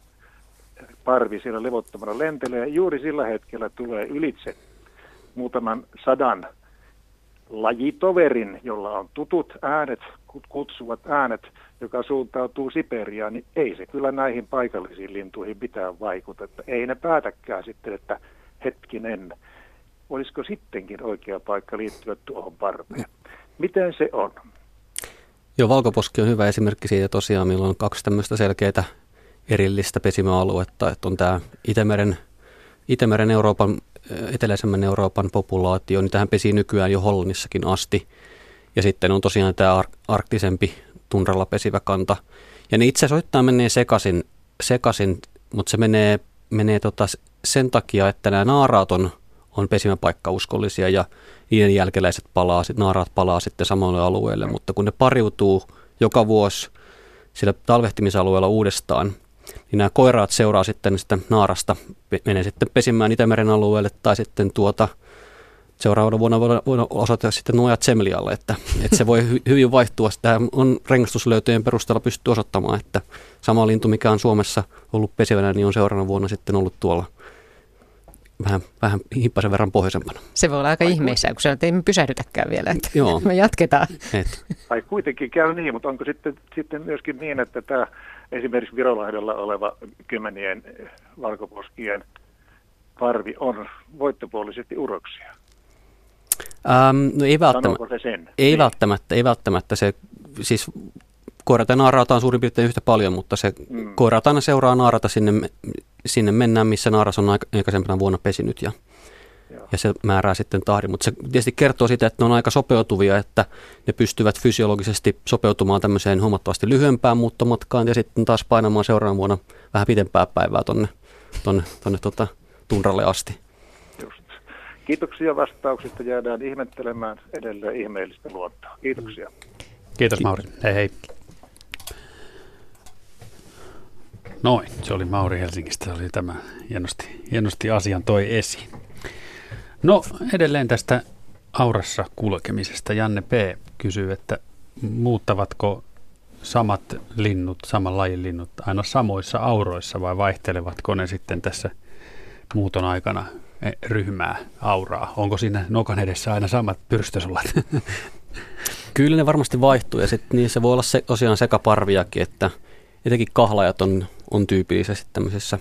L: parvi siellä levottomana lentelee. Juuri sillä hetkellä tulee ylitse muutaman sadan lajitoverin, jolla on tutut äänet, kutsuvat äänet, joka suuntautuu Siperiaan, niin ei se kyllä näihin paikallisiin lintuihin mitään vaikuta. Että ei ne päätäkään sitten, että hetkinen, olisiko sittenkin oikea paikka liittyä tuohon parveen. Miten se on?
C: Joo, valkoposki on hyvä esimerkki siitä tosiaan, milloin on kaksi tämmöistä selkeää erillistä pesimäaluetta, että on tämä Itämeren, Itämeren Euroopan, eteläisemmän Euroopan populaatio, niin tähän pesi nykyään jo Hollannissakin asti. Ja sitten on tosiaan tämä arktisempi tunralla pesivä kanta. Ja ne itse asiassa menee sekaisin, sekaisin mutta se menee, menee tota sen takia, että nämä naaraat on, on pesimäpaikkauskollisia ja niiden jälkeläiset palaa, sit, naaraat palaa sitten samalle alueelle, mutta kun ne pariutuu joka vuosi sillä talvehtimisalueella uudestaan, niin nämä koiraat seuraa sitten sitä naarasta, menee sitten pesimään Itämeren alueelle tai sitten tuota, seuraavana vuonna voidaan osoittaa sitten nojat Semlialle, että, että se voi hy, hyvin vaihtua. Tämä on rengastuslöytöjen perusteella pysty osoittamaan, että sama lintu, mikä on Suomessa ollut pesivänä, niin on seuraavana vuonna sitten ollut tuolla vähän, vähän hippasen verran pohjoisempana.
A: Se voi olla aika ihmeessä, kun se ei me pysähdytäkään vielä, että Joo. me jatketaan. Et.
L: Tai kuitenkin käy niin, mutta onko sitten, sitten myöskin niin, että tämä esimerkiksi Virolahdella oleva kymmenien valkoposkien parvi on voittopuolisesti uroksia?
C: Ähm, no ei välttämättä. se sen? Ei niin. välttämättä, ei välttämättä. Se, siis koirata ja naaraata on suurin piirtein yhtä paljon, mutta se mm. koirat aina seuraa naarata sinne, sinne mennään, missä naaras on aikaisempana vuonna pesinyt ja, ja se määrää sitten tahdin. Mutta se tietysti kertoo sitä, että ne on aika sopeutuvia, että ne pystyvät fysiologisesti sopeutumaan tämmöiseen huomattavasti lyhyempään muuttomatkaan ja sitten taas painamaan seuraavan vuonna vähän pidempää päivää tonne, tonne, tonne tota, tunralle asti.
L: Kiitoksia vastauksista. Jäädään ihmettelemään edelleen ihmeellistä luontoa. Kiitoksia.
D: Kiitos Mauri. Hei hei. Noin, se oli Mauri Helsingistä. Se oli tämä hienosti, hienosti asian toi esiin. No edelleen tästä aurassa kulkemisesta. Janne P. kysyy, että muuttavatko samat linnut, saman lajin linnut aina samoissa auroissa vai vaihtelevatko ne sitten tässä muuton aikana ryhmää, auraa? Onko siinä nokan edessä aina samat pyrstösulat?
C: Kyllä ne varmasti vaihtuu ja sitten niissä voi olla se, tosiaan sekaparviakin, että etenkin kahlajat on, on tyypillisesti tämmöisissä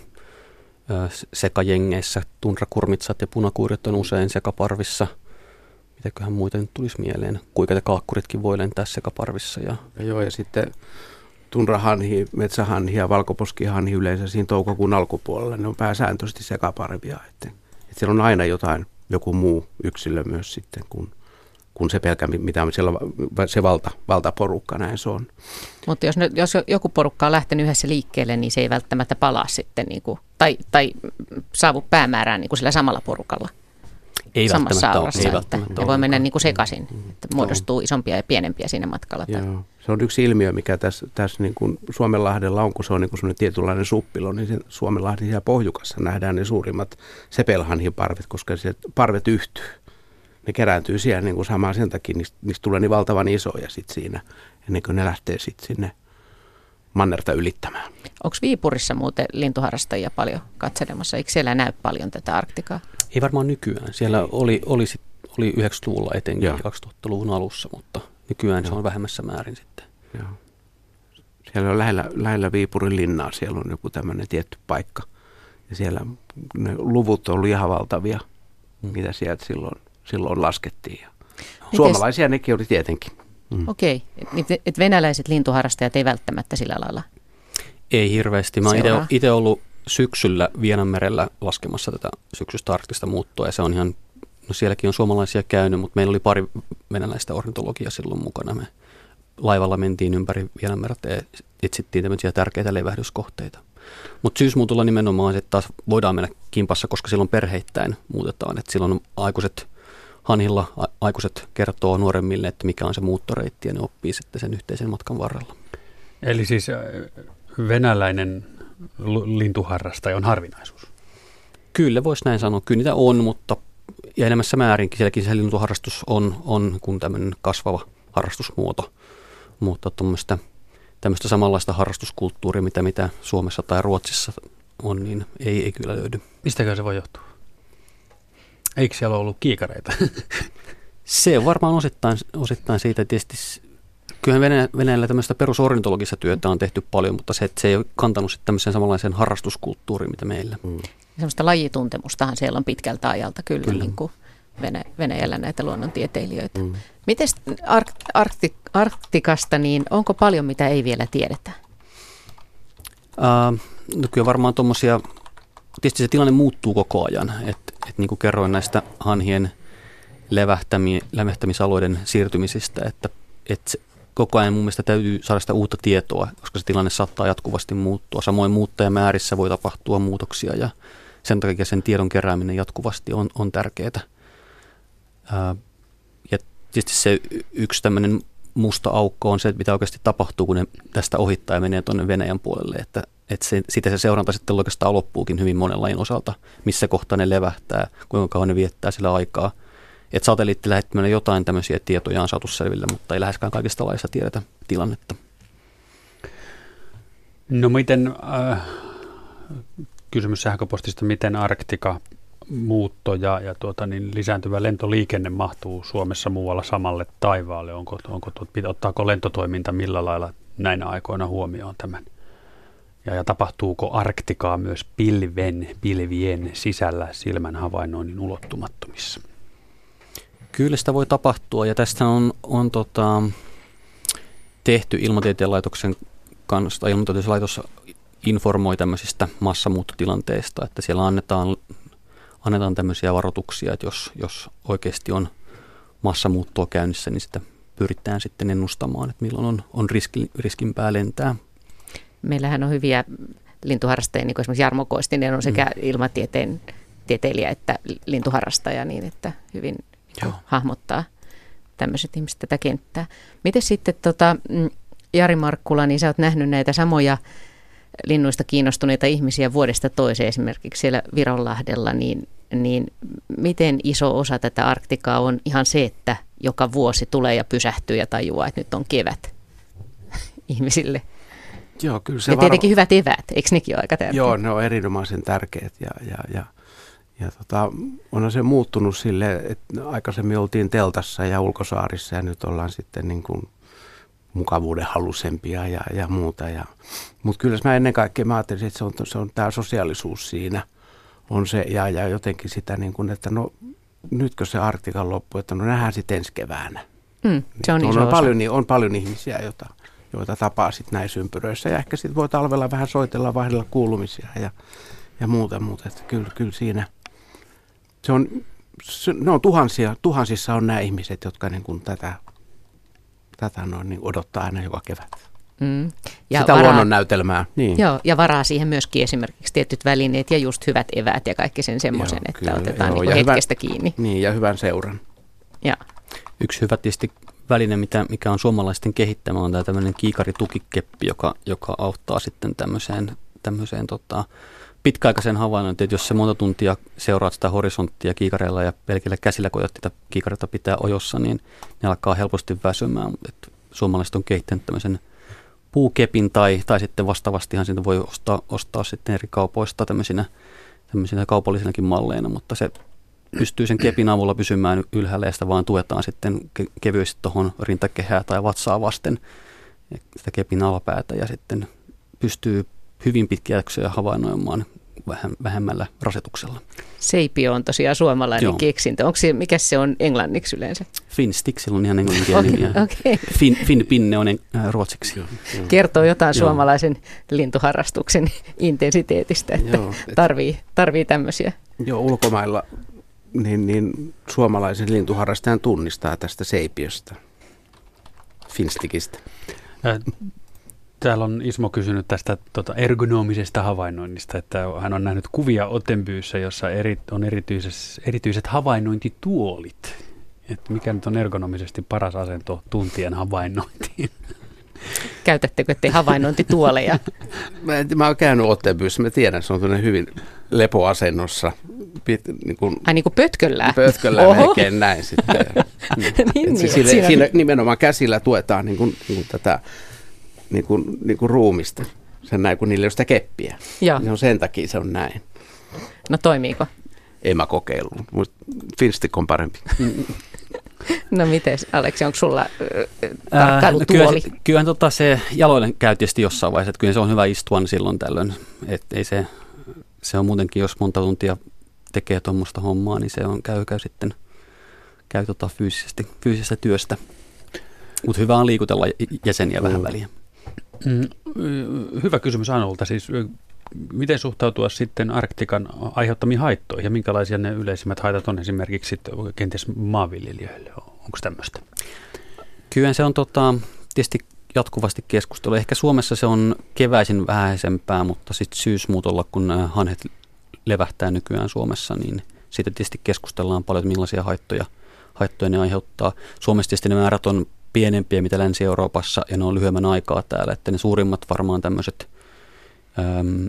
C: ö, sekajengeissä. Tunrakurmitsat ja punakuurit on usein sekaparvissa. Mitäköhän muuten tulisi mieleen? Kuinka kaakkuritkin voi lentää sekaparvissa. Ja...
B: Ja joo, ja sitten tunrahanhi, metsähanhi ja valkoposkihanhi yleensä siinä toukokuun alkupuolella. Ne on pääsääntöisesti sekaparvia. Että siellä on aina jotain, joku muu yksilö myös sitten, kun, kun se pelkä, mitä on siellä, se valta, valtaporukka, näin se on.
A: Mutta jos, jos joku porukka on lähtenyt yhdessä liikkeelle, niin se ei välttämättä palaa sitten, niin kuin, tai, tai saavu päämäärään niin kuin sillä samalla porukalla.
C: Ei samassa aurassa,
A: ei välttämättä. Ne voi mennä niin kuin sekaisin, että muodostuu isompia ja pienempiä siinä matkalla.
B: Joo. Se on yksi ilmiö, mikä tässä, tässä niin kuin Suomenlahdella on, kun se on niin kuin tietynlainen suppilo, niin se Suomenlahden siellä pohjukassa nähdään ne suurimmat sepelhanhiparvet, koska se parvet yhtyy. Ne kerääntyy siellä niin kuin samaan sen takia, niistä, niistä tulee niin valtavan isoja sit siinä, ennen kuin ne lähtee sitten sinne mannerta ylittämään.
A: Onko Viipurissa muuten lintuharrastajia paljon katselemassa? Eikö siellä näy paljon tätä Arktikaa?
C: Ei varmaan nykyään. Siellä oli, oli, sit, oli 90-luvulla etenkin Joo. 2000-luvun alussa, mutta nykyään Joo. se on vähemmässä määrin sitten. Joo.
B: Siellä on lähellä, lähellä Viipurin linnaa, siellä on joku tämmöinen tietty paikka. Ja siellä ne luvut on ollut ihan valtavia, mm. mitä sieltä silloin, silloin laskettiin. Ja suomalaisia nekin oli tietenkin.
A: Mm. Okei, okay. et venäläiset lintuharrastajat ei välttämättä sillä lailla
C: Ei hirveästi. Mä oon itse ollut syksyllä Vienanmerellä laskemassa tätä syksystä arktista muuttoa ja se on ihan, no sielläkin on suomalaisia käynyt, mutta meillä oli pari venäläistä ornitologia silloin mukana. Me laivalla mentiin ympäri Vienanmerta ja etsittiin tämmöisiä tärkeitä levähdyskohteita. Mutta syysmuutolla nimenomaan että taas voidaan mennä kimpassa, koska silloin perheittäin muutetaan. Et silloin aikuiset hanhilla aikuiset kertoo nuoremmille, että mikä on se muuttoreitti ja ne oppii sitten sen yhteisen matkan varrella.
D: Eli siis venäläinen lintuharrastaja on harvinaisuus?
C: Kyllä voisi näin sanoa. Kyllä niitä on, mutta ja enemmässä määrinkin sielläkin se lintuharrastus on, on kuin tämmöinen kasvava harrastusmuoto. Mutta tuommoista tämmöistä samanlaista harrastuskulttuuria, mitä, mitä Suomessa tai Ruotsissa on, niin ei, ei kyllä löydy.
D: Mistäkään se voi johtua? Eikö siellä ollut kiikareita?
C: Se on varmaan osittain, osittain siitä. Tietysti kyllähän Venäjällä, Venäjällä tämmöistä perusornitologista työtä on tehty paljon, mutta se, että se ei ole kantanut sitten tämmöiseen samanlaiseen harrastuskulttuuriin, mitä meillä. Mm.
A: Semmoista lajituntemustahan siellä on pitkältä ajalta kyllä, kyllä. Niin kuin Venäjällä näitä luonnontieteilijöitä. Mm. Miten Ark- Arkti- Arktikasta, niin onko paljon mitä ei vielä tiedetä?
C: Uh, no kyllä varmaan tuommoisia, tietysti se tilanne muuttuu koko ajan, että et niin kuin kerroin näistä hanhien levähtämi, levähtämisalueiden siirtymisistä, että, että koko ajan mun mielestä täytyy saada sitä uutta tietoa, koska se tilanne saattaa jatkuvasti muuttua. Samoin muuttajamäärissä voi tapahtua muutoksia ja sen takia sen tiedon kerääminen jatkuvasti on, on tärkeää. Ja tietysti se yksi tämmöinen musta aukko on se, että mitä oikeasti tapahtuu, kun ne tästä ohittaa ja menee tuonne Venäjän puolelle. Että, että se, sitä se seuranta sitten oikeastaan loppuukin hyvin monen lajin osalta, missä kohtaa ne levähtää, kuinka kauan ne viettää sillä aikaa. Että satelliittilähettämällä jotain tämmöisiä tietoja on saatu selville, mutta ei läheskään kaikista laissa tiedetä tilannetta.
D: No miten, äh, kysymys sähköpostista, miten Arktika muutto ja, ja tuota, niin lisääntyvä lentoliikenne mahtuu Suomessa muualla samalle taivaalle? Onko, onko, ottaako lentotoiminta millä lailla näinä aikoina huomioon tämän? Ja, ja tapahtuuko Arktikaa myös pilven, pilvien sisällä silmän havainnoinnin ulottumattomissa?
C: Kyllä sitä voi tapahtua ja tästä on, on tota, tehty ilmatieteen laitoksen kanssa, tai ilmatieteen laitos informoi tämmöisistä massamuuttotilanteista, että siellä annetaan annetaan tämmöisiä varoituksia, että jos, jos oikeasti on massamuuttoa käynnissä, niin sitä pyritään sitten ennustamaan, että milloin on, on riski, riskinpää lentää.
A: Meillähän on hyviä lintuharrastajia, niin kuin esimerkiksi Jarmo Koistinen on sekä mm. ilmatieteen tieteilijä että lintuharrastaja, niin että hyvin Joo. hahmottaa tämmöiset ihmiset tätä kenttää. Miten sitten tota, mm, Jari Markkula, niin sä oot nähnyt näitä samoja linnuista kiinnostuneita ihmisiä vuodesta toiseen esimerkiksi siellä Vironlahdella, niin, niin miten iso osa tätä Arktikaa on ihan se, että joka vuosi tulee ja pysähtyy ja tajuaa, että nyt on kevät ihmisille?
B: Joo, kyllä se
A: ja tietenkin varo... hyvät eväät, eikö nekin ole aika tärkeät?
B: Joo, ne on erinomaisen tärkeät ja, ja, ja, ja tota, onhan se muuttunut sille, että aikaisemmin oltiin teltassa ja ulkosaarissa ja nyt ollaan sitten niin kuin mukavuuden halusempia ja, ja muuta. Ja, mutta kyllä mä ennen kaikkea mä ajattelin, että se on, se on tämä sosiaalisuus siinä on se ja, ja jotenkin sitä niin kuin, että no nytkö se artikan loppu, että no nähdään sitten ensi keväänä.
A: Mm, se on,
B: on,
A: on,
B: paljon, on paljon ihmisiä, joita, joita tapaa sitten näissä ympyröissä ja ehkä sitten voi talvella vähän soitella, vaihdella kuulumisia ja, ja muuta, muuta. Että kyllä, kyllä siinä se on, se, ne on tuhansia, tuhansissa on nämä ihmiset, jotka niin kuin tätä tätä noin, niin odottaa aina joka kevät. Mm. Ja Sitä varaa, luonnon näytelmää.
A: Niin. Joo, ja varaa siihen myöskin esimerkiksi tietyt välineet ja just hyvät eväät ja kaikki sen semmoisen, että kyllä, otetaan joo, niin hetkestä hyvän, kiinni.
B: Niin, ja hyvän seuran.
A: Ja.
C: Yksi hyvä tietysti väline, mitä, mikä on suomalaisten kehittämä, on tämä tämmöinen kiikaritukikeppi, joka, joka auttaa sitten tämmöiseen, tämmöiseen tota, pitkäaikaisen havainnointiin, että jos se monta tuntia seuraat sitä horisonttia kiikareilla ja pelkillä käsillä koetat tätä kiikaretta pitää ojossa, niin ne alkaa helposti väsymään. Et suomalaiset on kehittänyt tämmöisen puukepin tai, tai sitten vastaavastihan siitä voi ostaa, ostaa sitten eri kaupoista tämmöisinä, tämmöisinä kaupallisinakin malleina, mutta se pystyy sen kepin avulla pysymään ylhäällä ja sitä vaan tuetaan sitten kevyesti tuohon rintakehää tai vatsaa vasten sitä kepin alapäätä ja sitten pystyy hyvin pitkiä jaksoja havainnoimaan vähän vähemmällä rasetuksella.
A: Seipio on tosiaan suomalainen Joo. keksintö. Onko se, mikä se on englanniksi yleensä?
C: Finstick, on ihan englanninkielinen okay, nimi. Okay. Fin, fin, pinne on en, äh, ruotsiksi. Joo,
A: Kertoo jotain Joo. suomalaisen lintuharrastuksen intensiteetistä, että Joo, et, tarvii, tarvii tämmöisiä.
B: Joo, ulkomailla niin, niin suomalaisen lintuharrastajan tunnistaa tästä seipiosta, Finstikistä. Äh,
D: Täällä on Ismo kysynyt tästä tota, ergonomisesta havainnoinnista, että hän on nähnyt kuvia Otenbyyssä, jossa eri, on erityiset havainnointituolit. Että mikä nyt on ergonomisesti paras asento tuntien havainnointiin?
A: Käytättekö te havainnointituoleja?
B: mä, mä oon käynyt Ottenbyyssä, mä tiedän, se on hyvin lepoasennossa. Pit, niin kuin,
A: Ai niin kuin pötköllä?
B: Pötköllä melkein näin sitten. niin, niin, niin, sille, siinä, siinä nimenomaan käsillä tuetaan niin kuin, niin kuin tätä niin kuin, niin kuin ruumista. Sen näin, kun niillä ei ole sitä keppiä. Joo. Niin on sen takia se on näin.
A: No toimiiko?
B: En mä kokeillut, mutta Finstick on parempi.
A: No miten, Aleksi, onko sulla äh, no
C: kyllä, kyllähän tota se jaloille käy tietysti jossain vaiheessa, että kyllä se on hyvä istua silloin tällöin. Et ei se, se on muutenkin, jos monta tuntia tekee tuommoista hommaa, niin se on, käy, käy sitten käy tota fyysisesti, fyysisestä työstä. Mutta hyvä on liikutella jäseniä vähän väliä.
D: Mm, hyvä kysymys Anolta. Siis, miten suhtautua sitten Arktikan aiheuttamiin haittoihin ja minkälaisia ne yleisimmät haitat on esimerkiksi sitten kenties maanviljelijöille? Onko tämmöistä?
C: Kyllä se on tota, tietysti jatkuvasti keskustelu. Ehkä Suomessa se on keväisin vähäisempää, mutta sitten syysmuutolla, kun hanhet levähtää nykyään Suomessa, niin siitä tietysti keskustellaan paljon, että millaisia haittoja, haittoja ne aiheuttaa. Suomessa tietysti ne määrät on pienempiä mitä Länsi-Euroopassa ja ne on lyhyemmän aikaa täällä, että ne suurimmat varmaan tämmöiset äm,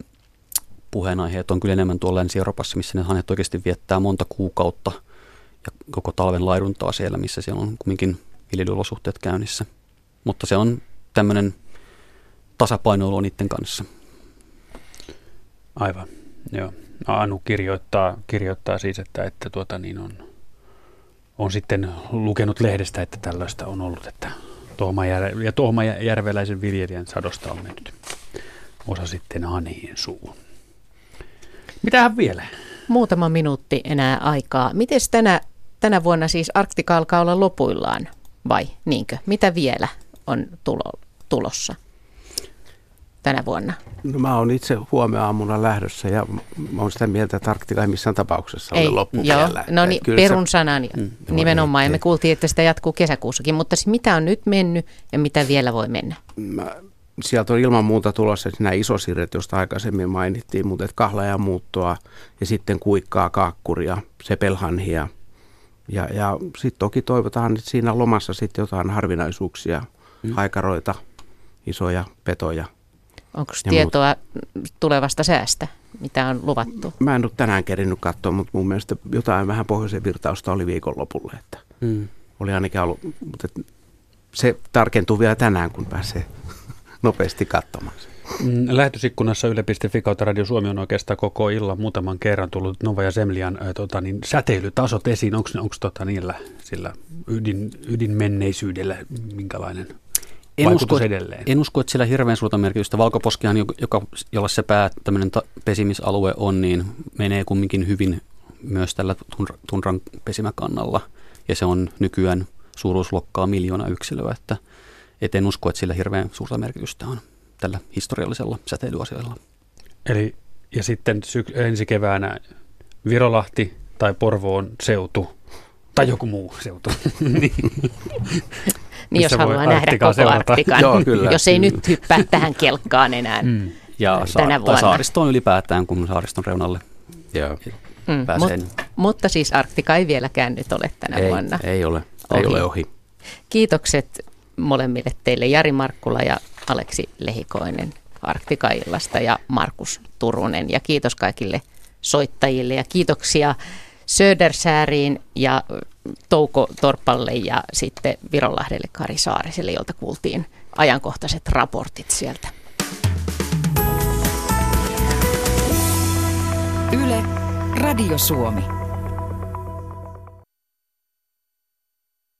C: puheenaiheet on kyllä enemmän tuolla Länsi-Euroopassa, missä ne hanhet oikeasti viettää monta kuukautta ja koko talven laiduntaa siellä, missä siellä on kumminkin viljelyolosuhteet käynnissä. Mutta se on tämmöinen tasapainoilu niiden kanssa.
D: Aivan, joo. No, Anu kirjoittaa, kirjoittaa siis, että, että tuota, niin on, on sitten lukenut lehdestä, että tällaista on ollut, että Tohmajärve, ja Tohmajärveläisen viljelijän sadosta on mennyt osa sitten Aniin suun. Mitähän vielä?
A: Muutama minuutti enää aikaa. Miten tänä, tänä vuonna siis Arktika alkaa olla lopuillaan vai niinkö? Mitä vielä on tulo, tulossa? Tänä vuonna?
B: No mä oon itse huomenna aamuna lähdössä ja mä oon sitä mieltä, että Arktika ei missään tapauksessa ole vielä.
A: No niin, perun se, sanan mm, nimenomaan. Ja me kuultiin, että sitä jatkuu kesäkuussakin, mutta siis mitä on nyt mennyt ja mitä vielä voi mennä?
B: Mä, sieltä on ilman muuta tulossa nämä isosirret, joista aikaisemmin mainittiin, mutta että kahlaja muuttoa ja sitten kuikkaa, kaakkuria, sepelhanhia. Ja, ja sitten toki toivotaan, että siinä lomassa sitten jotain harvinaisuuksia, mm. haikaroita, isoja petoja –
A: Onko tietoa muut. tulevasta säästä, mitä on luvattu?
B: Mä en ole tänään kerinyt katsoa, mutta mun mielestä jotain vähän pohjoisen virtausta oli viikonlopulle. Että hmm. Oli ainakin ollut, mutta se tarkentuu vielä tänään, kun pääsee nopeasti katsomaan.
D: Mm, lähetysikkunassa yle.fi kautta Radio Suomi on oikeastaan koko illan muutaman kerran tullut Nova ja Semlian äh, tota, niin, säteilytasot esiin. Onko tota, niillä sillä ydin, ydinmenneisyydellä minkälainen en usko,
C: edelleen? En usko, että sillä hirveän suurta merkitystä. Valkoposkihan, joka, jolla se pää, tämmöinen pesimisalue on, niin menee kumminkin hyvin myös tällä tunran pesimäkannalla. Ja se on nykyään suuruusluokkaa miljoona yksilöä, että et en usko, että sillä hirveän suurta merkitystä on tällä historiallisella säteilyasialla.
D: Eli ja sitten syk- ensi keväänä Virolahti tai Porvoon seutu tai joku muu seutu. niin.
A: Niin jos haluaa nähdä koko seurata. Arktikan, Joo, kyllä. jos ei mm. nyt hyppää tähän kelkkaan enää mm. ja tänä sa- vuonna.
C: saaristoon ylipäätään, kun saariston reunalle Joo.
A: Mm, mut, mutta siis Arktika ei vieläkään nyt ole tänä
B: ei,
A: vuonna.
B: Ei ole, ohi. ei ole ohi.
A: Kiitokset molemmille teille Jari Markkula ja Aleksi Lehikoinen Arktika-illasta ja Markus Turunen. Ja kiitos kaikille soittajille ja kiitoksia Södersääriin ja Touko Torpalle ja sitten Vironlahdelle Kari Saariselle, jolta kuultiin ajankohtaiset raportit sieltä. Yle, Radio Suomi.